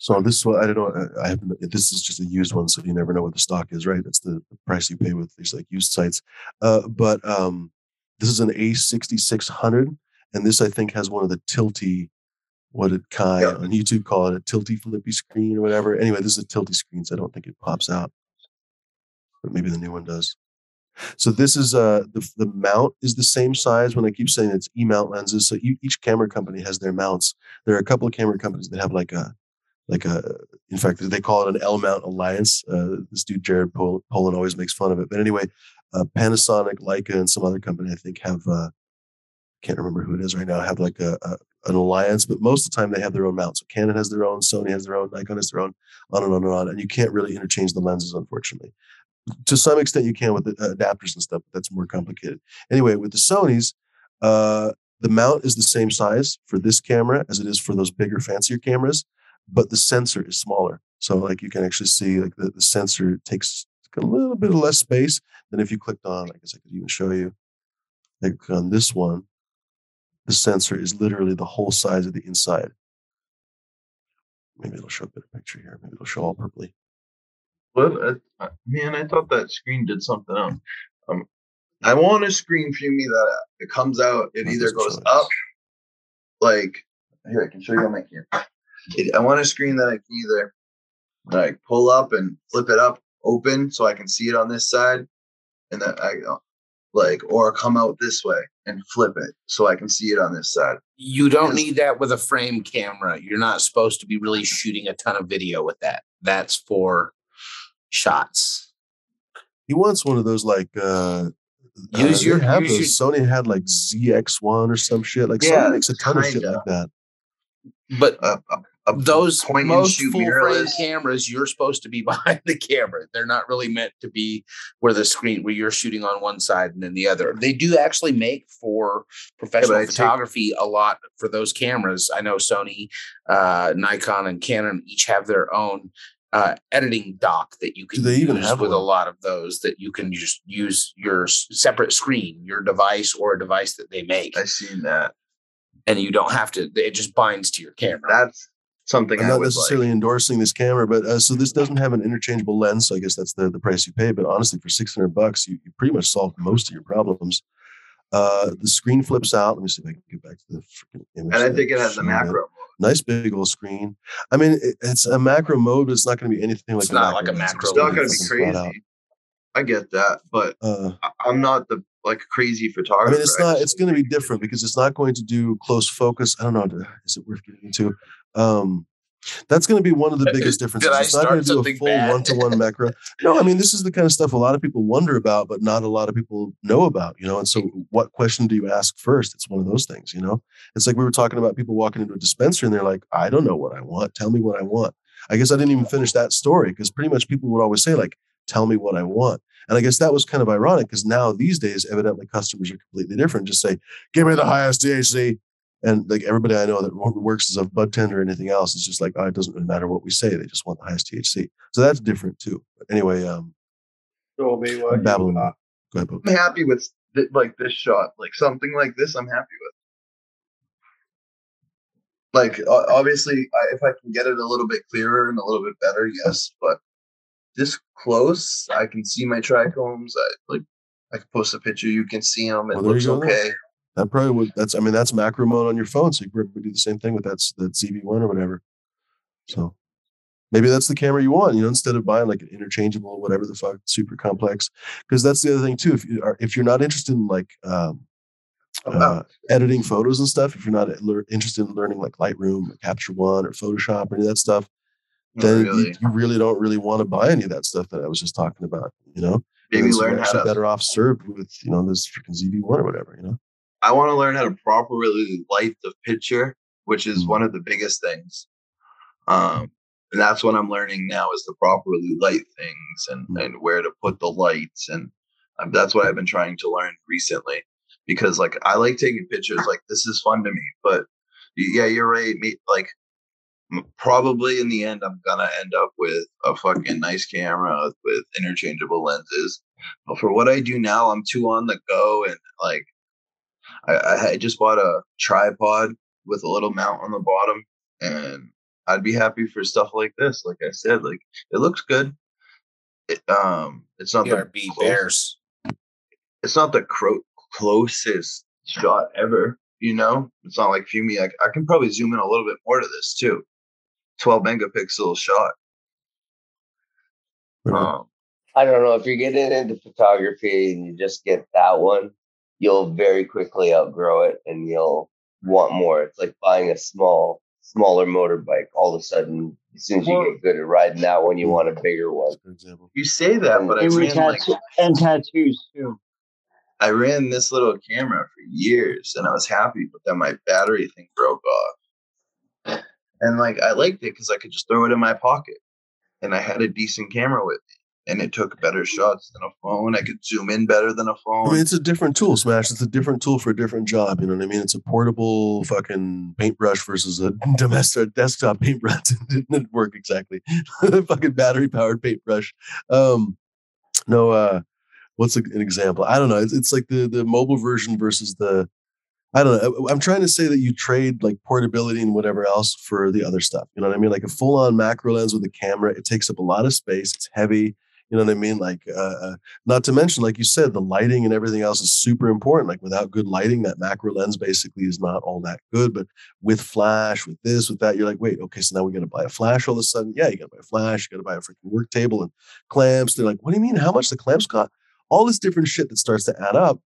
So this one, I don't know. I haven't. This is just a used one, so you never know what the stock is, right? That's the, the price you pay with these like used sites. Uh, but um, this is an A6600, and this I think has one of the tilty. What did Kai Yeah. on YouTube call it? A tilty flippy screen or whatever. Anyway, this is a tilty screen, so I don't think it pops out, but maybe the new one does. So this is uh the the mount is the same size. When I keep saying it's E mount lenses, so e- each camera company has their mounts. There are a couple of camera companies that have like a like a in fact they call it an L mount alliance. Uh, this dude Jared Pol- Polin always makes fun of it. But anyway, uh, Panasonic, Leica, and some other company I think have uh, can't remember who it is right now have like a, a an alliance. But most of the time they have their own mount. So Canon has their own, Sony has their own, Nikon has their own, on and on and on. And you can't really interchange the lenses, unfortunately. to some extent you can with the uh, adapters and stuff, but that's more complicated. Anyway, with the Sony's, uh, the mount is the same size for this camera as it is for those bigger, fancier cameras, but the sensor is smaller. So like you can actually see like the, the sensor takes a little bit less space than if you clicked on. I guess I could even show you. Like on this one, the sensor is literally the whole size of the inside. Maybe it'll show a better picture here. Maybe it'll show all purpley. Uh, uh, man, I thought that screen did something else. Um, I want a screen for me that it comes out. It either goes up, like here. I can show you on my camera. It, I want a screen that I can either like pull up and flip it up, open, so I can see it on this side, and then I uh, like, or come out this way and flip it so I can see it on this side. You don't need that with a frame camera. You're not supposed to be really shooting a ton of video with that. That's for shots. He wants one of those like uh Use uh, your- have use those. Sony had like ZV1 or some shit. Like Yeah, Sony makes a ton of shit like that. But A, a, a those most shoot full frame cameras, you're supposed to be behind the camera. They're not really meant to be where the screen where you're shooting on one side and then the other. They do actually make for professional take- photography a lot for those cameras. I know Sony, uh, Nikon, and Canon each have their own uh, editing dock that you can they even use have with a lot of those that you can just use your separate screen, your device, or a device that they make, I've seen that. And you don't have to. It just binds to your camera. That's something I'm not necessarily like. endorsing this camera, but uh, so this doesn't have an interchangeable lens. So I guess that's the, the price you pay. But honestly, for 600 bucks, you, you pretty much solved most of your problems. Uh, the screen flips out. Let me see if I can get back to the freaking image. And I think it has a macro. mode. Nice big old screen. I mean, it, it's a macro mode, but it's not going to be anything like It's not like a macro It's not going to be crazy. I get that, but Uh, I'm not the like crazy photographer. I mean, it's not. It's going to be different because it's not going to do close focus. I don't know. Is it worth getting into? Um, that's going to be one of the biggest differences. Did I it's not going start to do a something full bad? one-to-one macro. No, I mean this is the kind of stuff a lot of people wonder about, but not a lot of people know about. You know, and so what question do you ask first? It's one of those things. You know, it's like we were talking about people walking into a dispenser and they're like, "I don't know what I want. Tell me what I want." I guess I didn't even finish that story because pretty much people would always say like, "Tell me what I want." And I guess that was kind of ironic because now these days, evidently, customers are completely different. Just say, "Give me the highest THC," and like everybody I know that works as a bud tender or anything else is just like, "Oh, it doesn't really matter what we say; they just want the highest THC." So that's different too. But anyway, um, Show me what babbling. got. Go ahead. I'm happy with th- like this shot, like something like this. I'm happy with. Like obviously, I, if I can get it a little bit clearer and a little bit better, yes. But this close, I can see my trichomes. I like. I can post a picture. You can see them. It Well, looks you go then. okay. That probably would. That's. I mean, that's macro mode on your phone, so you could probably do the same thing with that that ZV one or whatever. So maybe that's the camera you want. You know, instead of buying like an interchangeable, whatever the fuck, super complex. Because that's the other thing too. If you are, if you're not interested in like um, uh, editing photos and stuff, if you're not lear- interested in learning like Lightroom or Capture One or Photoshop or any of that stuff, then really. you, you really don't really want to buy any of that stuff that I was just talking about. You know, Maybe so learn how to. better off served with you know this freaking ZV one or whatever. You know. I want to learn how to properly light the picture, which is Mm. one of the biggest things. Um, and that's what I'm learning now is to properly light things and, Mm. and where to put the lights. And um, that's what I've been trying to learn recently because like I like taking pictures. Like this is fun to me, but yeah, you're right. Me, like probably in the end, I'm gonna end up with a fucking nice camera with interchangeable lenses. But for what I do now, I'm too on the go and like I, I just bought a tripod with a little mount on the bottom, and I'd be happy for stuff like this. Like I said, like it looks good. It, um, it's not the close- Bears. It's not the cro- closest shot ever. You know, it's not like Fumi. I, I can probably zoom in a little bit more to this too. Twelve megapixel shot. Um, I don't know if you're getting into photography and you just get that one, you'll very quickly outgrow it and you'll want more. It's like buying a small, smaller motorbike. All of a sudden, as soon as you get good at riding that one, you want a bigger one. For example. you say that, but I And, with ran like and tattoos too. I ran this little camera for years and I was happy, but then my battery thing broke off. And like I liked it because I could just throw it in my pocket and I had a decent camera with me. and it took better shots than a phone. I could zoom in better than a phone. I mean, it's a different tool, Smash. It's a different tool for a different job. You know what I mean? It's a portable fucking paintbrush versus a domestic desktop paintbrush. it didn't work exactly. fucking battery powered paintbrush. Um, no, uh, what's an example? I don't know. It's, it's like the the mobile version versus the. I don't know. I'm trying to say that you trade like portability and whatever else for the other stuff. You know what I mean? Like a full on macro lens with a camera, it takes up a lot of space. It's heavy. You know what I mean? Like, uh, uh, not to mention, like you said, the lighting and everything else is super important. Like, without good lighting, that macro lens basically is not all that good. But with flash, with this, with that, you're like, wait, okay, so now we got to buy a flash all of a sudden. Yeah, you got to buy a flash. You got to buy a freaking work table and clamps. They're like, what do you mean? How much the clamps cost? All this different shit that starts to add up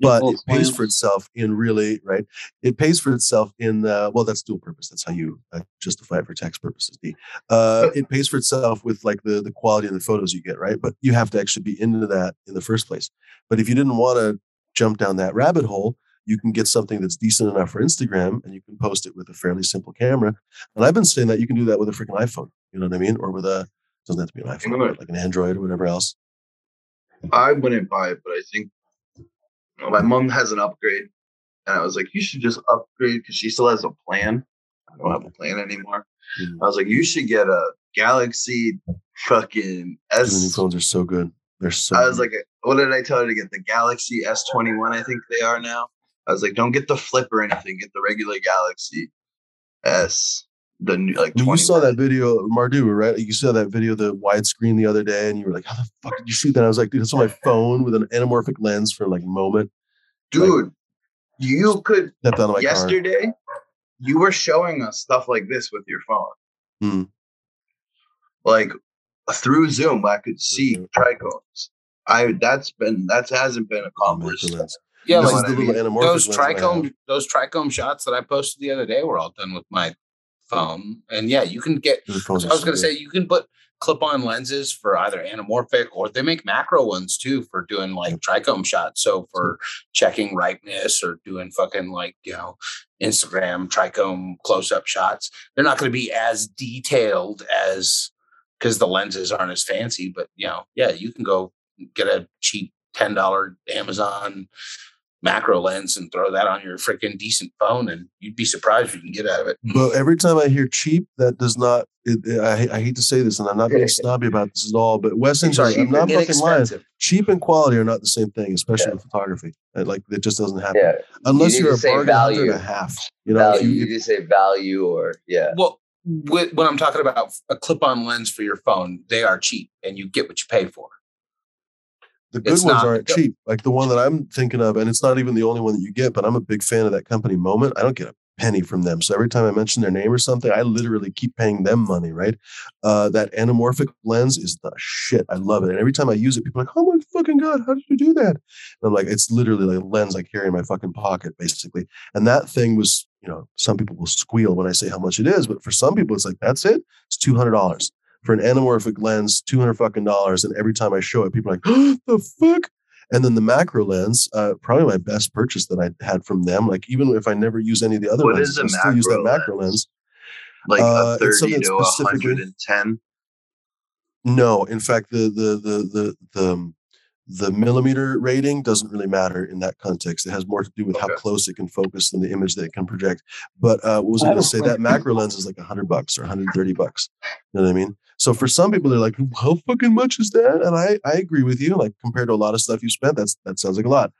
but it pays for itself in really right it pays for itself in uh, well that's dual purpose that's how you uh, justify it for tax purposes D. Uh, it pays for itself with like the the quality of the photos you get right but you have to actually be into that in the first place. But if you didn't want to jump down that rabbit hole you can get something that's decent enough for instagram and you can post it with a fairly simple camera. And i've been saying that you can do that with a freaking iphone you know what i mean or with a doesn't have to be an iphone but like an android or whatever else. I wouldn't buy it, but I think my mom has an upgrade, and I was like, you should just upgrade because she still has a plan. I don't have a plan anymore. Mhm. I was like, you should get a Galaxy fucking Dude, the new S. phones are so good they're so I was good. like, what did I tell her to get? The Galaxy S21, I think they are now. I was like, don't get the flip or anything. Get the regular Galaxy S. The new like I mean, 21. you saw that video, Mardu, right? You saw that video, the widescreen the other day, and you were like, "How the fuck did you shoot that?" I was like, "Dude, it's on my phone with an anamorphic lens for like a moment." dude. You could Stepped out of my car. yesterday. You were showing us stuff like this with your phone. Hmm. Like through Zoom, I could see Mhm. trichomes. I that's been that hasn't been accomplished. Macro lens. Yeah, this know is what the I mean? those lens that I have. trichome those trichome shots that I posted the other day were all done with my phone. And yeah, you can get I was gonna say you can put clip-on lenses for either anamorphic or they make macro ones too for doing like trichome shots. So for checking ripeness or doing fucking like, you know, Instagram trichome close-up shots. They're not gonna be as detailed as because the lenses aren't as fancy, but you know, yeah, you can go get a cheap $10 Amazon macro lens and throw that on your freaking decent phone and you'd be surprised you can get out of it. But every time I hear cheap, that does not. It, it- I, I hate to say this, and I'm not being snobby about this at all. But Wes, Sorry, I'm not fucking lying. Cheap and quality are not the same thing, especially Yeah. in photography. Uh, Like it just doesn't happen Yeah. unless need you're a say bargain hunter and a half. You know, if value. you, You just say value or yeah. Well, with, when I'm talking about a clip-on lens for your phone, they are cheap and you get what you pay for. The good It's ones not- aren't cheap. Like the one that I'm thinking of, and it's not even the only one that you get, but I'm a big fan of that company Moment. I don't get a penny from them. So every time I mention their name or something, I literally keep paying them money, right? Uh, that anamorphic lens is the shit. I love it. And every time I use it, people are like, oh my fucking God, how did you do that? And I'm like, it's literally like a lens I carry in my fucking pocket, basically. And that thing was, you know, some people will squeal when I say how much it is, but for some people, it's like, that's it. It's $200 for an anamorphic lens, 200 fucking dollars. And every time I show it, people are like, oh, the fuck? And then the macro lens, uh, probably my best purchase that I had from them. Like even if I never use any of the other What lenses, I still use that macro lens? lens. Like Uh, a 30 something to specifically- 110. No, in fact, the the the the the um, the millimeter rating doesn't really matter in that context. It has more to do with how close it can focus than the image that it can project. But uh, what was I I going to say? That macro lens is like hundred bucks or 130 bucks. You know what I mean? So for some people, they're like, "How fucking much is that?" And I I agree with you. Like compared to a lot of stuff you spent, that's that sounds like a lot.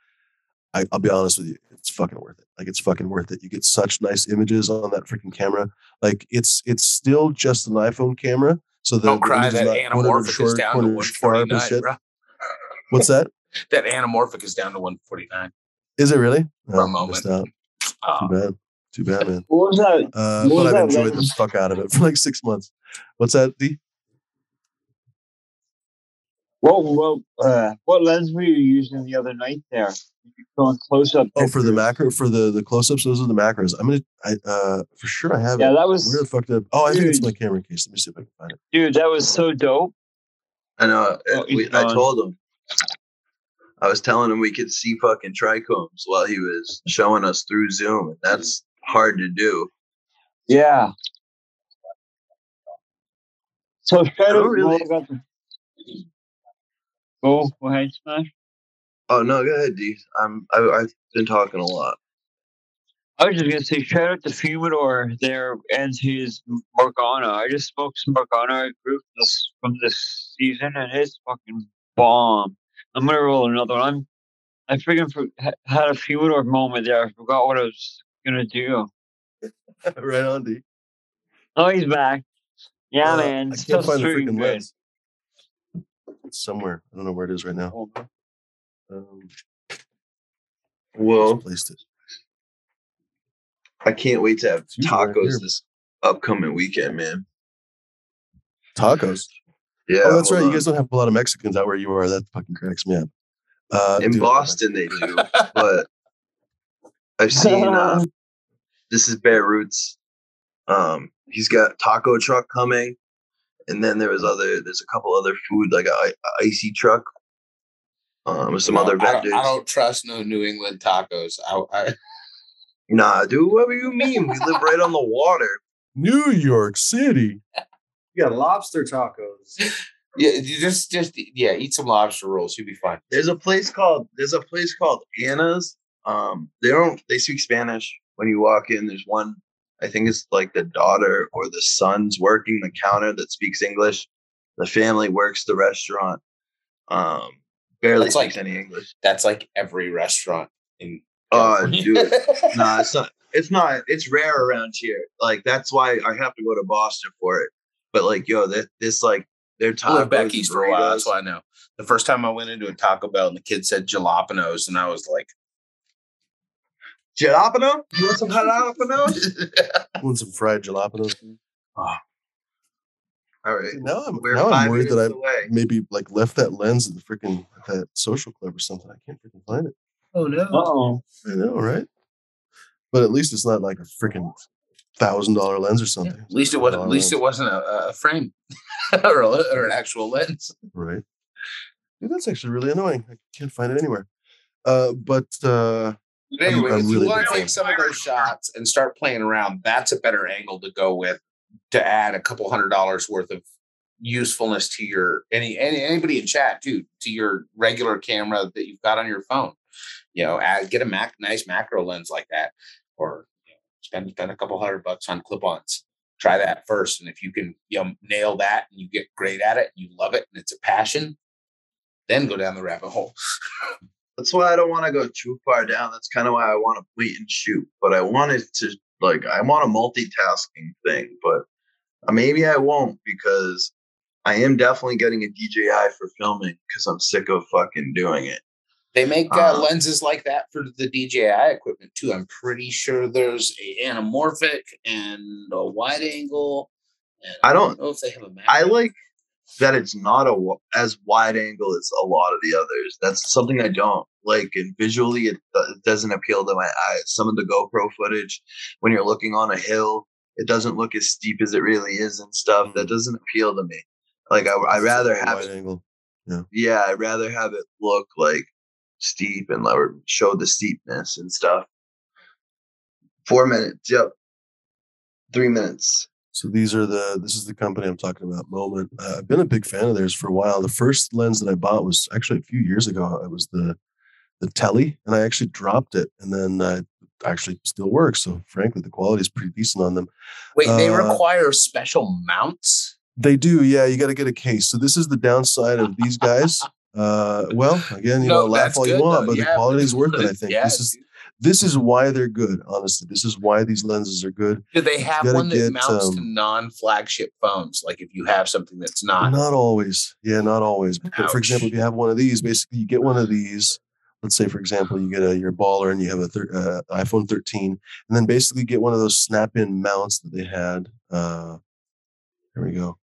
I, I'll be honest with you, it's fucking worth it. Like it's fucking worth it. You get such nice images on that freaking camera. Like it's it's still just an iPhone camera. So the, Don't the cry image that anamorphic is down to cornered sharp and 149, bro. What's that? That anamorphic is down to 149. Is it really? For a Oh, moment. out. Uh, Too bad. Too bad, man. What was that? Uh, What was but I've that enjoyed the fuck out of it for like six months. What's that, D? What what uh, what lens were you using the other night there? You Going close up. Oh, for the macro, for the the close ups. Those are the macros. I'm gonna, I uh, for sure I have Yeah, it. that was Where the fuck did? Oh, I think it's my camera case. Let me see if I can find it. dude. That was so dope. I know. Oh, uh, we, I told him. I was telling him we could see fucking trichomes while he was showing us through Zoom. And that's hard to do. Yeah. So out really- got the Go, go ahead, Smash. Oh no, go ahead, D. I'm I, I've been talking a lot. I was just gonna say shout out to Fumador there and his Morgana. I just smoked some Morgana group this from this season and it's fucking bomb. I'm gonna roll another one. I'm I freaking for, had a Fumador moment there. I forgot what I was gonna do. right on, D. Oh, he's back. Yeah, Uh, man. I can't find the freaking good. lens. It's somewhere. I don't know where it is right now. Um, Well, placed it. I can't wait to have It's usually right tacos this upcoming weekend, man. Tacos. Yeah, oh, that's hold right. You guys don't have a lot of Mexicans out where you are. That fucking cracks me up. Uh, in dude, Boston they do, but I've seen uh, this is Bear Roots. Um, he's got taco truck coming, and then there was other. There's a couple other food like a, i- icy truck. Um, with some No, other I don't, vendors. I don't trust no New England tacos. I, I, Nah, dude, what do you mean? We live right on the water. New York City. You got lobster tacos. yeah, just just yeah, eat some lobster rolls. You'll be fine. There's a place called there's a place called Anna's. Um, they don't they speak Spanish. When you walk in, there's one. I think it's like the daughter or the son's working the counter that speaks English. The family works the restaurant. Um, barely That's speaks like- any English. That's like every restaurant in. Uh, California. dude, nah, it's not. It's not. It's rare around here. Like that's why I have to go to Boston for it. But like, yo, this, this like their I lived tacos back and east for a while. That's why I know. The first time I went into a Taco Bell and the kid said jalapenos, and I was like, Jalapeno? You want some jalapenos? Want some fried jalapenos? Ah. All right. See, now I'm We're now I'm worried that I away. maybe like left that lens at the freaking that social club or something. I can't freaking find it. Oh no. Uh-oh. I know, right? But at least it's not like a freaking thousand dollar lens or something. at least it wasn't. At least it wasn't a, a frame or, a, or an actual lens. right. Dude, that's actually really annoying. I can't find it anywhere. Uh, but uh, But anyway, I'm if you want to take some of those shots and start playing around, that's a better angle to go with to add a couple hundred dollars worth of usefulness to your any, any anybody in chat too to your regular camera that you've got on your phone. You know, add get a mac nice macro lens like that, or you know, spend spend a couple hundred bucks on clip-ons. Try that first, and if you can you know nail that and you get great at it, and you love it, and it's a passion, then go down the rabbit hole. That's why I don't want to go too far down. That's kind of why I want to wait and shoot. But I wanted to like I want a multitasking thing, but uh, maybe I won't because I am definitely getting a DJI for filming because I'm sick of fucking doing it. They make uh, Uh-huh. lenses like that for the DJI equipment too. I'm pretty sure there's a anamorphic and a wide angle. And I don't- know if they have a. I macro. like that it's not a as wide angle as a lot of the others. That's something I don't like. And visually, it, it doesn't appeal to my eyes. Some of the GoPro footage, when you're looking on a hill, it doesn't look as steep as it really is and stuff. That doesn't appeal to me. Like I, I rather have wide it. angle. Yeah, I'd rather have it look like steep and or show the steepness and stuff. Four minutes. Yep. Three minutes. So these are the this is the company I'm talking about. Moment. Uh, I've been a big fan of theirs for a while. The first lens that I bought was actually a few years ago. It was the the Tele, and I actually dropped it, and then uh, actually still works. So frankly, the quality is pretty decent on them. Wait, they uh, require special mounts. They do, yeah. You got to get a case. So this is the downside of these guys. Uh, well, again, you know, laugh all you want, though. but Yeah, the quality is worth it. I think Yeah, this is dude. this is why they're good. Honestly, this is why these lenses are good. Do they have one that get, mounts to um, non-flagship phones? Like if you have something that's not. Not always. Yeah, not always. But for example, if you have one of these, basically you get one of these. Let's say, for example, you get a your baller and you have a thir- uh, iPhone 13, and then basically get one of those snap-in mounts that they had. Uh, there we go.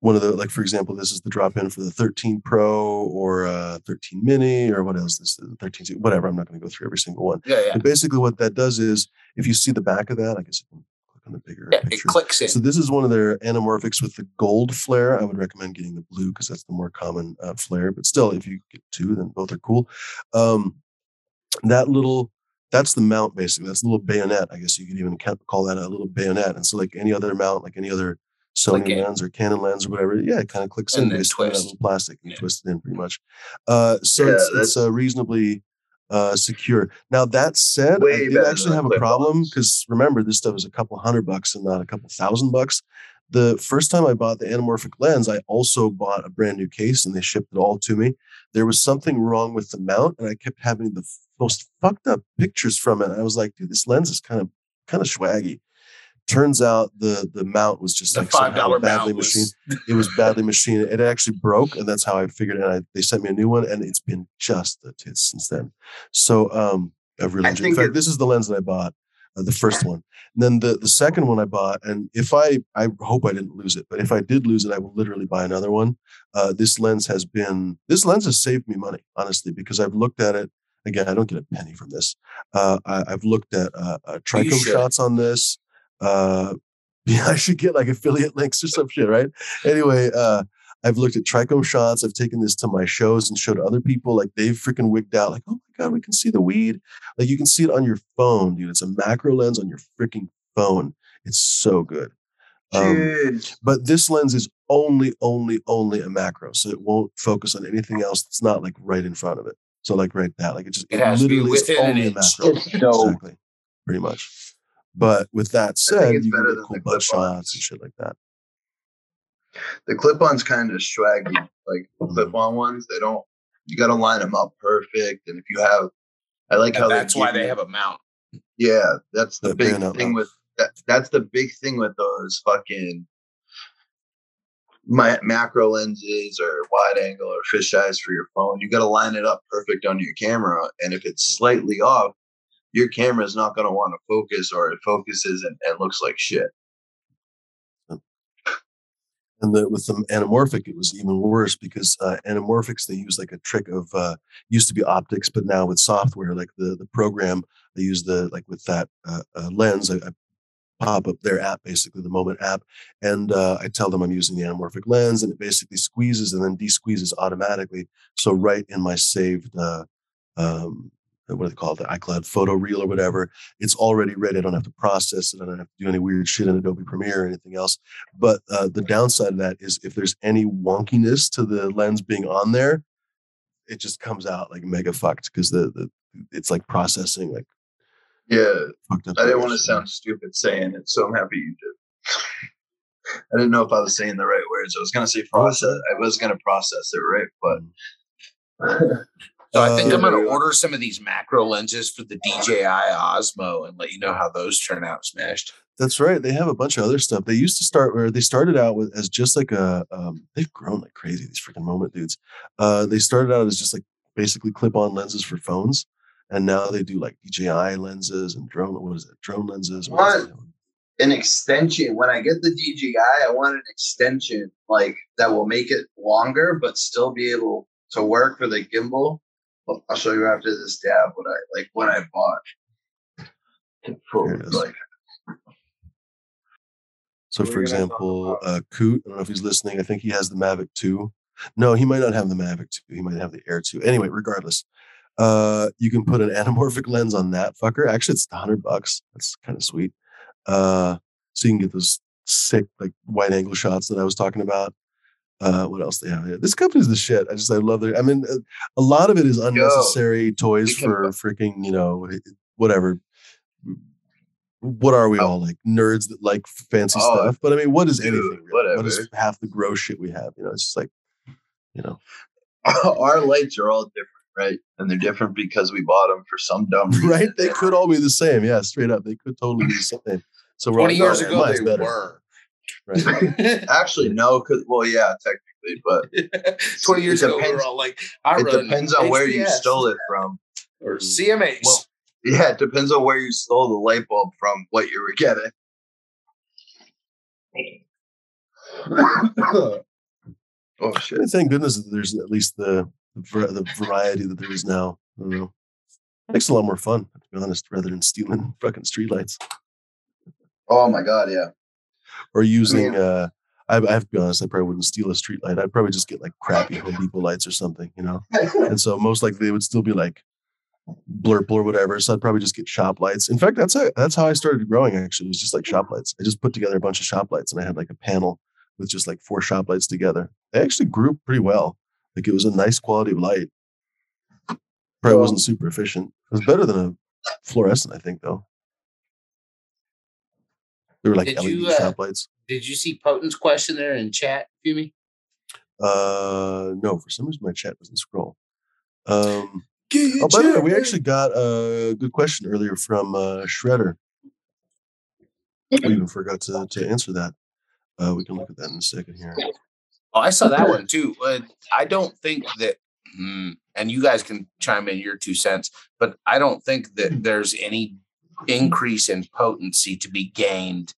One of the like, for example, this is the drop-in for the 13 Pro or uh, 13 Mini or what else? This is 13, whatever. I'm not going to go through every single one. Yeah, yeah. But basically, what that does is, if you see the back of that, I guess you can click on the bigger yeah it picture. clicks in. So this is one of their anamorphics with the gold flare. I would recommend getting the blue because that's the more common uh, flare. But still, if you get two, then both are cool. Um, that little, that's the mount basically. That's a little bayonet. I guess you could even call that a little bayonet. And so, like any other mount, like any other Sony Click in. lens or Canon lens or whatever. Yeah, it kind of clicks And in. then They spin it twist. plastic and Yeah. twist it in pretty much. Uh, so Yeah, it's, it's uh, reasonably uh, secure. Now that said, Way I did actually have a problem because remember this stuff is a couple hundred bucks and not a couple thousand bucks. The first time I bought the anamorphic lens, I also bought a brand new case and they shipped it all to me. There was something wrong with the mount, and I kept having the most fucked up pictures from it. I was like, dude, this lens is kind of kind of swaggy. Turns out the the mount was just The like five somehow badly mount machined was it was badly machined. It actually broke, and that's how I figured it. And I, they sent me a new one, and it's been just the tits since then. So um, I've really I enjoyed. In fact, it- this is the lens that I bought, uh, the first one. And then the the second one I bought, and if I I hope I didn't lose it, but if I did lose it, I will literally buy another one. Uh, this lens has been this lens has saved me money, honestly, because I've looked at it. Again, I don't get a penny from this. Uh, I, I've looked at uh, uh, trichome shots on this. Uh, yeah, I should get like affiliate links or some shit, right? Anyway, uh, I've looked at trichome shots. I've taken this to my shows and showed other people. Like they've freaking wigged out. Like, oh my god, we can see the weed. Like you can see it on your phone, dude. It's a macro lens on your freaking phone. It's so good. Um, but this lens is only, only, only a macro, so it won't focus on anything else that's not like right in front of it. So like right that, like it just It has to be literally is within an only a macro. It's so Exactly, pretty much. But with that said, it's you can better get cool the butt clip-ons. shots and shit like that. the clip-ons kind of swaggy. Like the Mhm. clip-on ones, they don't. You got to line them up perfect. And if you have, I like how that's why they have a mount. Yeah, that's the That big thing mount. with that. That's the big thing with those fucking my macro lenses or wide angle or fish eyes for your phone. You got to line it up perfect on your camera, and if it's slightly off, your camera is not going to want to focus, or it focuses and, and looks like shit. And the, with the anamorphic, it was even worse because uh, anamorphics they use like a trick of uh, used to be optics, but now with software, like the the program they use the like with that uh, uh, lens, I, I pop up their app, basically the Moment app, and uh, I tell them I'm using the anamorphic lens, and it basically squeezes and then de-squeezes automatically. So right in my saved, uh, um, what do they call it, the iCloud photo reel or whatever, it's already ready. I don't have to process it. I don't have to do any weird shit in Adobe Premiere or anything else. But uh, the downside of that is if there's any wonkiness to the lens being on there, it just comes out like mega fucked because the, the it's like processing like Yeah. I didn't want to sound stupid saying it, so I'm happy you did. I didn't know if I was saying the right words. I was gonna say process. I was gonna process it right, but So I think Uh, I'm going to order some of these macro lenses for the DJI Osmo and let you know how those turn out smashed. That's right. They have a bunch of other stuff. They used to start where they started out with as just like a. Um, they've grown like crazy. These freaking moment dudes. Uh, they started out as just like basically clip-on lenses for phones, and now they do like DJI lenses and drone. What is it? Drone lenses. What What? an extension. When I get the DJI, I want an extension like that will make it longer, but still be able to work for the gimbal. I'll show you after this dab what I like what I bought. Here it is. Like So, for are you gonna talk example, uh, Coot, I don't know if he's listening. I think he has the Mavic 2. No, he might not have the Mavic 2. He might have the Air 2. Anyway, regardless, uh, you can put an anamorphic lens on that fucker. Actually, it's 100 bucks. That's kind of sweet. Uh, so you can get those sick, like wide angle shots that I was talking about. Uh, what else they have here? This company's the shit. I just, I love their, I mean, uh, a lot of it is unnecessary toys we can for freaking, you know, whatever what are we Oh. all like nerds that like fancy Oh, stuff? But I mean, what is dude, anything? Really? What is half the gross shit we have? You know, it's just like, you know, our lights are all different, right? And they're different because we bought them for some dumb reason. right? They could all be the same. Yeah, straight up, they could totally be the same. So we're 20 like, years "Oh, ago, they better." were. Right? Actually, no, because well, yeah, technically, but 20 years It ago, we depends- were all like, I it depends on where you stole it from. Or hmm. CMAs. Well, Yeah, it depends on where you stole the light bulb from, what you were getting. oh shit! I thank goodness that there's at least the the, the variety that there is now. I don't know. Makes it a lot more fun, to be honest, rather than stealing fucking streetlights Oh my god, yeah. Or using. mean- uh I, I have to be honest. I probably wouldn't steal a streetlight. I'd probably just get like crappy Home Depot lights or something, you know. And so most likely they would still be like blurple or whatever. So I'd probably just get shop lights. In fact, that's a, that's how I started growing. Actually, it was just like shop lights. I just put together a bunch of shop lights, and I had like a panel with just like four shop lights together. They actually grew pretty well. Like it was a nice quality of light. Probably wasn't super efficient. It was better than a fluorescent, I think, though. They were like Did LED you, uh, shop lights. Did you see Potent's question there in chat, Fumi? Uh, no, for some reason my chat doesn't scroll. Um, oh, by the way, we actually got a good question earlier from uh, Shredder. We even forgot to, to answer that. Uh, we can look at that in a second here. Oh, I saw that one too. Uh, I don't think that, hmm, and you guys can chime in your two cents, but I don't think that there's any increase in potency to be gained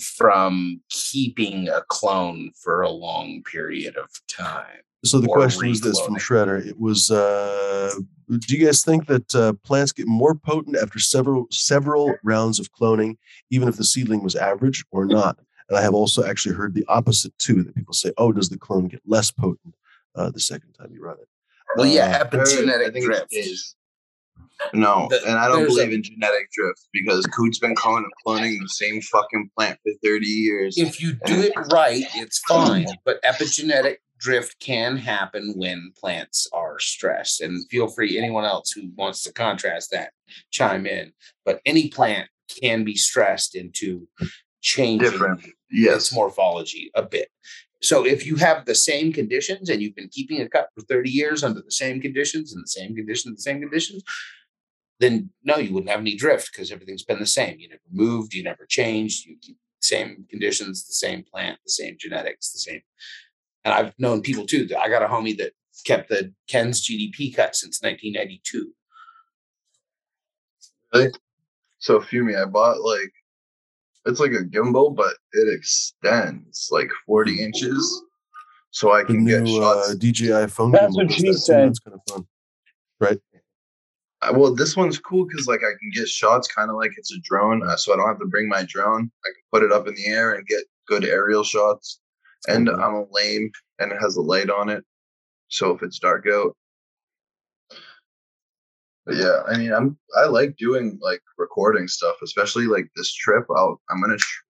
from keeping a clone for a long period of time. So the question was this from Shredder. It was, uh, do you guys think that uh, plants get more potent after several several rounds of cloning, even if the seedling was average or not? And I have also actually heard the opposite too. That people say, "Oh, does the clone get less potent uh, the second time you run it?" Well, yeah, Uh, epigenetic think it drift. No, The- and I don't there's a- believe in genetic drift because Coot's been cloning, cloning the same fucking plant for 30 years. If you do it right, it's fine. But epigenetic drift can happen when plants are stressed. And feel free, anyone else who wants to contrast that, chime in. But any plant can be stressed into changing Different. its morphology a bit. So if you have the same conditions and you've been keeping a cut for 30 years under the same conditions and the same conditions, the same conditions, then no, you wouldn't have any drift because everything's been the same. You never moved, you never changed, you keep the same conditions, the same plant, the same genetics, the same. And I've known people too. I got a homie that kept the Ken's GDP cut since 1992. Really? So Fumi, I bought like it's like a gimbal, but it extends like 40 inches. So I The can get new shots. uh, DJI phone That's what does she that said. That's kind of fun, right? I- well, this one's cool because like I can get shots kind of like it's a drone, uh, so I don't have to bring my drone. I can put it up in the air and get good aerial shots. And. I'm a lame, and it has a light on it, so if it's dark out. But yeah, I mean, I'm I like doing like recording stuff, especially like this trip. I'll I'm gonna tr-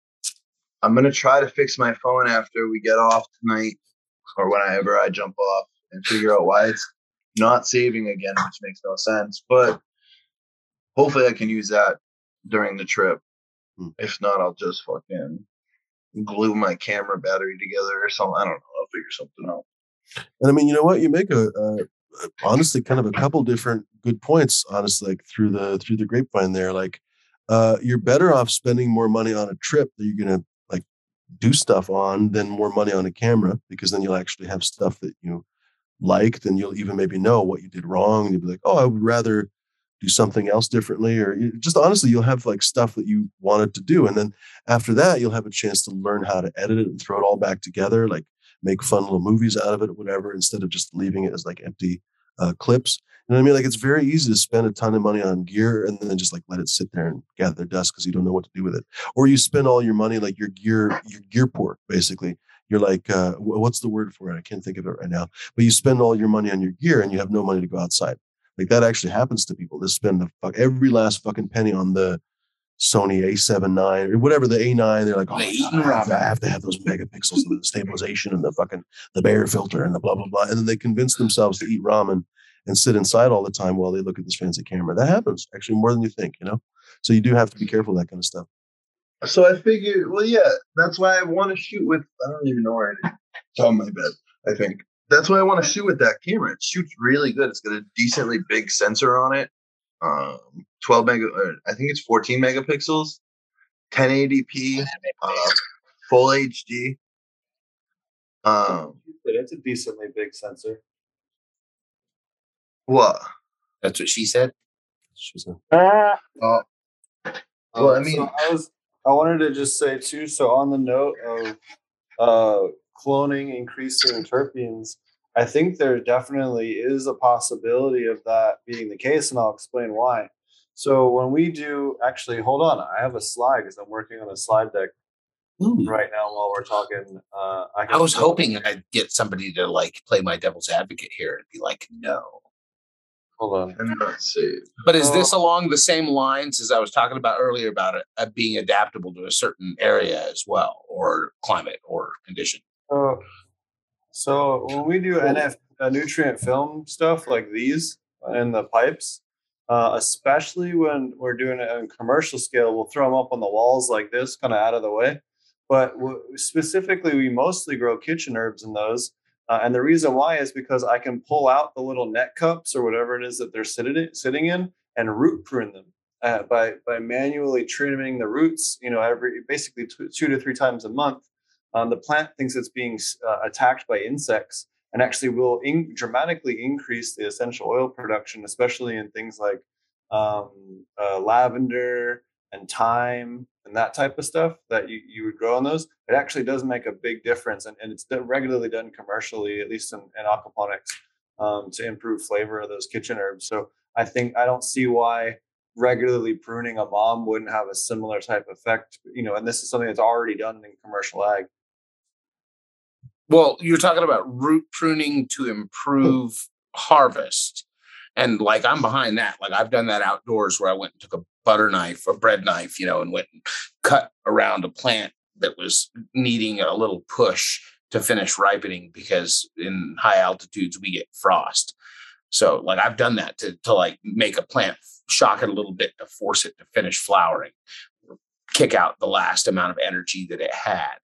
I'm gonna try to fix my phone after we get off tonight, or whenever I jump off, and figure out why it's not saving again, which makes no sense. But hopefully, I can use that during the trip. Hmm. If not, I'll just fucking glue my camera battery together or something. I don't know. I'll figure something out. And I mean, you know what? You make a, a honestly kind of a couple different good points. Honestly, like through the through the grapevine there, like uh, you're better off spending more money on a trip that you're gonna like do stuff on than more money on a camera because then you'll actually have stuff that you liked and you'll even maybe know what you did wrong and you'll be like, oh, I would rather do something else differently or just honestly you'll have like stuff that you wanted to do and then after that you'll have a chance to learn how to edit it and throw it all back together like make fun little movies out of it or whatever instead of just leaving it as like empty uh, clips. You know what i mean? Like it's very easy to spend a ton of money on gear and then just like let it sit there and gather dust because you don't know what to do with it. Or you spend all your money like your gear your gear port basically. You're like uh, wh- what's the word for it? I can't think of it right now. But you spend all your money on your gear and you have no money to go outside. Like that actually happens to people. They spend the fuck every last fucking penny on the Sony A7 nine or whatever the A9. They're like, oh, The my Eaton God, I, have to, I have to have those megapixels and the stabilization and the fucking the Bayer filter and the blah blah blah. And then they convince themselves to eat ramen and sit inside all the time while they look at this fancy camera. That happens actually more than you think, you know. So you do have to be careful of that kind of stuff. So I figured, well, yeah, that's why I want to shoot with. I don't even know where it is. It's on my bed, I think. That's why I want to shoot with that camera. It shoots really good. It's got a decently big sensor on it. Um, 12 mega, or I think it's 14 megapixels, 1080p, uh, full HD. Um, It's a decently big sensor. what? That's what she said. She's a- Ah, Uh, Well, I mean- so I was I wanted to just say too. So on the note of uh, cloning increasing terpenes, I think there definitely is a possibility of that being the case, and I'll explain why. So when we do, actually, hold on, I have a slide because I'm working on a slide deck right now while we're talking. Uh, I, I was show- hoping I'd get somebody to like play my devil's advocate here and be like, no. Hold on. Cannot save. But is this Oh. along the same lines as I was talking about earlier about it uh, being adaptable to a certain area as well, or climate or condition? Uh, so when we do NF uh, nutrient film stuff like these in the pipes, uh, especially when we're doing it on commercial scale, we'll throw them up on the walls like this, kind of out of the way. But w- specifically, we mostly grow kitchen herbs in those. Uh, and the reason why is because I can pull out the little net cups or whatever it is that they're sitting sitting in and root prune them uh, by by manually trimming the roots. You know, every basically two, two to three times a month. Um, the plant thinks it's being uh, attacked by insects and actually will in- dramatically increase the essential oil production, especially in things like um, uh, lavender and thyme and that type of stuff that you, you would grow on those. It actually does make a big difference, and, and it's done, regularly done commercially, at least in, in aquaponics, um, to improve flavor of those kitchen herbs. So I think I don't see why regularly pruning a mom wouldn't have a similar type effect. You know, and this is something that's already done in commercial ag. Well, you're talking about root pruning to improve harvest. And like I'm behind that. Like I've done that outdoors where I went and took a butter knife, a bread knife, you know, and went and cut around a plant that was needing a little push to finish ripening because in high altitudes we get frost. So like I've done that to to like make a plant shock it a little bit to force it to finish flowering, kick out the last amount of energy that it had.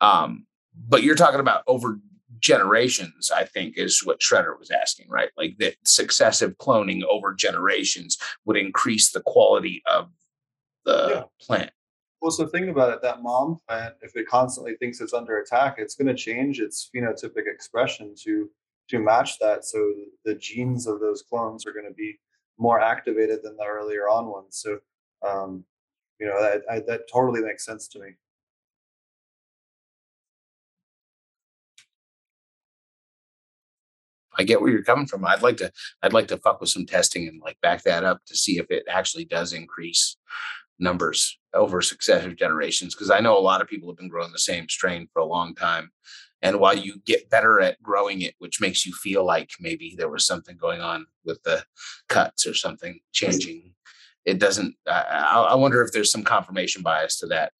Um, but you're talking about over generations, I think, is what Shredder was asking, right? Like that successive cloning over generations would increase the quality of the Yeah. plant. Well, so think about it. That mom plant, if it constantly thinks it's under attack, it's going to change its phenotypic expression to to match that. So the genes of those clones are going to be more activated than the earlier on ones. So, um, you know, that I, that totally makes sense to me. I get where you're coming from. I'd like to I'd like to fuck with some testing and like back that up to see if it actually does increase numbers over successive generations because I know a lot of people have been growing the same strain for a long time. And while you get better at growing it, which makes you feel like maybe there was something going on with the cuts or something changing, it doesn't. I, I I wonder if there's some confirmation bias to that.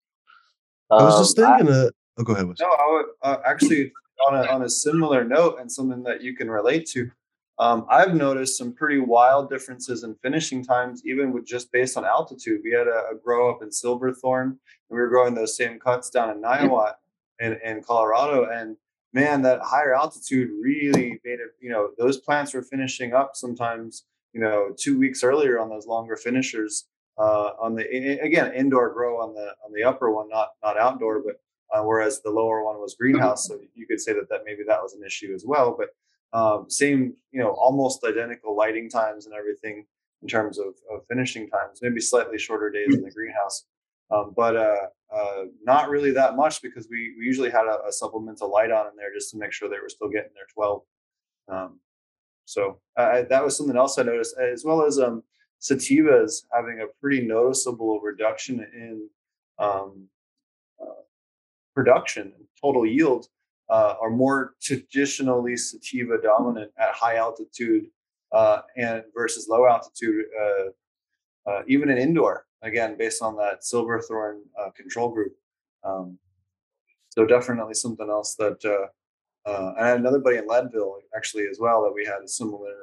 I was just Um, I- thinking, uh, oh, go ahead. Wes. No, I would uh, actually on a on a similar note and something that you can relate to. Um, I've noticed some pretty wild differences in finishing times, even with just based on altitude. We had a, a grow up in Silverthorne, and we were growing those same cuts down in Niwot in, in Colorado. And man, that higher altitude really made it, you know, those plants were finishing up sometimes, you know, two weeks earlier on those longer finishers. Uh, on the again indoor grow on the on the upper one, not not outdoor, but uh, whereas the lower one was greenhouse. So you could say that that maybe that was an issue as well. But um, same, you know, almost identical lighting times and everything in terms of, of finishing times. Maybe slightly shorter days in the greenhouse, um, but uh, uh, not really that much because we, we usually had a, a supplemental light on in there just to make sure they were still getting their 12. Um, so I, that was something else I noticed, as well as um, sativas having a pretty noticeable reduction in um, production and total yield uh, are more traditionally sativa dominant at high altitude uh, and versus low altitude, uh, uh, even in indoor. Again, based on that Silverthorne uh, control group. Um, so definitely something else that uh, I had another buddy in Leadville actually as well that we had a similar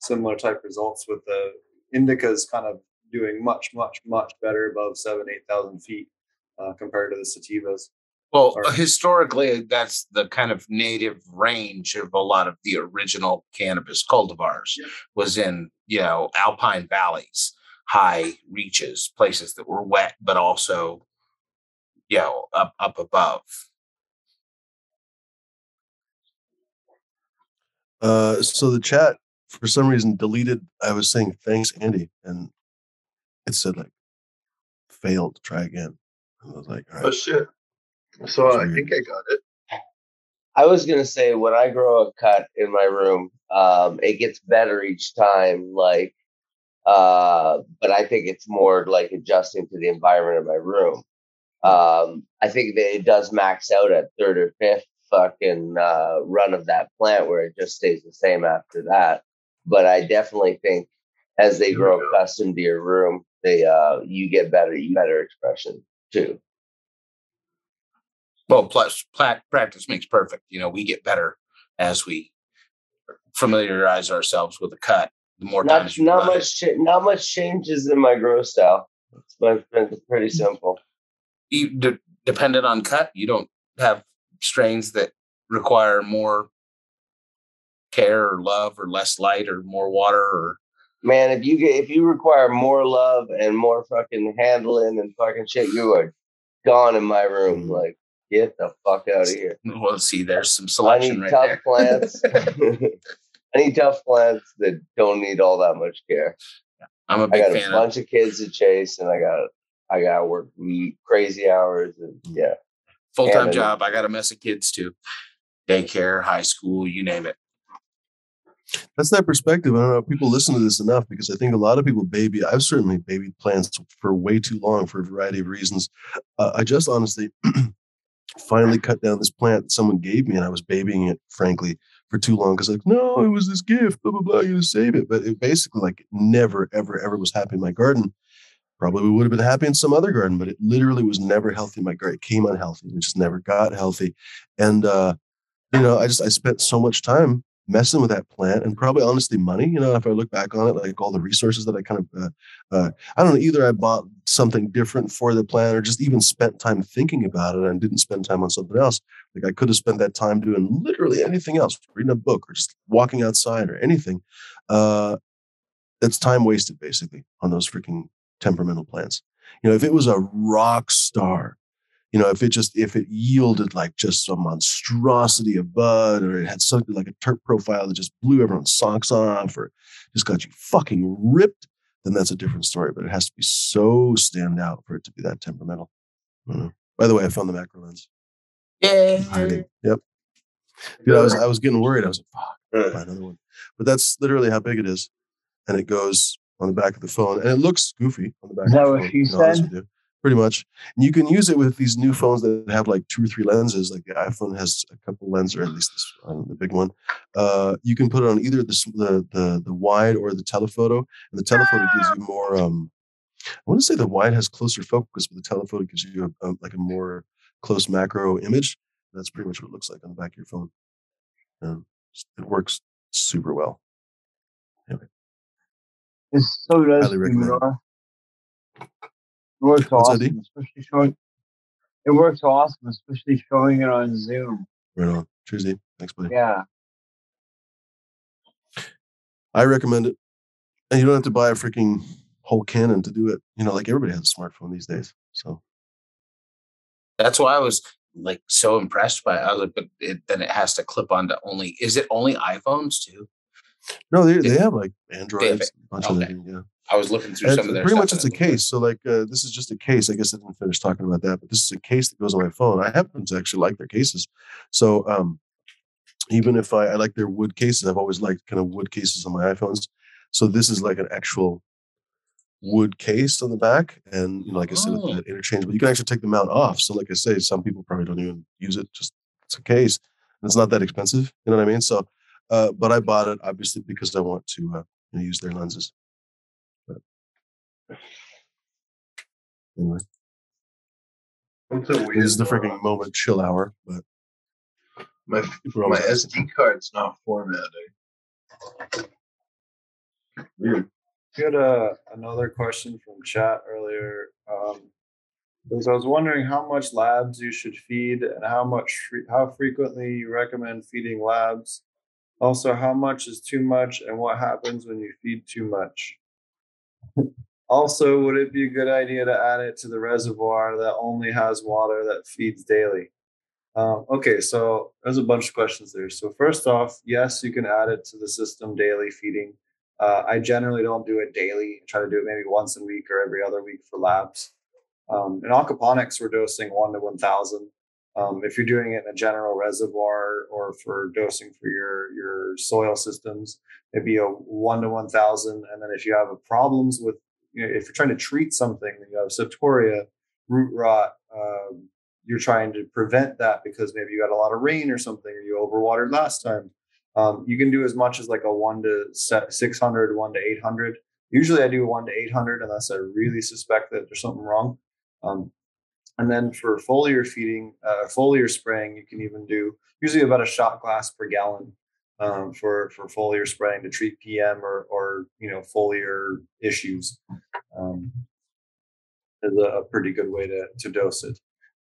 similar type results with the indicas kind of doing much much much better above seven eight thousand feet compared to the sativas. Well, Or- historically, that's the kind of native range of a lot of the original cannabis cultivars Yeah. was in, you know, alpine valleys, high reaches, places that were wet, but also, you know, up up above. Uh, so the chat for some reason deleted. I was saying thanks, Andy, and it said like failed. To try again. And I was like, all Oh shit. So I think I got it. I was gonna say when I grow a cut in my room, um, it gets better each time. Like, uh, but I think it's more like adjusting to the environment of my room. Um, I think that it does max out at third or fifth fucking uh, run of that plant, where it just stays the same after that. but I definitely think as they grow accustomed to your room, they uh you get better, you better expression too. Well, plus practice makes perfect. You know, we get better as we familiarize ourselves with a cut. The more Not times not not cut it. much cha- not much changes in my grow style. It's, it's pretty mm. simple. you, de- dependent on cut, you don't have strains that require more care or love or less light or more water or Man, if you get if you require more love and more fucking handling and fucking shit, you are gone in my room. Mm. Like, get the fuck out of here. well, see, there's some I selection need right tough there. plants. I need tough plants that don't need all that much care. I'm a I big I got a fan of bunch of kids to chase, and I got I got to work crazy hours, and yeah, full time job. I got a mess of kids too. Daycare, high school, you name it. That's that perspective. I don't know if people listen to this enough because I think a lot of people baby. I've certainly babied plants for way too long for a variety of reasons. Uh, I just honestly finally cut down this plant that someone gave me, and I was babying it, frankly, for too long because like, no, it was this gift, blah blah blah. You save it, but it basically like never, ever, ever was happy in my garden. Probably would have been happy in some other garden, but it literally was never healthy in my garden. It came unhealthy. It just never got healthy, and uh, you know, I just I spent so much time messing with that plant and probably honestly money you know if i look back on it like all the resources that i kind of uh, uh, i don't know either i bought something different for the plant or just even spent time thinking about it and didn't spend time on something else. Like i could have spent that time doing literally anything else reading a book or just walking outside or anything. Uh that's time wasted basically on those freaking temperamental plants. You know if it was a rock star you know, if it just if it yielded like just some monstrosity of bud, or it had something like a terp profile that just blew everyone's socks off, or just got you fucking ripped, then that's a different story. But it has to be so stand out for it to be that temperamental. By the way, I found the macro lens. Yeah. Yep. Dude, I was I was getting worried. I was like, fuck, buy another one. But that's literally how big it is, and it goes on the back of the phone, and it looks goofy on the back. Is of that the what phone, she said? Pretty much, and you can use it with these new phones that have like two or three lenses. Like the iPhone has a couple lenses, or at least this um, the big one. Uh, you can put it on either the, the the the wide or the telephoto, and the telephoto gives you more. Um, I want to say the wide has closer focus, but the telephoto gives you a, a, like a more close macro image. That's pretty much what it looks like on the back of your phone. Um, it works super well. It's so does works What's that, awesome, especially showing. It works awesome, especially showing it on Zoom. Right on. Tuesday. Thanks, buddy. Yeah, I recommend it. And you don't have to buy a freaking whole Canon to do it. You know, like everybody has a smartphone these days. So That's why I was like so impressed by it. I was like, but it, then it has to clip onto only. Is it only iPhones too? no, they, they have like Androids, a bunch of Okay. them. Yeah. I was looking through And some of their. pretty much it's a case. So like uh, this is just a case. I guess I didn't finish talking about that, but this is a case that goes on my phone. I happen to actually like their cases. So um, even if I, I like their wood cases, I've always liked kind of wood cases on my iPhones. So this is like an actual wood case on the back, and you know, like I said, Oh. it's interchangeable. You can actually take the mount off. So like I say, some people probably don't even use it. Just it's a case, and it's not that expensive. You know what I mean? So, uh, but I bought it obviously because I want to uh, use their lenses. But anyway. Something weird. This is the going freaking moment chill hour, but My people are my always asking. SD card's not formatting. Weird. We had a, another question from chat earlier. Um, because I was wondering how much labs you should feed and how much how frequently you recommend feeding labs. Also, how much is too much and what happens when you feed too much. also, would it be a good idea to add it to the reservoir that only has water that feeds daily? Um, okay, so there's a bunch of questions there. So first off, yes, you can add it to the system daily feeding. Uh, I generally don't do it daily. I try to do it maybe once a week or every other week for labs. Um, in aquaponics, we're dosing one to 1,000. Um, if you're doing it in a general reservoir or for dosing for your, your soil systems, it'd be a one to 1,000. And then if you have problems with, you know, if you're trying to treat something, you have septoria, root rot, um, you're trying to prevent that because maybe you had a lot of rain or something, or you overwatered last time. Um, you can do as much as like a one to se- 600, one to 800. Usually I do one to 800 unless I really suspect that there's something wrong. Um, and then for foliar feeding, uh, foliar spraying, you can even do usually about a shot glass per gallon um, for for foliar spraying to treat PM or or you know foliar issues. Um, is a, pretty good way to to dose it,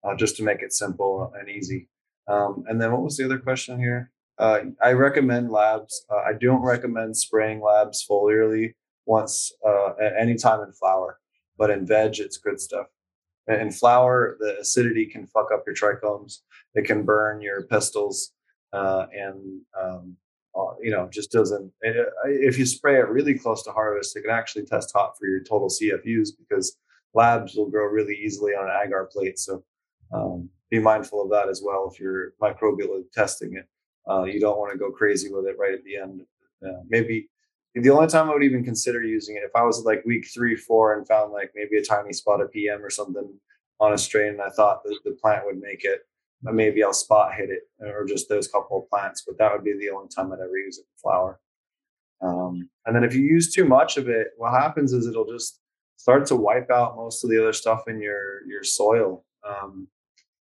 uh, just to make it simple and easy. Um, and then what was the other question here? Uh, I recommend labs. Uh, I don't recommend spraying labs foliarly once uh, at any time in flower, but in veg, it's good stuff. In flower, the acidity can fuck up your trichomes. It can burn your pistils, uh, and um, uh, you know just doesn't. If you spray it really close to harvest, it can actually test hot for your total CFUs because labs will grow really easily on an agar plate. So um, be mindful of that as well if you're microbial testing it. Uh, you don't want to go crazy with it right at the end. Uh, maybe the only time I would even consider using it if I was like week three, four, and found like maybe a tiny spot of PM or something on a strain, and I thought that the plant would make it. Maybe I'll spot hit it or just those couple of plants, but that would be the only time I'd ever use it in flower. Um, and then if you use too much of it, what happens is it'll just start to wipe out most of the other stuff in your your soil. Um,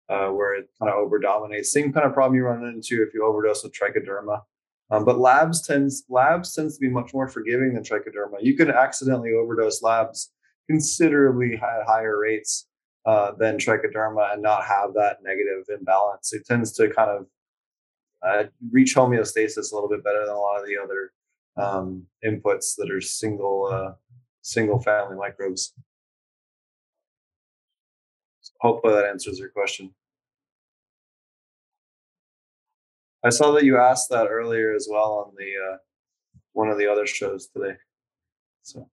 uh, where it kind of over dominates. Same kind of problem you run into if you overdose with trichoderma. Um, but labs tends labs tends to be much more forgiving than trichoderma. You can accidentally overdose labs considerably at higher rates uh, than trichoderma and not have that negative imbalance. It tends to kind of uh, reach homeostasis a little bit better than a lot of the other um, inputs that are single uh, single family microbes. Hopefully that answers your question. I saw that you asked that earlier as well on the uh, one of the other shows today. So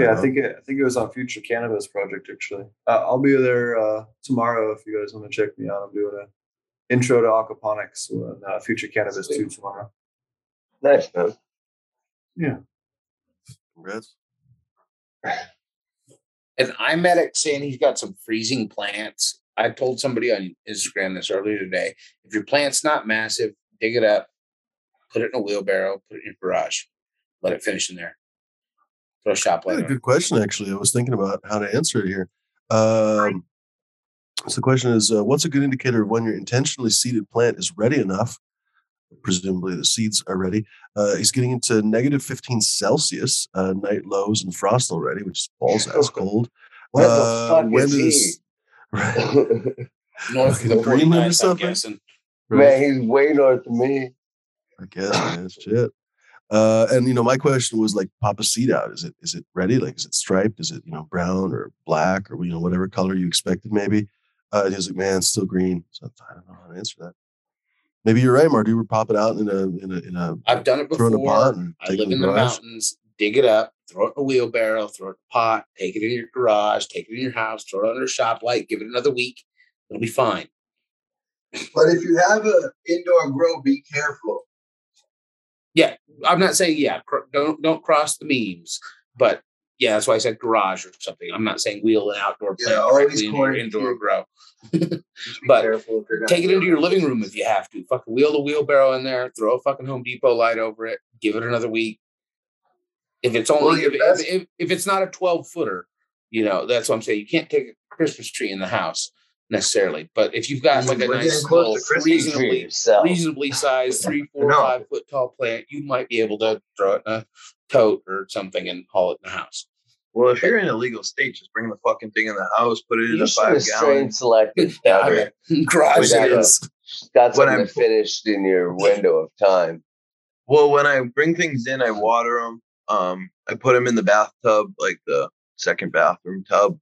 actually, I think it, I think it was on Future Cannabis Project. Actually, uh, I'll be there uh, tomorrow if you guys want to check me out. I'm doing an intro to aquaponics on uh, Future Cannabis too tomorrow. Nice man. Yeah. Congrats. An iMedic saying he's got some freezing plants. I told somebody on Instagram this earlier today. If your plant's not massive, dig it up, put it in a wheelbarrow, put it in your garage, let it finish in there. Throw shop light. That's a good question, actually. I was thinking about how to answer it here. Um, so the question is, uh, what's a good indicator of when your intentionally seeded plant is ready enough? Presumably the seeds are ready. Uh, he's getting into negative 15 Celsius uh, night lows and frost already, which is balls ass cold. What the Uh, fuck when is he? Right. North Fucking of the Greenland or something? Man, he's way north of me. I guess, man, shit. Uh, and you know, my question was like, pop a seed out. Is it is it ready? Like, is it striped? Is it you know brown or black or you know whatever color you expected? Maybe. Uh, and he was like, man, it's still green. So I don't know how to answer that. Maybe you're right, Marty. We're popping out in a in a in a I've done it throw it in a pot and I take it live in in the the mountains. Dig it up, throw it in a wheelbarrow, throw it in a pot, take it in your garage, take it in your house, throw it under a shop light, give it another week. It'll be fine. But if you have an indoor grow, be careful. Yeah, I'm not saying yeah. Cr- don't don't cross the memes, but yeah, that's why I said garage or something. I'm not saying wheel an outdoor Yeah, plant always directly into your quarantine. indoor grow. But careful if you're gonna Take it into your living room if you have to. Fucking wheel the wheelbarrow in there, throw a fucking Home Depot light over it, give it another week. If it's only if, if, if, if it's not a 12 footer, you know, that's what I'm saying. You can't take a Christmas tree in the house necessarily. But if you've got like a we're nice little to Christmas. For reasonably reasonably sized three, four, know. five foot tall plant, you might be able to throw it in a tote or something and haul it in the house. Well, if you're in a legal state, just bring the fucking thing in the house, put it in a five gallon. selected Yeah, I garage Got it a- is. Got When something I'm- finished in your window of time. Well, when I bring things in, I water them. Um, I put them in the bathtub, like the second bathroom tub,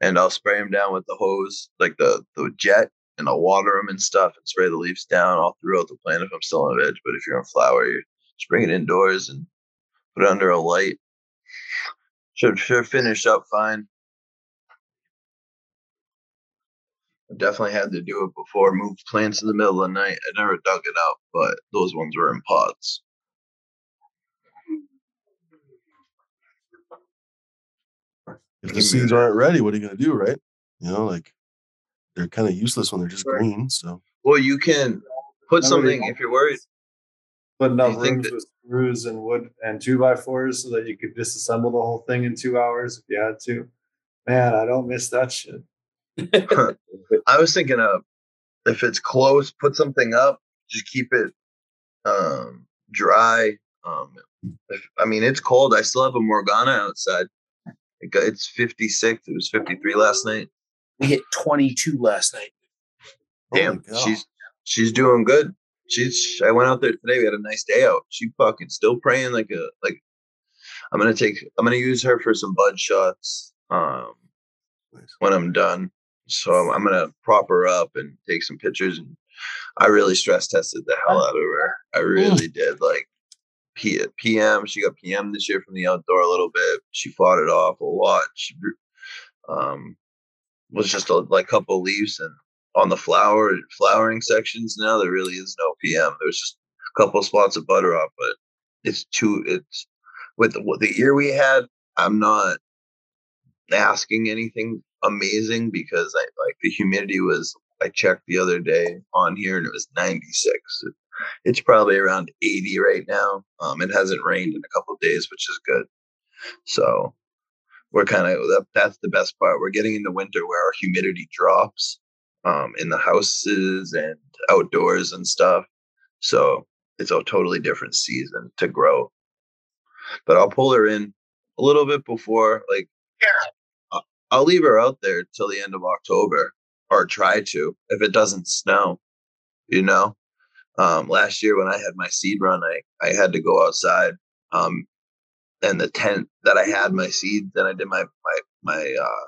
and I'll spray them down with the hose, like the the jet, and I'll water them and stuff, and spray the leaves down all throughout the plant if I'm still on veg. But if you're on flower, you just bring it indoors and put it under a light. Should should finish up fine. I definitely had to do it before. Move plants in the middle of the night. I never dug it out, but those ones were in pots. If the Give seeds aren't ready, what are you going to do, right? You know, like they're kind of useless when they're just Right. green. So Well, you can Put Nobody something if you're worried. Putting up Do you think rooms that- with screws and wood and two by fours so that you could disassemble the whole thing in two hours if you had to. Man, I don't miss that shit. I was thinking of if it's close, put something up. Just keep it um, dry. Um, if, I mean, it's cold. I still have a Morgana outside. It got, it's 56. It was 53 last night. We hit 22 last night. Damn, cow. she's she's doing good. She's. I went out there today. We had a nice day out. She fucking still praying like a like. I'm gonna take. I'm gonna use her for some bud shots. Um, Nice. when I'm done. So I'm, I'm gonna prop her up and take some pictures. And I really stress tested the hell out of her. I really did. Like P- PM, she got PM this year from the outdoor a little bit. She fought it off a lot. She um, was just a like couple leaves and on the flower flowering sections now there really is no PM. There's just a couple spots of butter off, but it's too. It's with the, with the year we had. I'm not asking anything amazing because I like the humidity was I checked the other day on here and it was 96. It- It's probably around 80 right now. Um, it hasn't rained in a couple of days, which is good. So we're kind of that, that's the best part. We're getting into winter where our humidity drops um, in the houses and outdoors and stuff. So it's a totally different season to grow. But I'll pull her in a little bit before, like I- I'll leave her out there till the end of October or try to if it doesn't snow, you know. Um, last year when I had my seed run, I, I had to go outside. Um, and the tent that I had my seeds and I did my my my uh,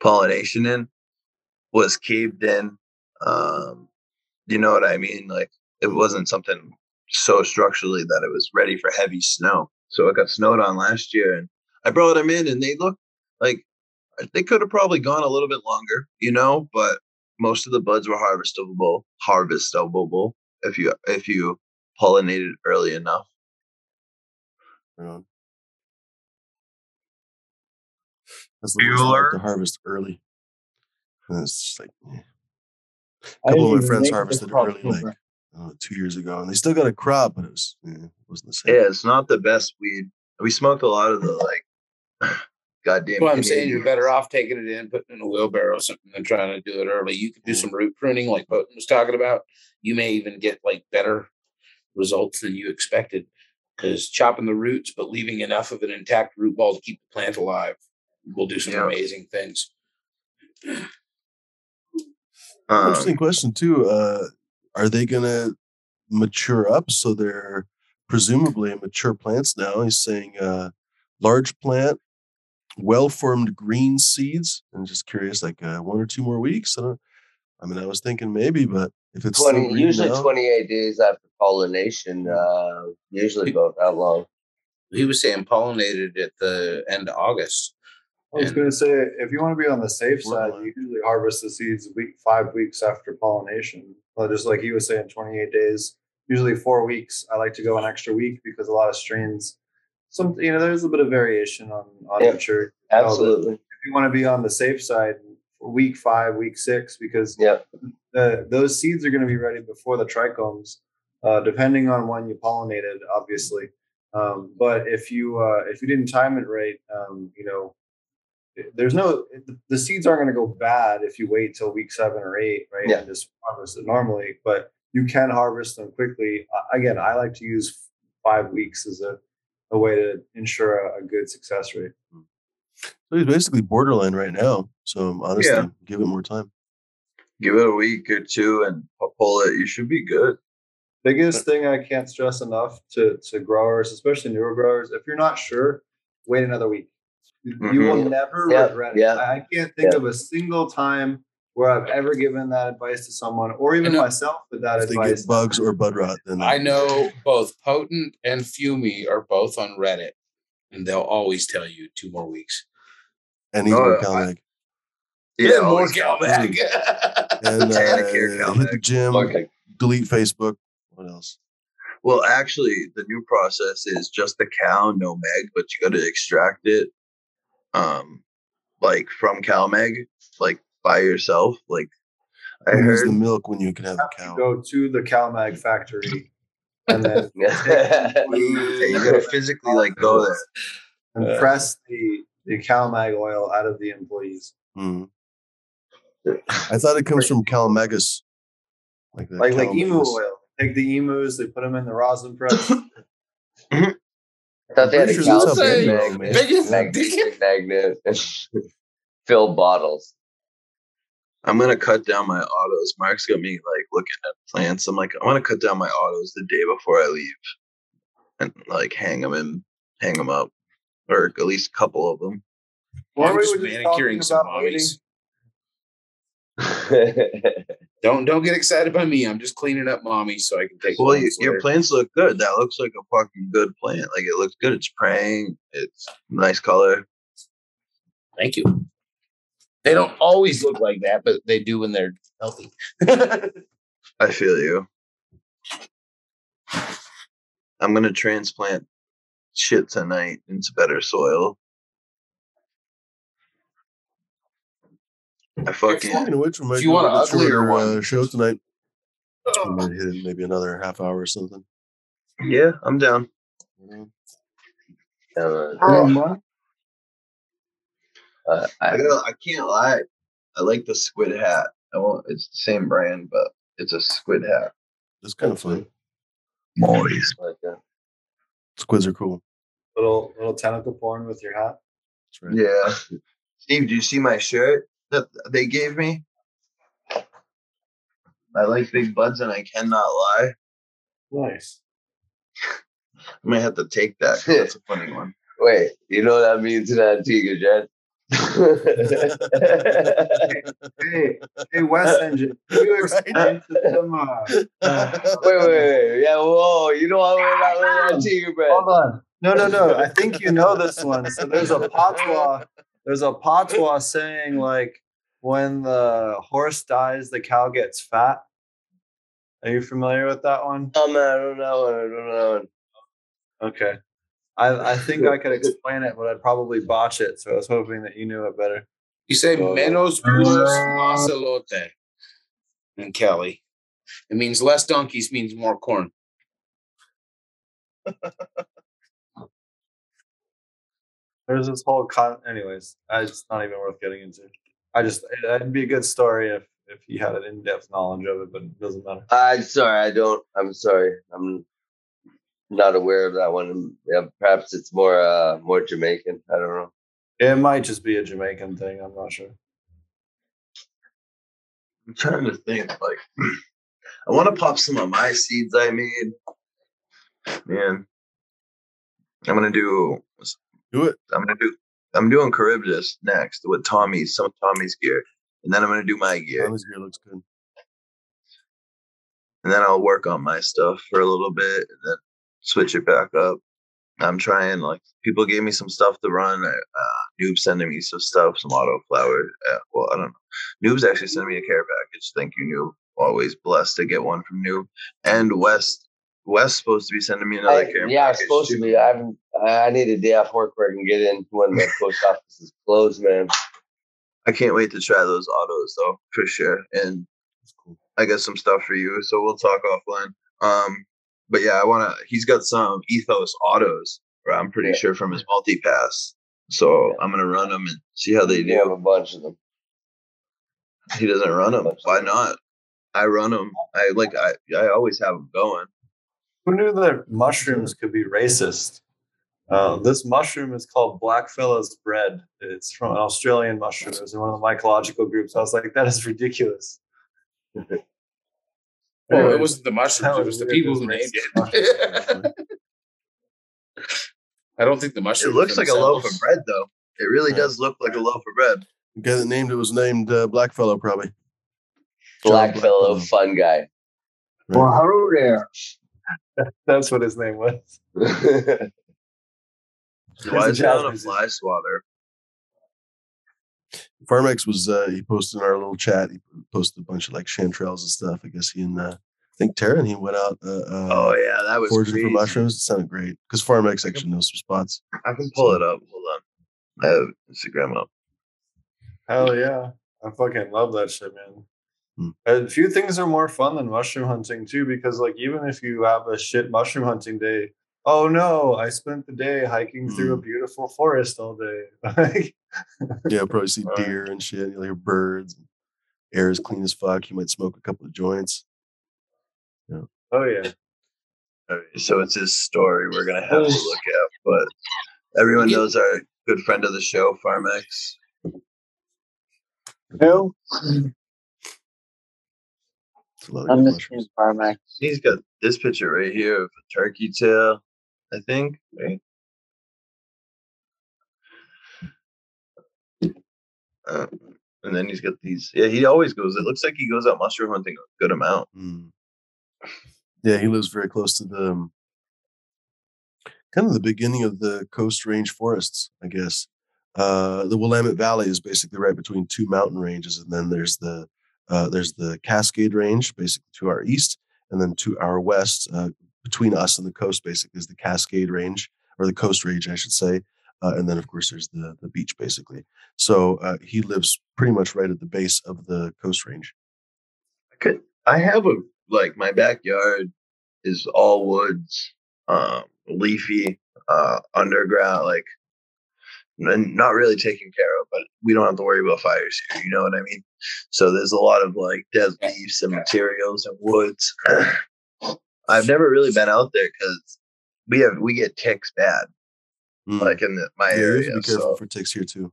pollination in was caved in. Um, you know what I mean? Like it wasn't something so structurally that it was ready for heavy snow. So it got snowed on last year, and I brought them in, and they looked like they could have probably gone a little bit longer, you know. But most of the buds were harvestable, harvestable if you if you pollinated early enough. Right on. That's the worst thing, Bueller. to harvest early. And it's just like. I a couple of my friends harvested it to early, like uh, two years ago, and they still got a crop, but it was eh, it wasn't the same. Yeah, it's not the best weed. We smoked a lot of the like goddamn. Well, I'm saying you're better off taking it in, putting it in a wheelbarrow or something than trying to do it early. You could do some root pruning like Potent was talking about. You may even get like better results than you expected because chopping the roots but leaving enough of an intact root ball to keep the plant alive will do some Yeah. amazing things. Um, Interesting question too. Uh, are they gonna mature up so they're presumably mature plants now? He's saying uh, large plant, well formed green seeds. I'm just curious, like uh, one or two more weeks. I don't. I mean, I was thinking maybe, but if it's 20, green usually now- 28 days after pollination, uh, usually about that long. He was saying pollinated at the end of August. I was going to say, if you want to be on the safe side, you usually harvest the seeds week five weeks after pollination. Well, just like he was saying, 28 days, usually four weeks. I like to go an extra week because a lot of strains, some you know, there's a bit of variation on on Yeah, maturity. Absolutely. If you want to be on the safe side, week five, week six, because Yeah. the, those seeds are going to be ready before the trichomes, uh, depending on when you pollinated, obviously. Um, but if you uh, if you didn't time it right, um, you know, there's no the- the seeds aren't going to go bad if you wait till week seven or eight, right? Yeah. And just harvest it normally, but you can harvest them quickly. Uh, again, I like to use five weeks as a, a way to ensure a, a good success rate. Hmm. So he's basically borderline right now. So honestly, Yeah. give it more time. give it a week or two and pu- pull it. You should be good. biggest thing I can't stress enough to to growers, especially newer growers, if you're not sure, wait another week. You you will mm-hmm. never Yeah, regret it. yeah. I I can't think Yeah. of a single time where I've ever given that advice to someone, or even I myself with that If they get bugs or bud rot, then I know both Potent and Fumi are both on Reddit, and they'll always tell you two more weeks. and he's Oh, more I- Calmag. Yeah, more always- Calbag. And uh, Botanicare hit the gym, Okay. delete Facebook. What else? Well, actually, the new process is just the cow, no meg, but you got to extract it, um, like from CalMeg, like by yourself. Like, I Use the milk when you can have the cow. Go to the CalMag factory and then You gotta physically like go there. and press the the CalMag oil out of the employees. Mm. I thought it comes from Calamagus. Like the like like emu oil. Take the emus, they put them in the rosin press. I thought they had a Pretty sure that's how calcium baby mag- oil made. Biggest magnetic magnet fill bottles. I'm gonna cut down my autos. Mark's got me like looking at plants. I'm like, I want to cut down my autos the day before I leave, and like hang them and hang them up, or at least a couple of them. What I'm we just just manicuring talking some about waiting? mommies. Don't don't get excited by me. I'm just cleaning up mommy so I can take. Well, you, your plants look good. That looks like a fucking good plant. Like it looks good. It's praying. It's nice color. Thank you. They don't always look like that, but they do when they're healthy. I feel you. I'm gonna transplant shit tonight into better soil. I fucking which, we might If you do want a an uglier shorter, one. uh, show tonight. We might hit it maybe another half hour or something. yeah, I'm down. Uh, Oh. Uh, I I, gotta, I can't lie. I like the squid hat. I won't. It's the same brand, but it's a squid hat. It's kind of fun. Moist. like that. Squids are cool. little little tentacle porn with your hat. That's right. Yeah. Steve, do you see my shirt that they gave me? I like big buds and I cannot lie. Nice. I might have to take that. That's a funny one. Wait, you know what that means in Antigua, Jen? Hey, hey, West Engine. You explain to them. Uh, wait, wait, wait. Yeah, whoa. You know what we're not really Antigua, hold bro. on. No, no, no. I think you know this one. So there's a patois. There's a patois saying like when the horse dies, the cow gets fat. Are you familiar with that one? Oh, man, I don't know. I don't know. Okay. I, I think I could explain it, but I'd probably botch it. So I was hoping that you knew it better. You say Oh. menos uh, burros más elote in Kelly. It means less donkeys means more corn. There's this whole con. Anyways, it's not even worth getting into. I just it'd be a good story if if you had an in depth knowledge of it, but it doesn't matter. I'm sorry. I don't. I'm sorry. I'm not aware of that one. Yeah, perhaps it's more uh more Jamaican. I don't know. It might just be a Jamaican thing. I'm not sure. I'm trying to think. Like, I want to pop some of my seeds I made. Man, I'm gonna do. Do it. I'm gonna do. I'm doing Charybdis next with Tommy's some of Tommy's gear, and then I'm gonna do my gear, Tommy's gear looks good. and then I'll work on my stuff for a little bit, and then switch it back up. I'm trying. Like people gave me some stuff to run. Uh, Noob sending me some stuff, some auto flower. Uh, well, I don't know. Noob's actually sending me a care package. Thank you, Noob. Always blessed to get one from Noob. And West. West's supposed to be sending me another I- care yeah, package. supposed to be. I haven't. I I need a day off work where I can get in when the post office is closed, man. I can't wait to try those autos though, for sure. And That's cool. I got some stuff for you, so we'll talk offline. Um, but yeah, I wanna. He's got some Ethos autos, where I'm pretty Yeah. sure from his multi pass. So Yeah. I'm gonna run them and see how they You have do. a bunch of them. He doesn't run them. Why not? I run them. I like. I I always have them going. Who knew that mushrooms could be racist? Uh, this mushroom is called Blackfellas bread. It's from an Australian mushroom. It was in one of the mycological groups. I was like, that is ridiculous. Well, it wasn't the mushrooms, it was the people who named it. I don't think the mushroom. It looks like a loaf of bread, though. It really Yeah. does look like a loaf of bread. The guy that named it was named uh, Blackfellow, probably. John Black fellow, Blackfellow. fun guy. Well, hello there. That's what his name was. Why a is it on a fly swatter? Farmex was uh, he posted in our little chat. He posted a bunch of like chanterelles and stuff. I guess he and uh, I think Tara and he went out uh, uh, Oh yeah, that was foraging crazy. for mushrooms. It sounded great because Farmex actually knows some spots. I can pull it up. Hold on. I have Instagram up. Hell yeah. I fucking love that shit, man. A few things are more fun than mushroom hunting too, because like even if you have a shit mushroom hunting day, oh no, I spent the day hiking through a beautiful forest all day. Like, Yeah, probably see deer and shit. You'll hear birds. Air is clean as fuck. You might smoke a couple of joints. Yeah. oh yeah. Oh, okay, so it's his story we're gonna have to oh. look at, but everyone knows our good friend of the show, Farmex. Who? It's a lot of I'm good missing mushrooms. Farmex. He's got this picture right here of a turkey tail, I think. Right? Uh, and then he's got these. Yeah, he always goes. It looks like he goes out mushroom hunting a good amount. Mm. Yeah, he lives very close to the um, kind of the beginning of the Coast Range forests, I guess. Uh, the Willamette Valley is basically right between two mountain ranges, and then there's the uh, there's the Cascade Range, basically to our east, and then to our west, uh, between us and the coast, basically is the Cascade Range or the Coast Range, I should say. Uh, and then, of course, there's the the beach, basically. So uh, he lives pretty much right at the base of the Coast Range. I could. I have a like my backyard is all woods, um, leafy, uh, underground, like and not really taken care of, but we don't have to worry about fires here. You know what I mean? So there's a lot of like dead leaves and materials and woods. I've never really been out there because we have we get ticks bad, Mm. like in the, my Yeah, you have area. to be careful So for ticks here too.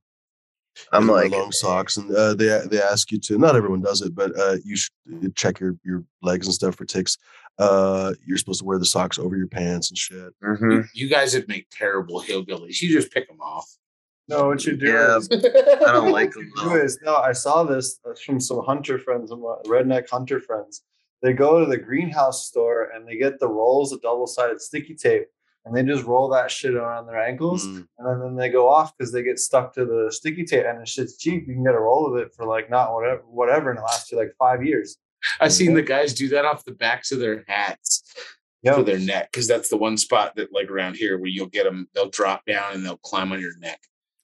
I'm You like, long socks, and uh, they they ask you to. Not everyone does it, but uh, you should check your your legs and stuff for ticks. Uh, you're supposed to wear the socks over your pants and shit. mhm. You, you guys would make terrible hillbillies. You just pick them off. No, what you do Yeah, is I don't like them though. Anyways, no, I saw this uh, from some hunter friends of redneck hunter friends. They go to the greenhouse store and they get the rolls of double sided sticky tape and they just roll that shit around their ankles Mm. and then, then they go off because they get stuck to the sticky tape and it's shit's cheap. You can get a roll of it for like not whatever, whatever, and it lasts you like five years. I've seen the guys do that off the backs of their hats Yeah, for their neck because that's the one spot that, like around here, where you'll get them. They'll drop down and they'll climb on your neck.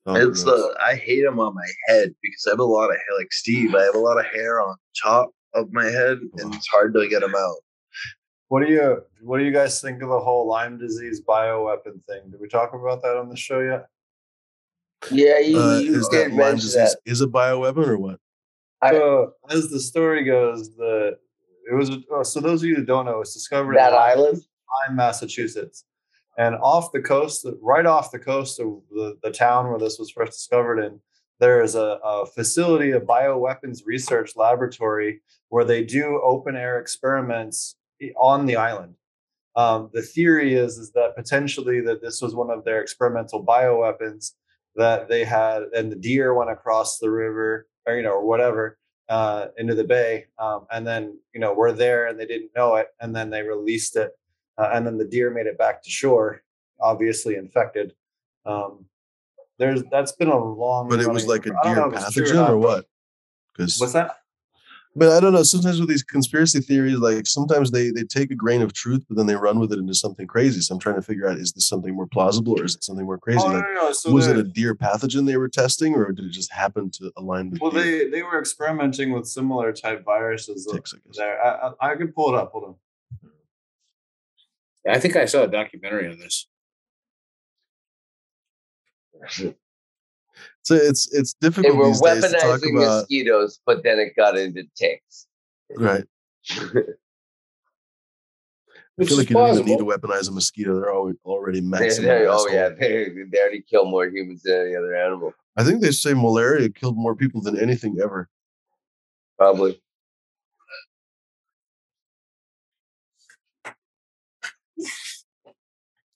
Oh, It's gross. the I hate them on my head because I have a lot of hair. Like Steve, I have a lot of hair on top of my head, and it's hard to get them out. What do you What do you guys think of the whole Lyme disease bioweapon thing? Did we talk about that on the show yet? Yeah, you, Uh, you is did that Lyme mention disease that. is a bioweapon or what? I- So, as the story goes, the it was oh, so those of you that don't know, it's discovered in That Lyme, island? Lyme, Massachusetts, and off the coast, right off the coast of the, the town where this was first discovered in, there is a, a facility, a bioweapons research laboratory where they do open air experiments i- on the island. Um, the theory is is that potentially that this was one of their experimental bioweapons that they had, and the deer went across the river or you know or whatever uh, into the bay, um, and then you know we're there and they didn't know it, and then they released it, uh, and then the deer made it back to shore, obviously infected. Um, there's that's been a long, But it was like a deer know if it's true pathogen or what? Because What's that? But I don't know. Sometimes with these conspiracy theories, like sometimes they they take a grain of truth, but then they run with it into something crazy. So I'm trying to figure out: is this something more plausible, or is it something more crazy? Oh, no, like, no, no. So was it a deer pathogen they were testing, or did it just happen to align with Well, deer they they were experimenting with similar type viruses. ticks? I guess. There, I, I, I could pull it up. Hold on. I think I saw a documentary on this. So it's it's They difficult were these days to talk weaponizing about. mosquitoes, but then it got into ticks. Right. I feel like you don't even need to weaponize a mosquito. They're already already They- maximum. they- oh asshole. yeah, they, they already kill more humans than any other animal. I think they say malaria killed more people than anything ever. Probably.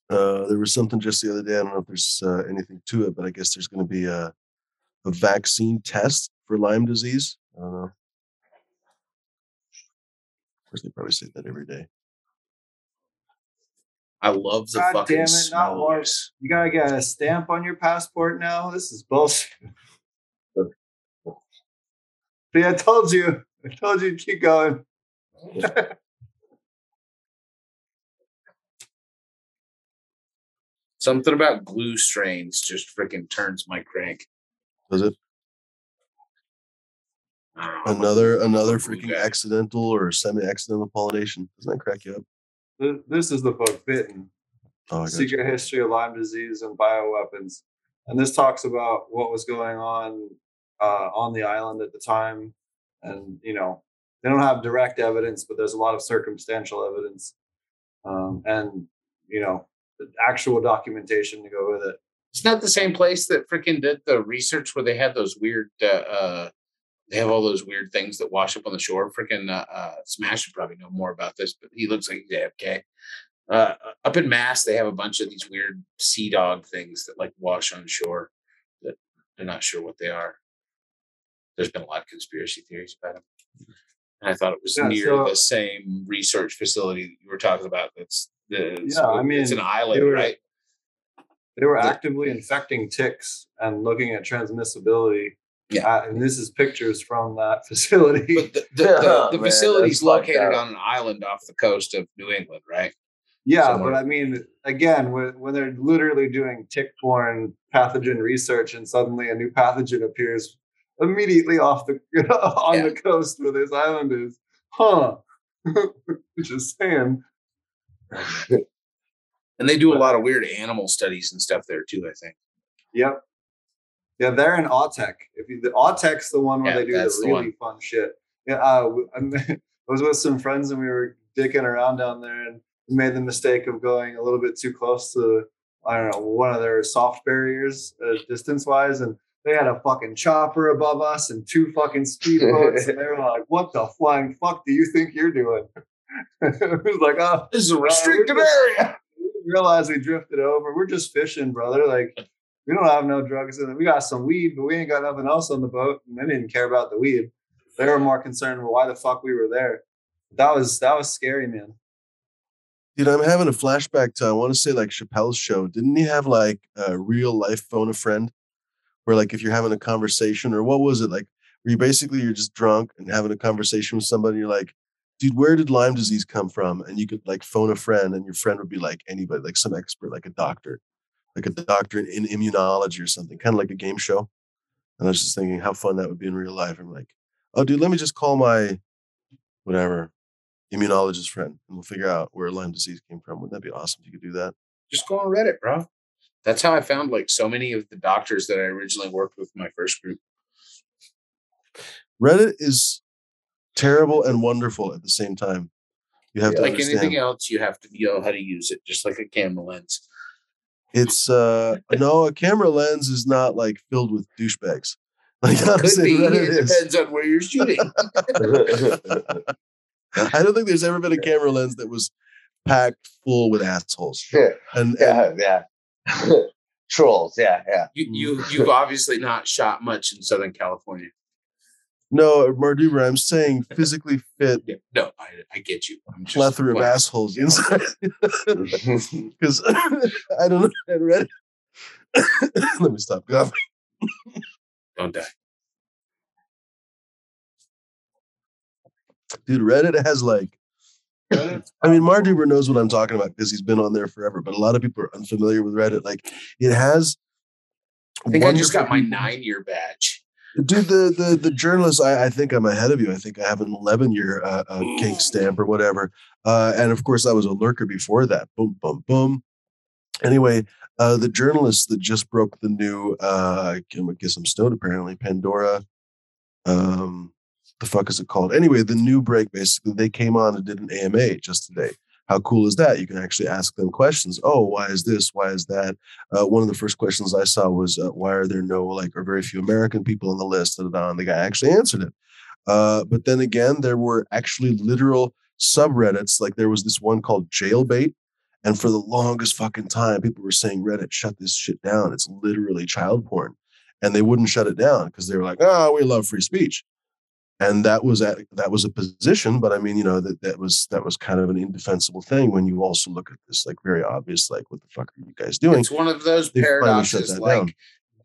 Uh, there was something just the other day. I don't know if there's uh, anything to it, but I guess there's going to be a, a vaccine test for Lyme disease. I don't know. Of course, they probably say that every day. I love the God fucking damn it, not smell more. of this. You gotta get a stamp on your passport now. This is bullshit. See, I told you. I told you to keep going. Something about glue strains just freaking turns my crank. Does it? I don't know. Another another freaking accidental or semi-accidental pollination. Doesn't that crack you up? This is the book, Bitten. Oh, Secret History of Lyme Disease and Bioweapons. And this talks about what was going on uh, on the island at the time. And, you know, they don't have direct evidence, but there's a lot of circumstantial evidence. Um, and, you know, the actual documentation to go with it. It's not the same place that freaking did the research where they had those weird. Uh, uh, they have all those weird things that wash up on the shore. Freaking uh, uh, Smash would probably know more about this, but he looks like he's AFK. Uh, up in Mass, they have a bunch of these weird sea dog things that like wash on shore. That they're not sure what they are. There's been a lot of conspiracy theories about them. And I thought it was Yeah, near so- the same research facility that you were talking about. That's the Yeah, I mean, it's an island, were- right? They were actively infecting ticks and looking at transmissibility. Yeah. Uh, and this is pictures from that facility. But the, the, the, Oh, the man, facility's that's located on an island off the coast of New England, right? Yeah, somewhere. but I mean, again, when, when they're literally doing tick-borne pathogen research, and suddenly a new pathogen appears immediately off the on Yeah. the coast where this island is, huh? Just saying. And they do a lot of weird animal studies and stuff there too. I think. Yep. Yeah, they're in AUTEC. If you, the AUTEC's the one where Yeah, they do the the really fun shit. Yeah, uh, I was with some friends and we were dicking around down there, and we made the mistake of going a little bit too close to I don't know one of their soft barriers uh, distance wise, and they had a fucking chopper above us and two fucking speedboats, and they were like, "What the flying fuck do you think you're doing?" it was like, "Oh, This is a restricted area. Realize we drifted over. We're just fishing, brother. Like we don't have no drugs in it. We got some weed, but we ain't got nothing else on the boat. And they didn't care about the weed. They were more concerned with why the fuck we were there. That was that was scary, man. Dude, I'm having a flashback to I want to say like Chappelle's show. Didn't he have like a real life phone a friend? Where like if you're having a conversation or what was it like where you basically you're just drunk and having a conversation with somebody, you're like, dude, where did Lyme disease come from? And you could like phone a friend and your friend would be like anybody, like some expert, like a doctor, like a doctor in, in immunology or something, kind of like a game show. And I was just thinking how fun that would be in real life. I'm like, oh dude, let me just call my whatever immunologist friend and we'll figure out where Lyme disease came from. Wouldn't that be awesome if you could do that? Just go on Reddit, bro. That's how I found like so many of the doctors that I originally worked with in my first group. Reddit is terrible and wonderful at the same time. You have to like understand. anything else, you have to know how to use it, just like a camera lens. It's uh no, a camera lens is not like filled with douchebags. Like Could honestly, be. it It is. depends on where you're shooting. I don't think there's ever been a camera lens that was packed full with assholes. And, and yeah, yeah. Trolls, yeah, yeah. you, you you've obviously not shot much in Southern California. No, Marduber, I'm saying physically fit Yeah, No, I, I get you. I'm just plethora of assholes inside. Because I don't know. I read it. Let me stop coughing. Don't die. Dude, Reddit has like I mean, Marduber knows what I'm talking about because he's been on there forever, but a lot of people are unfamiliar with Reddit. Like it has I think I just got my nine year badge. Dude, the the the journalists, I, I think I'm ahead of you. I think I have an 11 year uh, uh, kink stamp or whatever. Uh, and of course, I was a lurker before that. Boom, boom, boom. Anyway, uh, the journalists that just broke the new, uh, I guess I'm stoned apparently, Pandora. Um, the fuck is it called? Anyway, the new break basically, they came on and did an AMA just today. How cool is that? You can actually ask them questions. Oh, why is this? Why is that? Uh, one of the first questions I saw was, uh, why are there no, like, or very few American people on the list? Da, and the guy actually answered it. Uh, but then again, there were actually literal subreddits. Like there was this one called Jailbait. And for the longest fucking time, people were saying, Reddit, shut this shit down. It's literally child porn. And they wouldn't shut it down because they were like, oh, we love free speech. And that was at, that was a position, but I mean, you know, that that was that was kind of an indefensible thing when you also look at this like very obvious, like, what the fuck are you guys doing? It's one of those They paradoxes. Like, down.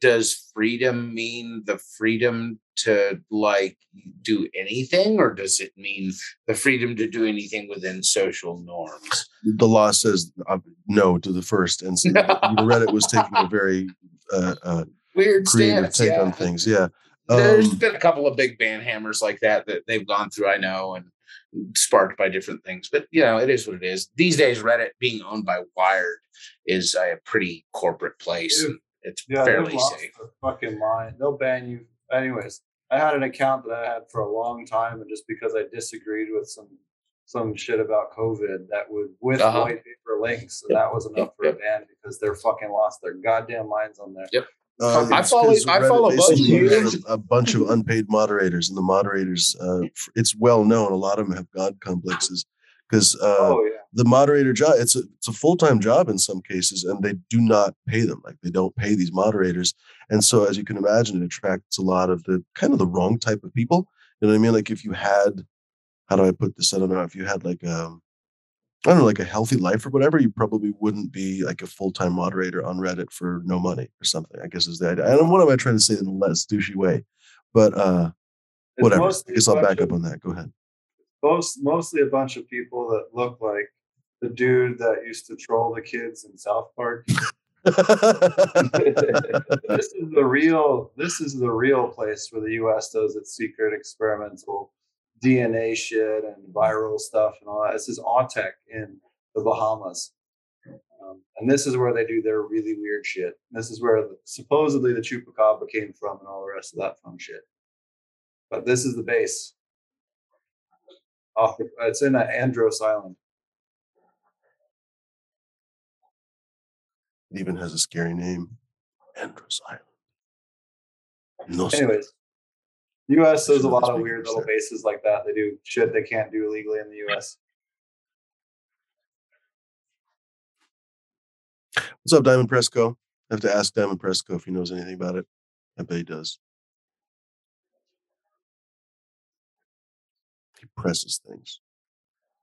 does freedom mean the freedom to like do anything, or does it mean the freedom to do anything within social norms? the law says uh, no to the first, and so Reddit was taking a very uh, uh, Weird creative stance. take Yeah. on things. Yeah. There's Um, been a couple of big band hammers like that that they've gone through, I know, and sparked by different things. But you know, it is what it is. These days, Reddit being owned by Wired is a pretty corporate place. Dude, it's Yeah, fairly safe. their fucking mind. They'll ban you. Anyways, I had an account that I had for a long time, and just because I disagreed with some some shit about COVID, that would with Uh-huh. white paper links, and Yep, that was enough yep, for a ban because they're fucking lost their goddamn minds on there. Yep. Uh, I follow- 'cause I follow both basically a bunch of unpaid moderators, and the moderators. Uh, it's well known. A lot of them have god complexes because uh, oh yeah. the moderator job it's a it's a full time job in some cases, and they do not pay them. Like they don't pay these moderators, and so as you can imagine, it attracts a lot of the kind of the wrong type of people. You know what I mean? Like if you had, how do I put this? I don't know. If you had like um, I don't know, like a healthy life or whatever, you probably wouldn't be like a full time moderator on Reddit for no money or something. I guess is the idea. And what am I trying to say in a less douchey way? But uh, whatever. I guess I'll back of- up on that. Go ahead. most mostly a bunch of people that look like the dude that used to troll the kids in South Park. this is the real this is the real place where the US does its secret experimental DNA shit and viral stuff and all that. This is AUTEC in the Bahamas. Um, and this is where they do their really weird shit. This is where the, supposedly the chupacabra came from and all the rest of that fun shit. But this is the base. The, it's in uh, Andros Island. It even has a scary name. Andros Island. No Anyways, U.S. There's a lot of weird little bases like that. They do shit they can't do legally in the U.S. What's up, Diamond Presco? I have to ask Diamond Presco if he knows anything about it. I bet he does. He presses things.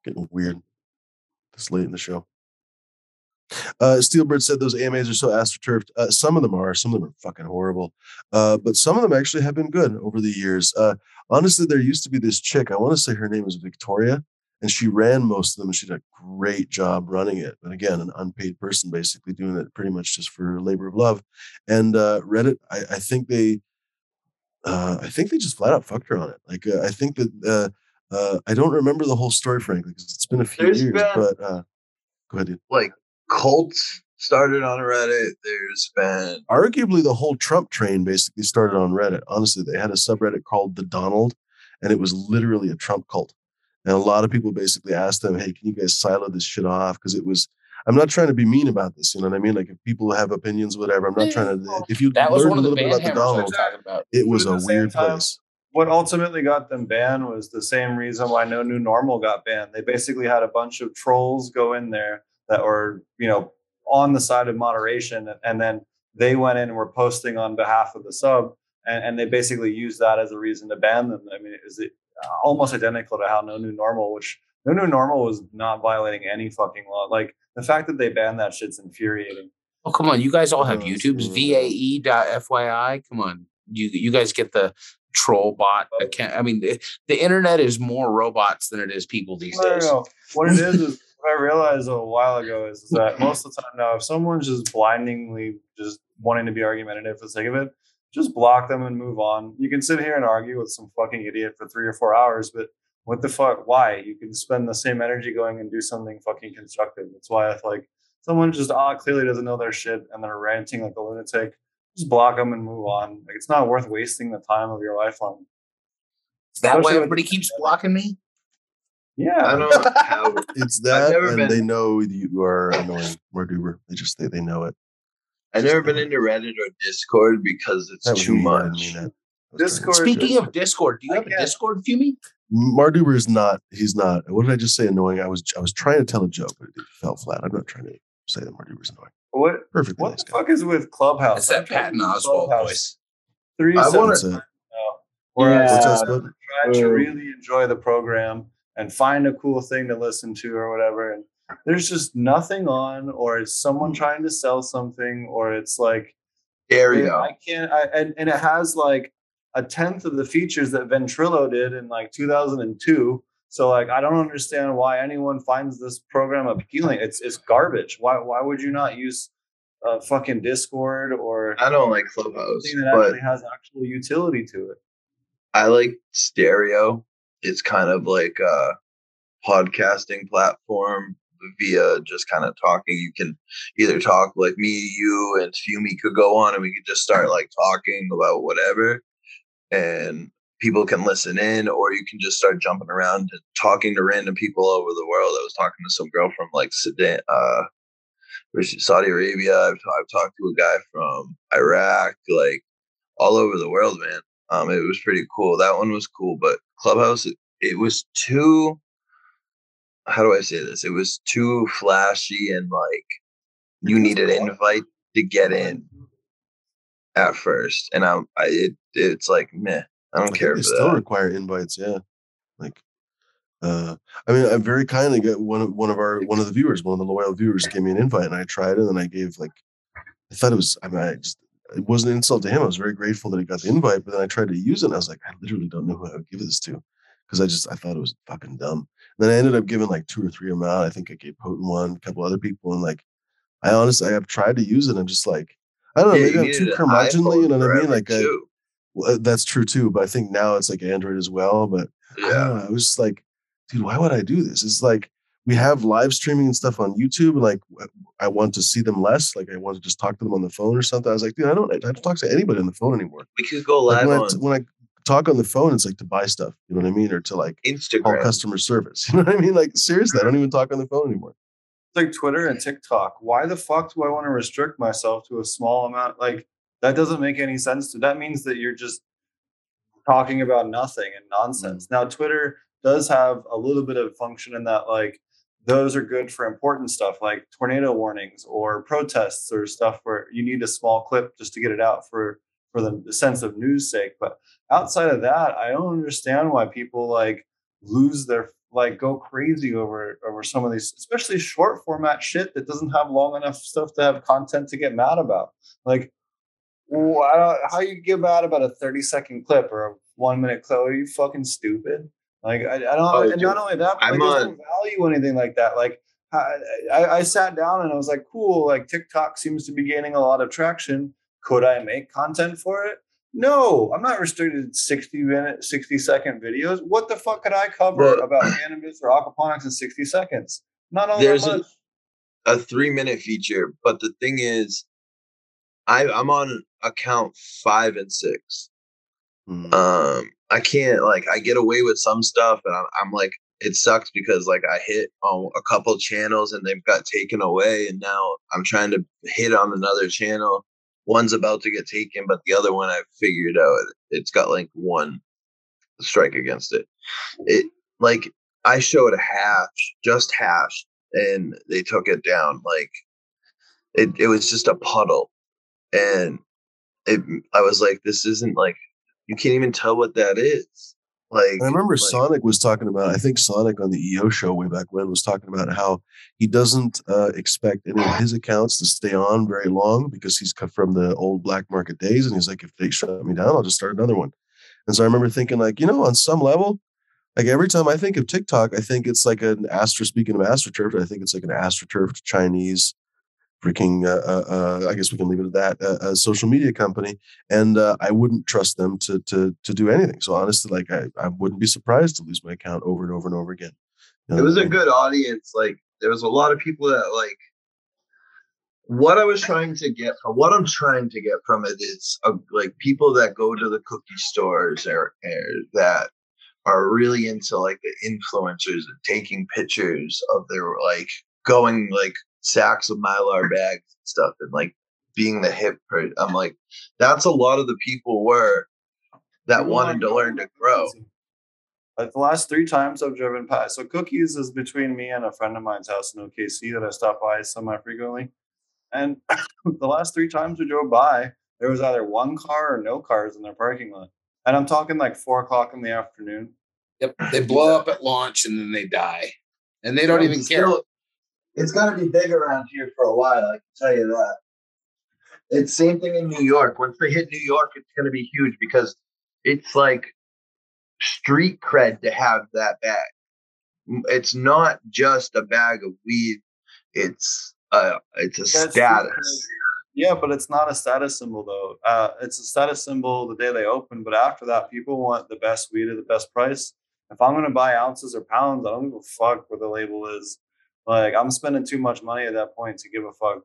Getting weird this late in the show. Uh, Steelbird said those AMAs are so astroturfed. Uh, some of them are, some of them are fucking horrible. Uh, but some of them actually have been good over the years. Uh, honestly, there used to be this chick. I want to say her name was Victoria, and she ran most of them. She did a great job running it. But again, an unpaid person basically doing it pretty much just for labor of love. And uh, Reddit, I, I think they, uh, I think they just flat out fucked her on it. Like uh, I think that uh, uh, I don't remember the whole story, frankly, because it's been a few There's years. been- But uh, go ahead. Dude. Like cults started on Reddit. There's been arguably the whole Trump train basically started on Reddit. Honestly, they had a subreddit called the Donald, and it was literally a Trump cult. And a lot of people basically asked them, "Hey, can you guys silo this shit off?" Because it was. I'm not trying to be mean about this. You know what I mean? Like if people have opinions, whatever. I'm not trying to. Mm. If you That was learn one a little bit about the hammers I was Donald, about. it was But a at the same weird time, place. What ultimately got them banned was the same reason why No New Normal got banned. They basically had a bunch of trolls go in there that were, you know, on the side of moderation, and then they went in and were posting on behalf of the sub, and, and they basically used that as a reason to ban them. I mean, is it almost identical to how No New Normal, which No New Normal was not violating any fucking law. Like the fact that they banned that shit's infuriating. Oh, come on. You guys all have Uh, YouTubes. so- VAE.FYI. Come on. You you guys get the troll bot account. I mean, the, the internet is more robots than it is people these I don't days. What it is is what I realized a while ago is, is that most of the time now, if someone's just blindingly just wanting to be argumentative for the sake of it, just block them and move on. You can sit here and argue with some fucking idiot for three or four hours, but what the fuck? Why? You can spend the same energy going and do something fucking constructive. That's why I feel like someone just uh, clearly doesn't know their shit and they're ranting like a lunatic. Just block them and move on. Like it's not worth wasting the time of your life on. Is that why Especially with- everybody keeps blocking me? Yeah, I don't know how It's that, never and been- they know you are annoying, Marduber. They just they, they know it. I've never been into Reddit or Discord because it's That too mean. Much. I was trying Discord- Speaking of Discord, do you I have a can't- Discord, Fumi? Marduber is not. He's not. What did I just say? Annoying. I was. I was trying to tell a joke, but it fell flat. I'm not trying to say that Marduber is annoying. what Perfect. What nice the guy. fuck is with Clubhouse? That's that I'm Patton to use Oswalt voice. Three I wanna- seconds What's that? now. Whereas What's that, Spud? trying to really enjoy the program and find a cool thing to listen to or whatever, and there's just nothing on, or it's someone hmm. trying to sell something, or it's like Stereo. I can't. I, and and it has like a tenth of the features that Ventrilo did in like 2002. So like I don't understand why anyone finds this program appealing. It's it's garbage. Why why would you not use a fucking Discord or I don't like Clubhouse, something that actually has actual utility to it. I like stereo. It's kind of like a podcasting platform via just kind of talking. You can either talk like me, you, and Fumi could go on and we could just start like talking about whatever. And people can listen in, or you can just start jumping around and talking to random people over the world. I was talking to some girl from like Sudan, uh, Saudi Arabia. I've, I've talked to a guy from Iraq, like all over the world, man. Um, it was pretty cool. That one was cool, but Clubhouse, it, was too. How do I say this? It was too flashy and like you need an invite to get in at first, and I'm I it it's like meh. I don't I care they still that. require invites. Yeah, like, uh, I mean, I very kindly got one of one of our one of the viewers, one of the loyal viewers, gave me an invite, and I tried it, and I gave like, I thought it was. I mean, I just it wasn't an insult to him. I was very grateful that he got the invite, but then I tried to use it, and I was like, I literally don't know who I would give this to, because I just I thought it was fucking dumb. And then I ended up giving like two or three of them out. I think I gave Potent one, a couple other people, and like, I honestly I have tried to use it. I'm just like, I don't know, Yeah, maybe I'm too curmudgeonly, you know what I mean? Like, I, well, uh, that's true too. But I think now it's like Android as well. But I yeah, don't know. I was just like, dude, why would I do this? It's like we have live streaming and stuff on YouTube, and like I want to see them less. Like I want to just talk to them on the phone or something. I was like, dude, I don't, I don't talk to anybody on the phone anymore. we could go Like live when I, on t- when I talk on the phone, it's like to buy stuff. You know what I mean, or to like call customer service. You know what I mean? Like seriously, I don't even talk on the phone anymore. It's like Twitter and TikTok. Why the fuck do I want to restrict myself to a small amount? Like that doesn't make any sense. To, that means that you're just talking about nothing and nonsense. Mm. Now Twitter does have a little bit of function in that like those are good for important stuff like tornado warnings or protests or stuff where you need a small clip just to get it out for for the, sense of news sake. But outside of that, I don't understand why people like lose their like go crazy over over some of these, especially short format shit that doesn't have long enough stuff to have content to get mad about. Like, how you get mad about a thirty second clip or a one minute clip? Are you fucking stupid? Like, I, I don't. Oh, and not only that, but I'm there's on- no value anything like that. Like. I, I, I sat down and I was like, cool, like TikTok seems to be gaining a lot of traction. Could I make content for it? No, I'm not restricted to 60 minute, 60 second videos. What the fuck could I cover But- about cannabis or aquaponics in 60 seconds? Not all There's that a- a three minute feature, but the thing is, I I'm on account five and six. Hmm. Um, I can't like I get away with some stuff, and I'm, I'm like it sucks because like I hit on a couple channels and they've got taken away, and now I'm trying to hit on another channel. One's about to get taken, but the other one I've figured out it's got like one strike against it. It like I showed a hash, just hash, and they took it down. Like it, it was just a puddle, and it. I was like, this isn't like you can't even tell what that is. Like I remember like, Sonic was talking about. I think Sonic on the EO show way back when was talking about how he doesn't uh, expect any of his accounts to stay on very long because he's come from the old black market days, and he's like, if they shut me down, I'll just start another one. And so I remember thinking, like, you know, on some level, like every time I think of TikTok, I think it's like an Astro. Speaking of AstroTurf, I think it's like an AstroTurf Chinese freaking. Uh, uh, uh, I guess we can leave it at that. Uh, a social media company, and uh, I wouldn't trust them to to to do anything. So honestly, like I, I wouldn't be surprised to lose my account over and over and over again. You know it was a good audience. Like there was a lot of people that like what I was trying to get from what I'm trying to get from it is uh, like people that go to the cookie stores or, or that are really into like the influencers and taking pictures of their like going like sacks of mylar bags and stuff and like being the hip per- I'm like that's a lot of the people were that wanted to learn to grow. Like the last three times I've driven past, so Cookies is between me and a friend of mine's house in OKC that I stop by semi frequently. And the last three times we drove by, there was either one car or no cars in their parking lot. And I'm talking like four o'clock in the afternoon. Yep. They blow up at launch and then they die. And they don't Yeah, even it's care. It's to be big around here for a while. I can tell you that. It's same thing in New York. Once they hit New York, it's going to be huge because it's like street cred to have that bag. It's not just a bag of weed. It's a it's a That's status. Yeah, but it's not a status symbol though. Uh, it's a status symbol the day they open, but after that, people want the best weed at the best price. If I'm gonna buy ounces or pounds, I don't give a fuck what the label is. Like I'm spending too much money at that point to give a fuck.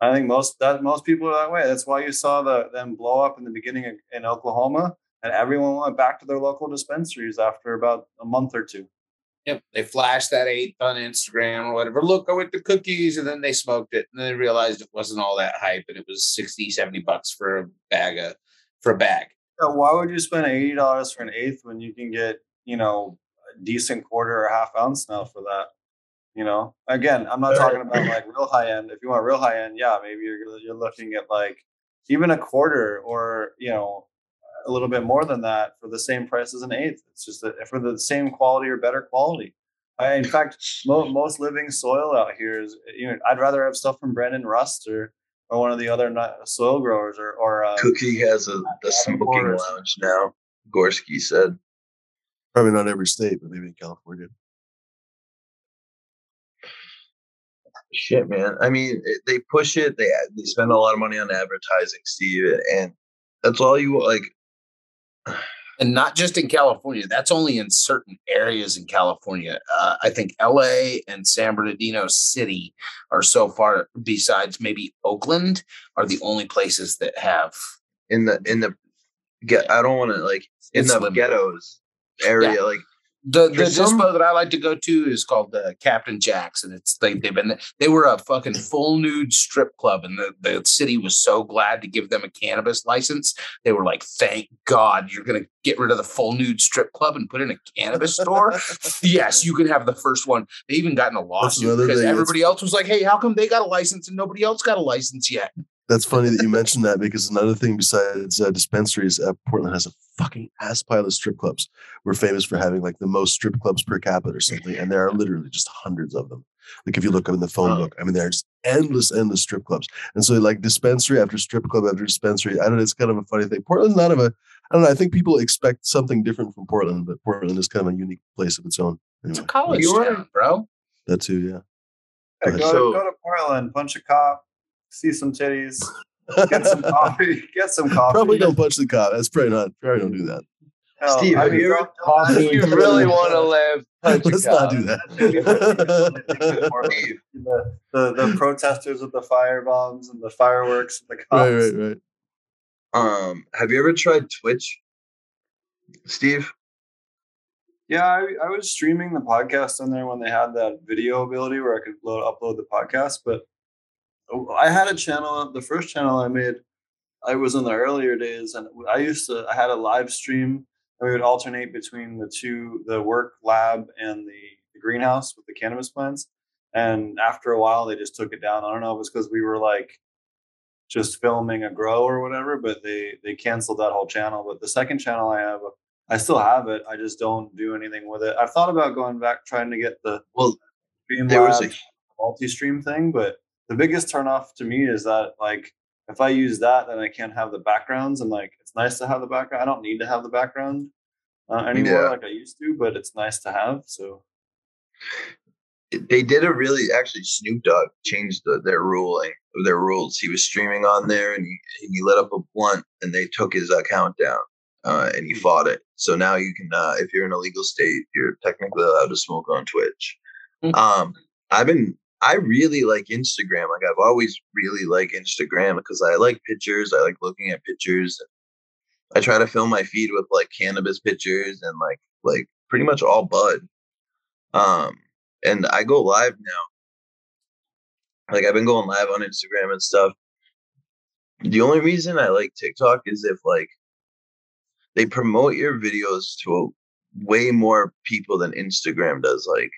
I think most that most people are that way. That's why you saw the them blow up in the beginning in, in Oklahoma, and everyone went back to their local dispensaries after about a month or two. Yep. They flashed that eighth on Instagram or whatever. Look, I went to cookies and then they smoked it. And then they realized it wasn't all that hype and it was 60, 70 bucks for a bag of for a bag. Yeah, why would you spend eighty dollars for an eighth when you can get, you know, decent quarter or half ounce now for that? You know, again, I'm not talking about like real high end. If you want real high end, yeah, maybe you're you're looking at like even a quarter or you know a little bit more than that for the same price as an eighth. It's just that for the same quality or better quality. I, in fact, mo- most living soil out here is you know I'd rather have stuff from Brendan Rust or or one of the other soil growers or or uh, Cookie has a the smoking lounge now. Gorski said. Probably not every state, but maybe in California. Shit, man. I mean, it, they push it. They they spend a lot of money on advertising, Steve, and that's all you like. and not just in California. That's only in certain areas in California. Uh, I think L.A. and San Bernardino City are so far, besides maybe Oakland, are the only places that have. in the in the get. I don't want to like in It's the limited. ghettos area. Like The For the some- dispo that I like to go to is called uh, Captain Jack's, and it's they they've been they were a fucking full nude strip club, and the, the city was so glad to give them a cannabis license. They were like, "Thank God, you're gonna get rid of the full nude strip club and put in a cannabis store." yes, you can have the first one. They even got in a lawsuit because thing, it's- everybody else was like, "Hey, how come they got a license and nobody else got a license yet?" That's funny that you mentioned that because another thing besides uh, dispensaries, uh, Portland has a fucking ass pile of strip clubs. We're famous for having like the most strip clubs per capita or something, and there are literally just hundreds of them. Like if you look up in the phone book, I mean, there are just endless, endless strip clubs. And so, like dispensary after strip club after dispensary, I don't know. It's kind of a funny thing. Portland's not of a. I don't know. I think people expect something different from Portland, but Portland is kind of a unique place of its own. It's a college town, bro. that too, yeah. Yeah, Go go, to, go to Portland, punch a cop, see some titties, get some coffee, get some coffee. Probably don't punch the cop. That's probably not. Probably don't do that. Hell, Steve, I have mean, you ever don't- don't- If you really want to live, punch Let's not cop. do that. The, the the protesters with the fire bombs and the fireworks, and the cops. right, right, right. Um, have you ever tried Twitch, Steve? Yeah, I, I was streaming the podcast on there when they had that video ability where I could load, upload the podcast. But I had a channel. The first channel I made, I was in the earlier days, and I used to. I had a live stream, and we would alternate between the two, the work lab and the, the greenhouse with the cannabis plants. And after a while, they just took it down. I don't know if it was because we were like just filming a grow or whatever, but they they canceled that whole channel. But the second channel I have, I still have it. I just don't do anything with it. I've thought about going back trying to get the Well, there was a multi-stream thing, but the biggest turnoff to me is that like if I use that, then I can't have the backgrounds, and like it's nice to have the background. I don't need to have the background uh, anymore Yeah. like I used to, but it's nice to have. So they did a really actually Snoop Dogg changed the, their ruling their rules. He was streaming on there and he, he lit up a blunt and they took his account down uh, and he fought it. So now you can uh, if you're in a legal state, you're technically allowed to smoke on Twitch. Hmm. Um, I've been I really like Instagram. Like I've always really liked Instagram because I like pictures. I like looking at pictures. I try to fill my feed with like cannabis pictures and like like pretty much all bud. Um, and I go live now. Like I've been going live on Instagram and stuff. The only reason I like TikTok is if like they promote your videos to way more people than Instagram does. Like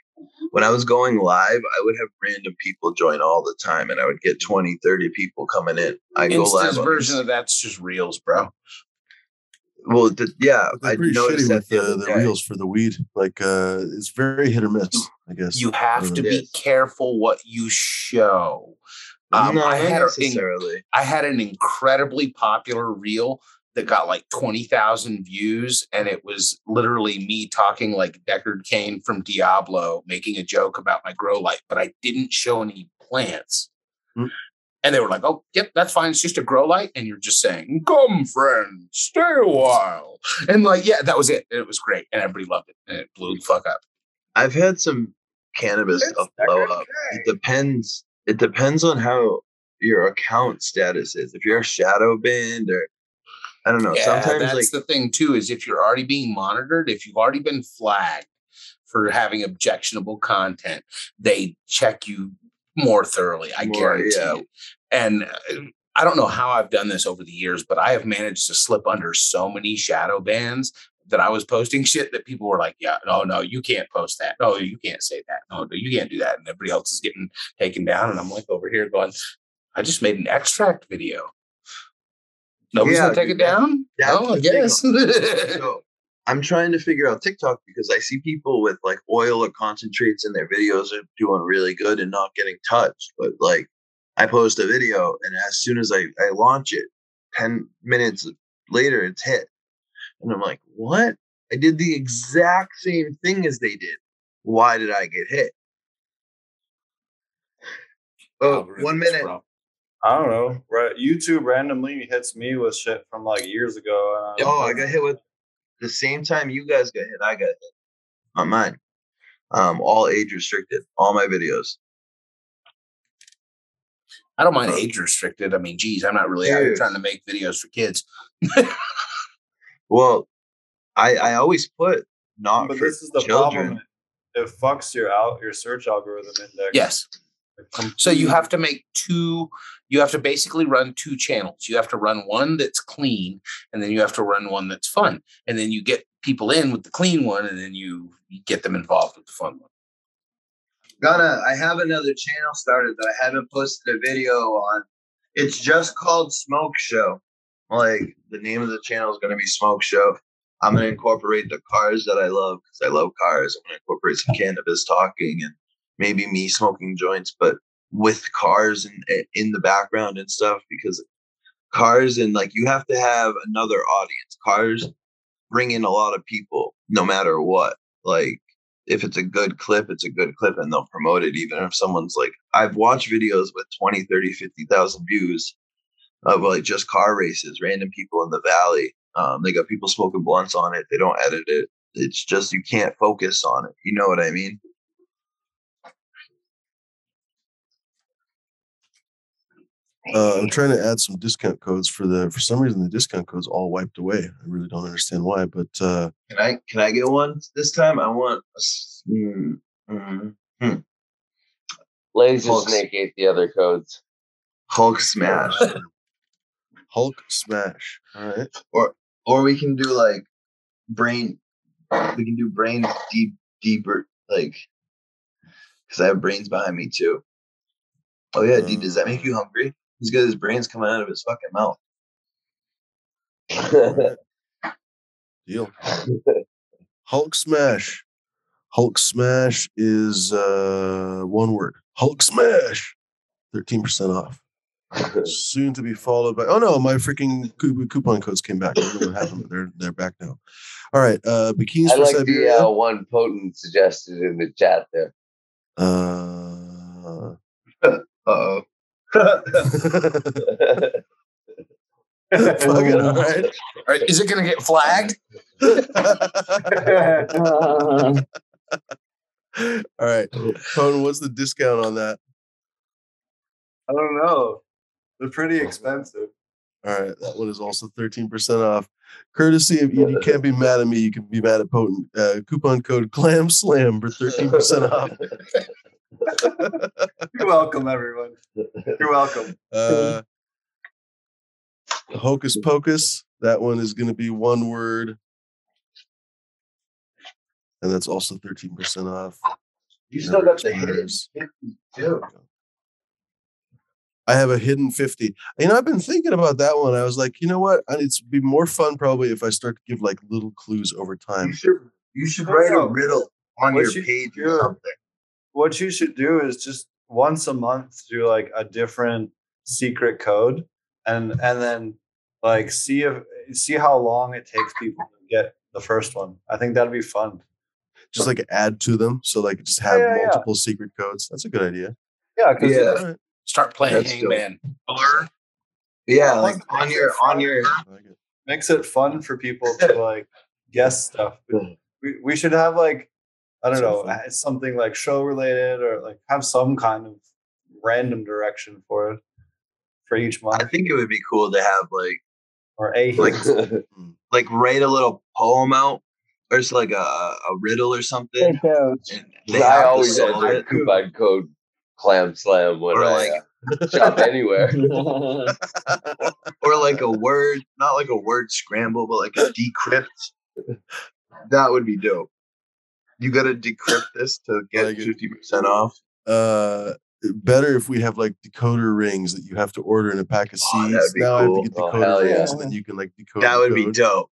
when I was going live, I would have random people join all the time and I would get 20, 30 people coming in. I go live version of that's just reels, bro. Well, the, yeah, they're I noticed that the the, the reels for the weed. Like uh it's very hit or miss, I guess. You have to be is. careful what you show. Um, Not I had a- necessarily. I had an incredibly popular reel that got like 20,000 views. And it was literally me talking like Deckard Cain from Diablo, making a joke about my grow light, but I didn't show any plants. Hmm. And they were like, "Oh, yep, that's fine. It's just a grow light." And you're just saying, "Come, friend, stay a while." And like, yeah, that was it. And it was great, and everybody loved it, and it blew the fuck up. I've had some cannabis stuff blow up. It depends. It depends on how your account status is. If you're a shadow banned or I don't know. Yeah, sometimes that's like the thing too. Is if you're already being monitored, if you've already been flagged for having objectionable content, they check you more thoroughly. I More, guarantee yeah. you. And uh, I don't know how I've done this over the years, but I have managed to slip under so many shadow bans that I was posting shit that people were like, "Yeah, no, no, you can't post that. No, you can't say that. No, no, you can't do that." And everybody else is getting taken down, and I'm like over here going, "I just made an extract video." Nobody's Yeah, gonna take dude, it down. that's Oh, I guess. so I'm trying to figure out TikTok because I see people with like oil or concentrates in their videos are doing really good and not getting touched. But like I post a video and as soon as I, I launch it, 10 minutes later it's hit. And I'm like, what? I did the exact same thing as they did. Why did I get hit? Oh, one minute. bro. I don't know. Right, YouTube randomly hits me with shit from like years ago. and Oh, I got hit with the same time you guys got hit. I got hit on mine. Um, all age restricted. All my videos. I don't mind age restricted. I mean, geez, I'm not really out here trying to make videos for kids. Well, I I always put not But for this is the children. problem. It fucks your out your search algorithm index. Yes. So you have to make two, you have to basically run two channels. You have to run one that's clean, and then you have to run one that's fun. And then you get people in with the clean one, and then you, you get them involved with the fun one. Gonna I have another channel started that I haven't posted a video on. It's just called Smoke Show. Like the name of the channel is gonna be Smoke Show. I'm gonna incorporate the cars that I love because I love cars. I'm gonna incorporate some cannabis talking and maybe me smoking joints, but with cars and in the background and stuff because cars and like you have to have another audience. Cars bring in a lot of people no matter what. Like if it's a good clip, it's a good clip and they'll promote it. Even if someone's like, I've watched videos with 20, 30, 50,000 views of like just car races, random people in the valley. Um, they got people smoking blunts on it. They don't edit it. It's just, you can't focus on it. You know what I mean? Uh, I'm trying to add some discount codes for the. For some reason, the discount code's all wiped away. I really don't understand why, but uh, Can I, can I get one this time? I want, a s- mm, mm, Lazy Folks. Snake ate the other codes. Hulk smash. Hulk smash. All right. or or we can do like brain we can do brain deep deeper like because i have brains behind me too oh yeah D, does that make you hungry he's got his brains coming out of his fucking mouth Deal. Hulk smash. Hulk smash is uh, one word. Hulk smash. Thirteen percent off. Soon to be followed by. Oh no, my freaking coupon codes came back. I don't know what happened. but They're they're back now. All right. Uh, bikinis I for like the uh, one potent suggested in the chat there. Uh, uh-oh fuck it, all right. All right, is it going to get flagged? all right. Conan, what's the discount on that? I don't know. They're pretty expensive. All right, that one is also 13% off. Courtesy of you, you can't be mad at me. You can be mad at Potent. Uh, coupon code Clam Slam for 13% off. You're welcome, everyone. You're welcome. Uh, Hocus Pocus. That one is going to be one word. And that's also 13% off. you still got the hidden expires. too I have a hidden 50. You know, I've been thinking about that one. I was like, you know what? I- It's be more fun probably if I start to give like little clues over time. you should you should write a riddle on What your you page do- or something What you should do is just once a month do like a different secret code, and and then like see if see how long it takes people to get the first one. I think that'd be fun. Just like add to them. So like just have Yeah, yeah, yeah. multiple secret codes. That's a good idea. Yeah, because Yeah. All right. Start playing That's dope. Hangman. Yeah, like on your on your I like it. Makes it fun for people to like guess stuff. We, we should have like I don't So know fun. uh, something like show related or like have some kind of random direction for it for each month. I think it would be cool to have like or a like like write a little poem out or it's like a, a riddle or something. They I always solve enter it. coupon code clam slam when Or I like uh, shop anywhere. or like a word, not like a word scramble, but like a decrypt. That would be dope. You got to decrypt this to get Like fifty percent off. Uh, better if we have like decoder rings that you have to order in a pack of Oh, seeds. that'd be now I have to get Oh, decoder hell yeah. rings, and then you can like decode. That would be code. dope.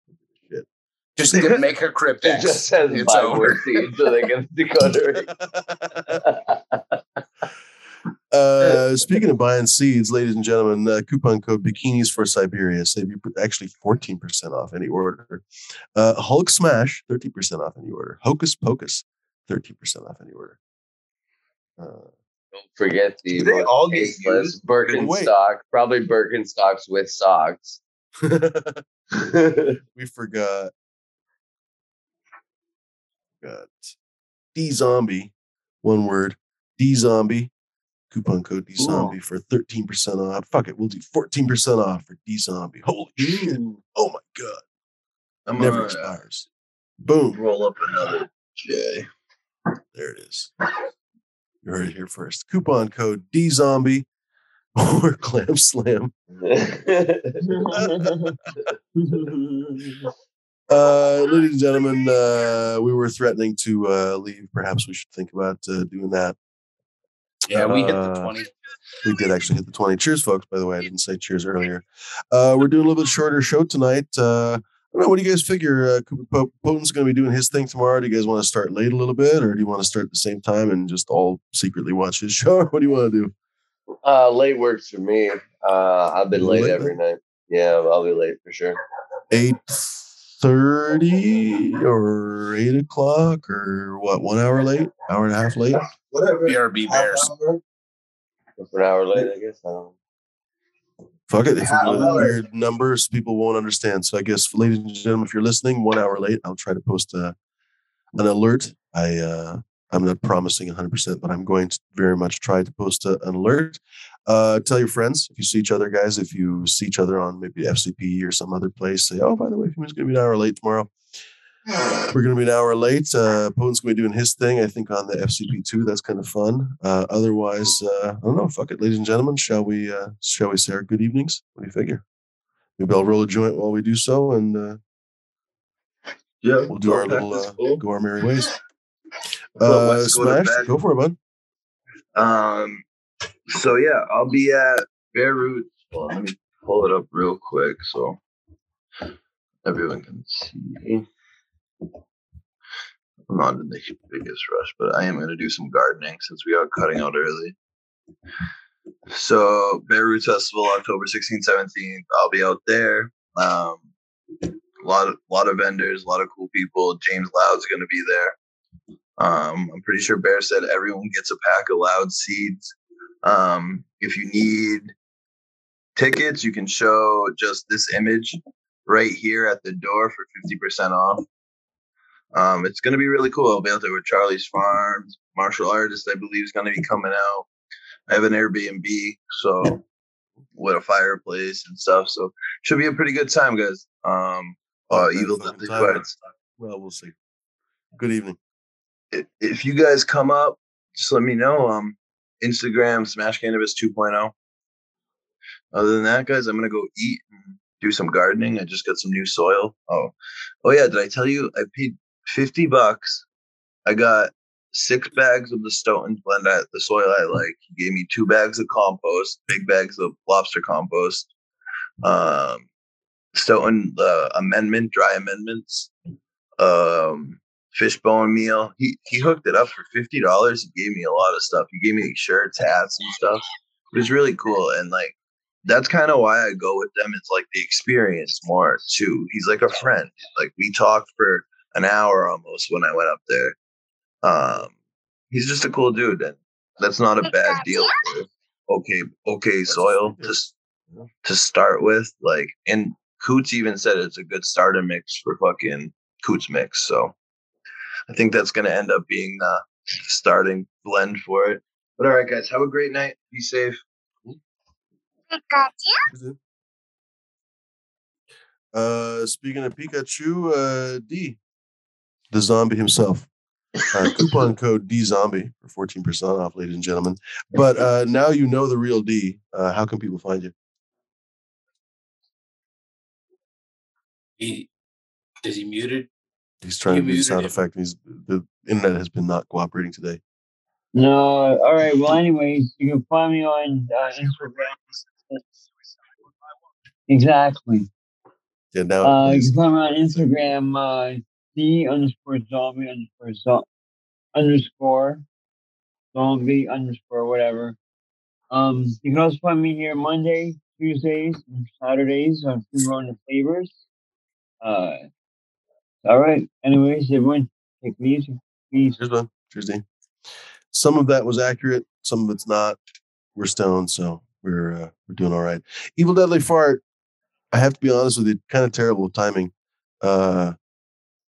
Just get, make her It cryptex. just says It's buy over. more so they can decoder it. Uh, speaking of buying seeds, ladies and gentlemen, uh, coupon code bikinis for Siberia save you actually 14% off any order. Uh, Hulk Smash, 30% off any order. Hocus Pocus, 30% off any order. Uh, Don't forget the Do they all get tasteless used? Birkenstock, probably Birkenstocks with socks. we forgot. Got D Zombie, one word. D Zombie, coupon code D Zombie for 13% off. Fuck it, we'll do 14% off for D Zombie. Holy shit. Oh my God. I'm Never gonna expires. Boom. roll up another J. There it is. You heard it here first. Coupon code D Zombie or Clam Slam. Uh, ladies and gentlemen, uh, we were threatening to uh, leave. Perhaps we should think about uh, doing that. Yeah, we hit the Uh, 20. We did actually hit the 20. Cheers, folks, by the way. I didn't say cheers earlier. Uh, we're doing a little bit shorter show tonight. Uh, I don't know. What do you guys figure? Uh, Cooper Po- Potent's going to be doing his thing tomorrow. Do you guys want to start late a little bit, or do you want to start at the same time and just all secretly watch his show? What do you want to do? uh, late works for me. Uh, I've been late Late every night. Yeah, I'll be late for sure. Eight thirty or eight o'clock or what? One hour late? Hour and a half late? Whatever. BRB Bears. For an hour late, I guess. I don't. Fuck it. If Half we do hour. weird numbers, people won't understand. So I guess, ladies and gentlemen, if you're listening, one hour late, I'll try to post a, an alert. I uh, I'm not promising 100, percent but I'm going to very much try to post a, an alert. Uh, tell your friends if you see each other, guys. If you see each other on maybe FCP or some other place, say, "Oh, by the way, Fumi's going to be an hour late tomorrow." We're going to be an hour late. Uh, Potent's going to be doing his thing, I think, on the FCP two. That's kind of fun. Uh, otherwise, uh, I don't know. Fuck it, ladies and gentlemen. Shall we? Uh, shall we say our good evenings? What do you figure? Maybe I'll roll a joint while we do so, and uh, Yeah, we'll do our little uh, cool. go our merry ways. Well, Uh, Smash, go for it, bud. Um, so yeah, I'll be at Bear Roots. Well, let me pull it up real quick so everyone can see. I'm not in the biggest rush, but I am going to do some gardening since we are cutting out early. So Bear Roots Festival, October 16th, 17th. I'll be out there. Um, a lot of lot of vendors, a lot of cool people. James Loud's going to be there. Um, I'm pretty sure Bear said everyone gets a pack of loud seeds. Um, if you need tickets, you can show just this image right here at the door for 50% off. Um, it's going to be really cool. I'll be out there with Charlie's Farms, martial artist, I believe, is going to be coming out. I have an Airbnb, so with a fireplace and stuff. So should be a pretty good time, guys. Um, uh, Evil fucking Deathly time. Quits. Well, we'll see. Good evening. If, you guys come up, just let me know. Um, Instagram Smash Cannabis 2.0. Other than that, guys, I'm gonna go eat and do some gardening. I just got some new soil. Oh, oh yeah, did I tell you I paid 50 bucks? I got six bags of the Stoughton blend, the soil I like. He gave me two bags of compost, big bags of lobster compost. Um, Stoughton uh, amendment, dry amendments. Um, fishbone meal. He he hooked it up for fifty dollars. He gave me a lot of stuff. He gave me shirts, hats, and stuff. It was really cool, and like that's kind of why I go with them. It's like the experience more too. He's like a friend. Like we talked for an hour almost when I went up there. Um, he's just a cool dude, and that's not a bad deal. Okay okay soil to s- to start with. Like, and Coots even said it's a good starter mix for fucking Coots mix. So I think that's gonna end up being the starting blend for it. But all right, guys, have a great night. Be safe. Uh, speaking of Pikachu, uh, D, the zombie himself. Uh, coupon code D Zombie for 14% off, ladies and gentlemen. But uh, now you know the real D. Uh, how can people find you? He, is he muted? He's trying You to do sound him. effect. And he's the internet has been not cooperating today. No, all right. Well, anyways, you can find me on uh, Instagram. Exactly. Yeah, now Uh, you can find me on Instagram, uh, D underscore zombie underscore zo- underscore zombie underscore whatever. Um, you can also find me here Monday, Tuesdays, and Saturdays on Free Running Flavors. Uh, all right. Anyways, everyone, take it easy. Peace. Cheers, man. Cheers, D. Some of that was accurate. Some of it's not. We're stoned, so we're uh, we're doing all right. Evil Deadly Fart. I have to be honest with you, kind of terrible timing. Uh,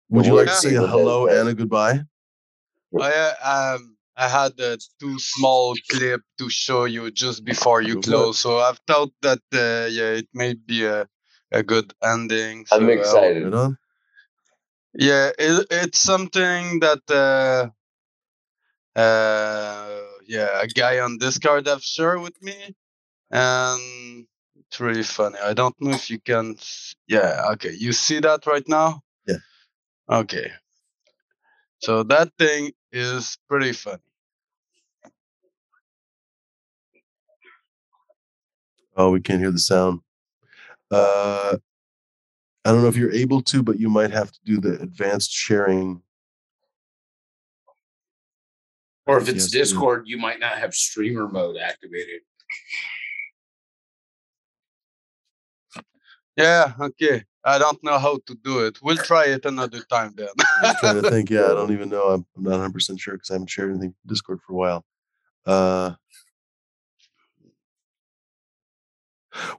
would you like to say a hello and a goodbye? I um I had a two small clip to show you just before you Go for it. close, so I thought that uh, yeah it may be a a good ending. I'm so I'll- excited. Right on. Yeah, it, it's something that uh, uh, yeah, a guy on Discord have shared with me, and it's really funny. I don't know if you can. Yeah, okay, you see that right now? Yeah. Okay. So that thing is pretty funny. Oh, we can't hear the sound. Uh, I don't know if you're able to, but you might have to do the advanced sharing. Or if it's Yes. Discord, you might not have streamer mode activated. Yeah, okay. I don't know how to do it. We'll try it another time then. I'm trying to think. Yeah, I don't even know. I'm, I'm not 100 percent sure because I haven't shared anything from Discord for a while. Uh,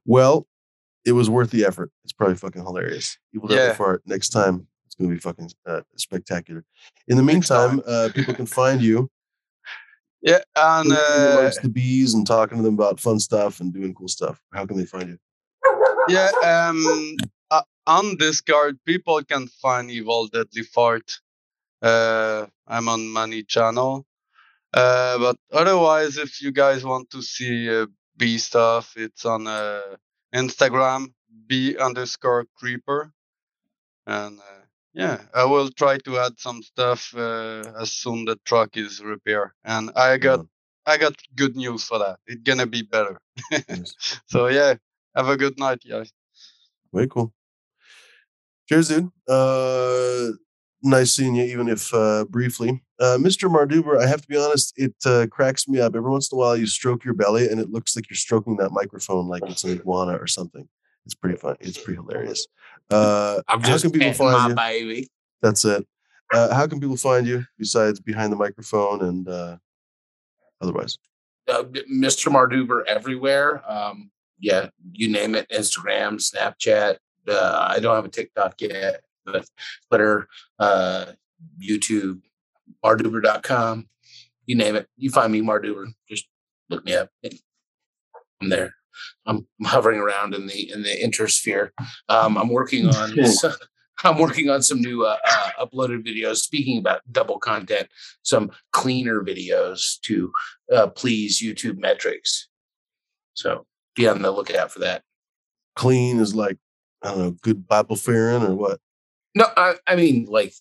well, it was worth the effort. It's probably fucking hilarious. Evil Deadly Yeah. Fart. Next time, it's going to be fucking uh, spectacular. In the meantime, uh, people can find you yeah, and in uh, the bees and talking to them about fun stuff and doing cool stuff. How can they find you? yeah, um, uh, on Discord, people can find Evil Deadly Fart. Uh, I'm on Money Channel. Uh, but otherwise, if you guys want to see uh, B stuff, it's on uh, Instagram, B underscore creeper. And uh, yeah, I will try to add some stuff uh, as soon the truck is repaired. And I got on. I got good news for that. It's gonna be better. So yeah, have a good night, guys. Way cool. Cheers, dude. Uh, nice seeing you, even if uh, briefly. Uh, Mr. Marduber, I have to be honest, it uh, cracks me up. Every once in a while, you stroke your belly, and it looks like you're stroking that microphone like it's an iguana or something. It's pretty fun. It's pretty hilarious. Uh, I'm how just can people find you? baby. That's it. Uh, how can people find you besides behind the microphone and uh, otherwise? Uh, Mr. Marduber everywhere. Um, yeah, you name it. Instagram, Snapchat. Uh, I don't have a TikTok yet, but Twitter, uh, YouTube, marduber.com. You name it. You find me, Marduber. Just look me up. I'm there. I'm hovering around in the in the intersphere. Um, I'm working on some, I'm working on some new uh, uh, uploaded videos. Speaking about double content, some cleaner videos to uh, please YouTube metrics. So be on the lookout for that. Clean is like, I don't know, good Bible fearing or what? No, I, I mean like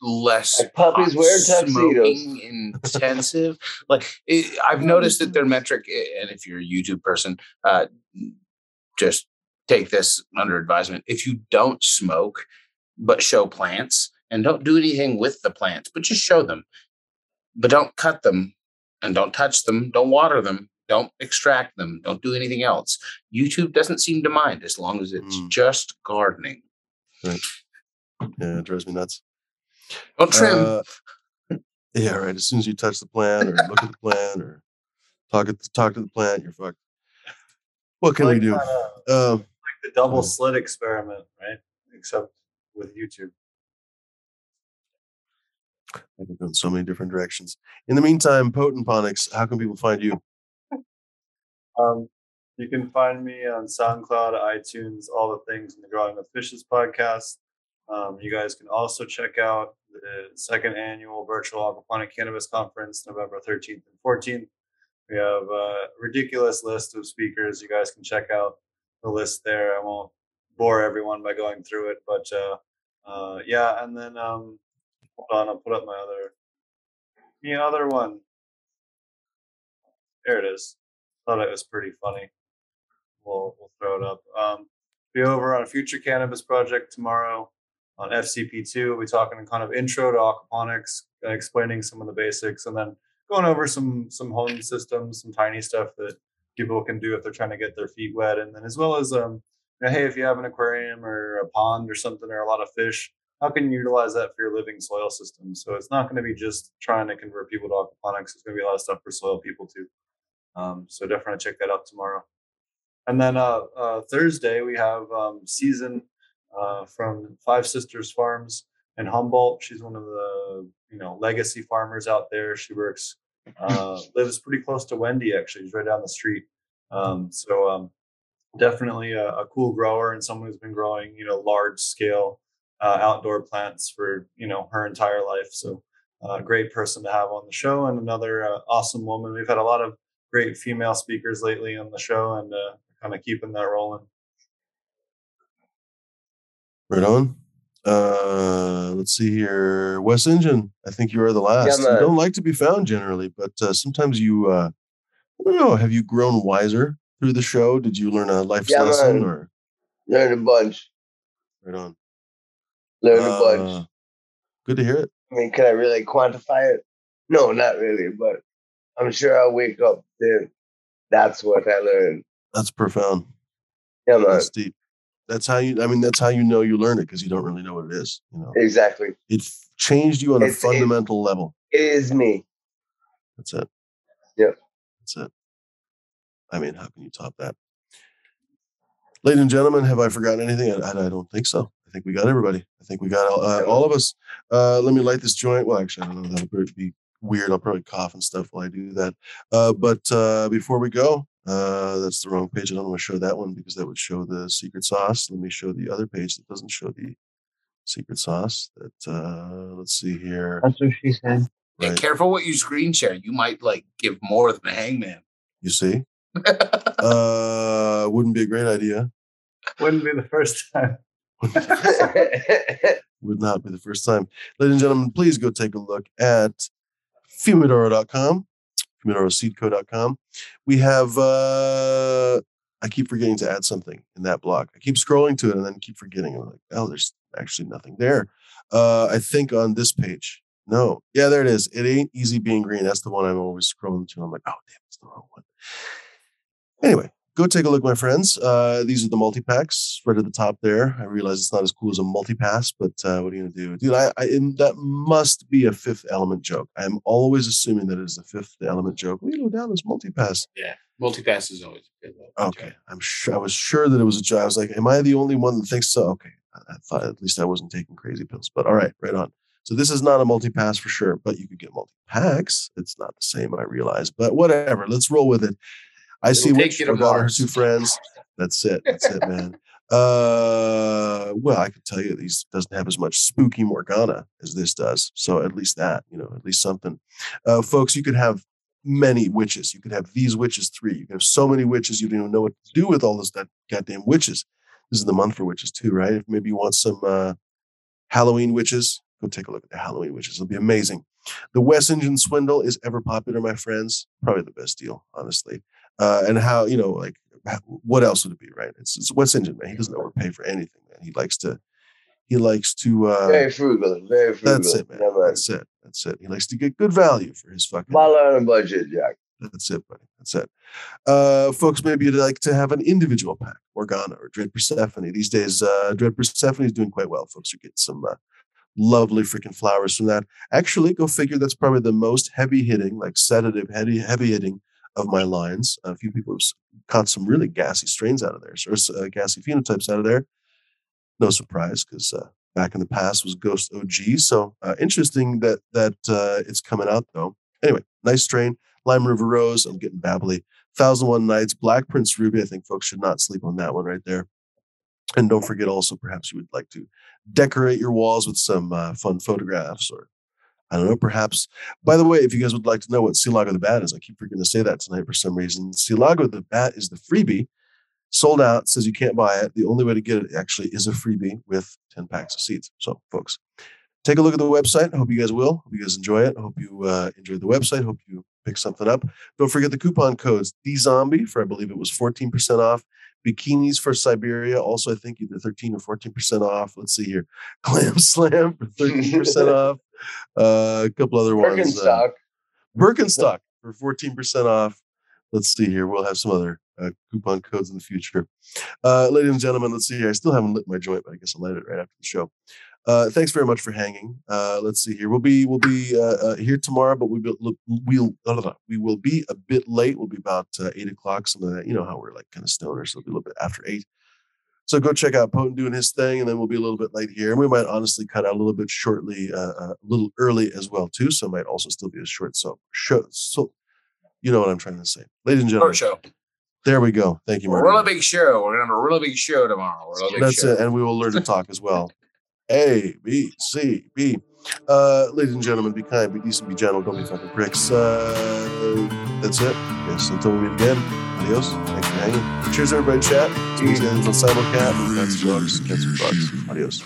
less Like puppies wearing tuxedos. intensive. like it, I've noticed that their metric, eh, and if you're a YouTube person, uh, just take this under advisement. If you don't smoke but show plants and don't do anything with the plants, but just show them, but don't cut them and don't touch them, don't water them, don't extract them, don't do anything else. YouTube doesn't seem to mind as long as it's Mm. just gardening. Yeah, it drives me nuts. Don't trim. Uh, yeah, right. As soon as you touch the plant or look at the plant or Talk it, talk to the plant. You're fucked. What can we do? kinda Uh, like the double Mm. slit experiment, right? Except with YouTube. I've gone so many different directions. In the meantime, Potent Ponics, how can people find you? Um, you can find me on SoundCloud, iTunes, all the things in the Growing with Fishes podcast. Um, you guys can also check out the second annual virtual aquaponic cannabis conference, November 13th and 14th. We have a ridiculous list of speakers. You guys can check out the list there. I won't bore everyone by going through it, but uh, uh, yeah. And then um, hold on, I'll put up my other the other one. There it is. Thought it was pretty funny. We'll we'll throw it up. Um, be over on a future cannabis project tomorrow on FCP2. We'll be talking kind of intro to aquaponics, uh, explaining some of the basics, and then going over some some home systems, some tiny stuff that people can do if they're trying to get their feet wet, and then as well as um, you know, hey, if you have an aquarium or a pond or something or a lot of fish, how can you utilize that for your living soil system? So it's not going to be just trying to convert people to aquaponics. It's going to be a lot of stuff for soil people too. Um, so definitely check that out tomorrow. And then uh, uh, Thursday we have um, season uh, from Five Sisters Farms in Humboldt. She's one of the you know legacy farmers out there. She works uh, lives pretty close to Wendy actually. She's right down the street. Um, so um, definitely a, a cool grower and someone who's been growing you know large scale uh, outdoor plants for you know her entire life. So uh, great person to have on the show and another uh, awesome woman. We've had a lot of great female speakers lately on the show and uh, kind of keeping that rolling. Right on. Uh, let's see here. West Engine, I think you are the last. you don't like to be found generally, but uh, sometimes you, uh, I don't know, have you grown wiser through the show? Did you learn a life Yeah, lesson man. or Learn a bunch. right on? Learn a bunch. Uh, Good to hear it. I mean, can I really quantify it? No, not really, but I'm sure I'll wake up then. That's what I learned. That's profound. Yeah, man. That's deep. That's how you, I mean, that's how you know you learn it because you don't really know what it is. You know, Exactly. it changed you on a It's- it- fundamental level. It is me. That's it. Yep. That's it. I mean, how can you top that? Ladies and gentlemen, have I forgotten anything? I, I, I don't think so. I think we got everybody. I think we got all, uh, all of us. Uh, let me light this joint. Well, actually, I don't know. That'll be weird. I'll probably cough and stuff while I do that. Uh, but uh, before we go, uh, that's the wrong page. I don't want to show that one because that would show the secret sauce. Let me show the other page that doesn't show the secret sauce. That uh, let's see here. That's what she said. Yeah, Right. careful what you screen share. You might like give more than a hangman. You see, uh, wouldn't be a great idea. Wouldn't be the first time. would not be the first time. Ladies and gentlemen, please go take a look at fumidoro.com, fumidoroseedco.com. We have, uh, I keep forgetting to add something in that block. I keep scrolling to it and then keep forgetting. I'm like, oh, there's actually nothing there. Uh, I think on this page. No. Yeah, there it is. It ain't easy being green. That's the one I'm always scrolling to. I'm like, oh, damn, it's the wrong one. Anyway, go take a look, my friends. Uh, these are the multi packs right at the top there. I realize it's not as cool as a multi pass, but uh, what are you gonna do, dude? I, I that must be a fifth element joke. I'm always assuming that it is a fifth element joke. Lilo down is multi pass. Yeah, multi pass is always good. Though. Okay, I'm sure. I was sure that it was a joke. I was like, am I the only one that thinks so? Okay, I, I thought at least I wasn't taking crazy pills. But all right, right on. So this is not a multi pass for sure, but you could get multi packs. It's not the same, I realize, but whatever. Let's roll with it. I see take which you to Morgana, her two friends. That's it. That's it, man. Uh, well, I can tell you these doesn't have as much spooky Morgana as this does. So at least that, you know, at least something. Uh, folks, you could have many witches. You could have these witches three. You could have so many witches you don't even know what to do with all those that goddamn witches. This is the month for witches too, right? If maybe you want some uh, Halloween witches, go take a look at the Halloween witches. It'll be amazing. The West Engine Swindle is ever popular, my friends. Probably the best deal, honestly. Uh, and how you know, like, what else would it be, right? It's, it's West Engine, man. He doesn't overpay for anything, man. He likes to, he likes to. Uh, very frugal. Very frugal. that's it, man. Man. That's it. That's it. He likes to get good value for his fucking. Ball on budget, Jack. That's it, buddy. That's it. Uh, folks, maybe you'd like to have an individual pack, Morgana or Dread Persephone. These days, uh, Dread Persephone is doing quite well. Folks are getting some uh, lovely freaking flowers from that. Actually, go figure that's probably the most heavy hitting, like sedative, heavy, heavy hitting of my lines. A few people have caught some really gassy strains out of there, or uh, gassy phenotypes out of there. No surprise, because uh, back in the past was Ghost OG. So uh, interesting that that uh, it's coming out though. Anyway, nice strain. Lime River Rose. I'm getting babbly. Thousand One Nights. Black Prince Ruby. I think folks should not sleep on that one right there. And don't forget also, perhaps you would like to decorate your walls with some uh, fun photographs or I don't know, perhaps. By the way, if you guys would like to know what Silago the Bat is, I keep forgetting to say that tonight for some reason. Silago the Bat is the freebie. Sold out, says you can't buy it. The only way to get it actually is a freebie with 10 packs of seeds. So, folks, take a look at the website. I hope you guys will. Hope you guys enjoy it. I hope you uh, enjoy the website. Hope you pick something up. Don't forget the coupon codes D Zombie for I believe it was 14% off. Bikinis for Siberia, also I think either 13 or 14% off. Let's see here. Clam Slam for 13% off. Uh, a couple other ones. Uh, Birkenstock. Birkenstock for 14% off. Let's see here. We'll have some other uh, coupon codes in the future. Uh, ladies and gentlemen, let's see here. I still haven't lit my joint, but I guess I'll light it right after the show. Uh, thanks very much for hanging. Uh, let's see here. We'll be we'll be uh, uh, here tomorrow, but we will we'll blah. we will be a bit late. We'll be about uh, eight o'clock. Some of that, you know how we're like kind of stoners, so it'll be a little bit after eight. So go check out Potent doing his thing, and then we'll be a little bit late here. And we might honestly cut out a little bit shortly, uh, uh, a little early as well too. So it might also still be a short so show. So you know what I'm trying to say, ladies and gentlemen. Short show. There we go. Thank you, A Marty. really big show. We're gonna have a really big show tomorrow. A big That's show. it, and we will learn to talk as well. A B C B. Uh, ladies and gentlemen, be kind, be decent, be gentle, don't be fucking pricks. Uh, that's it. Yes, until we meet again. Adios. Thanks for hanging. Cheers, everybody. Chat. Guys on Simulcat. That's drugs. That's drugs. Adios.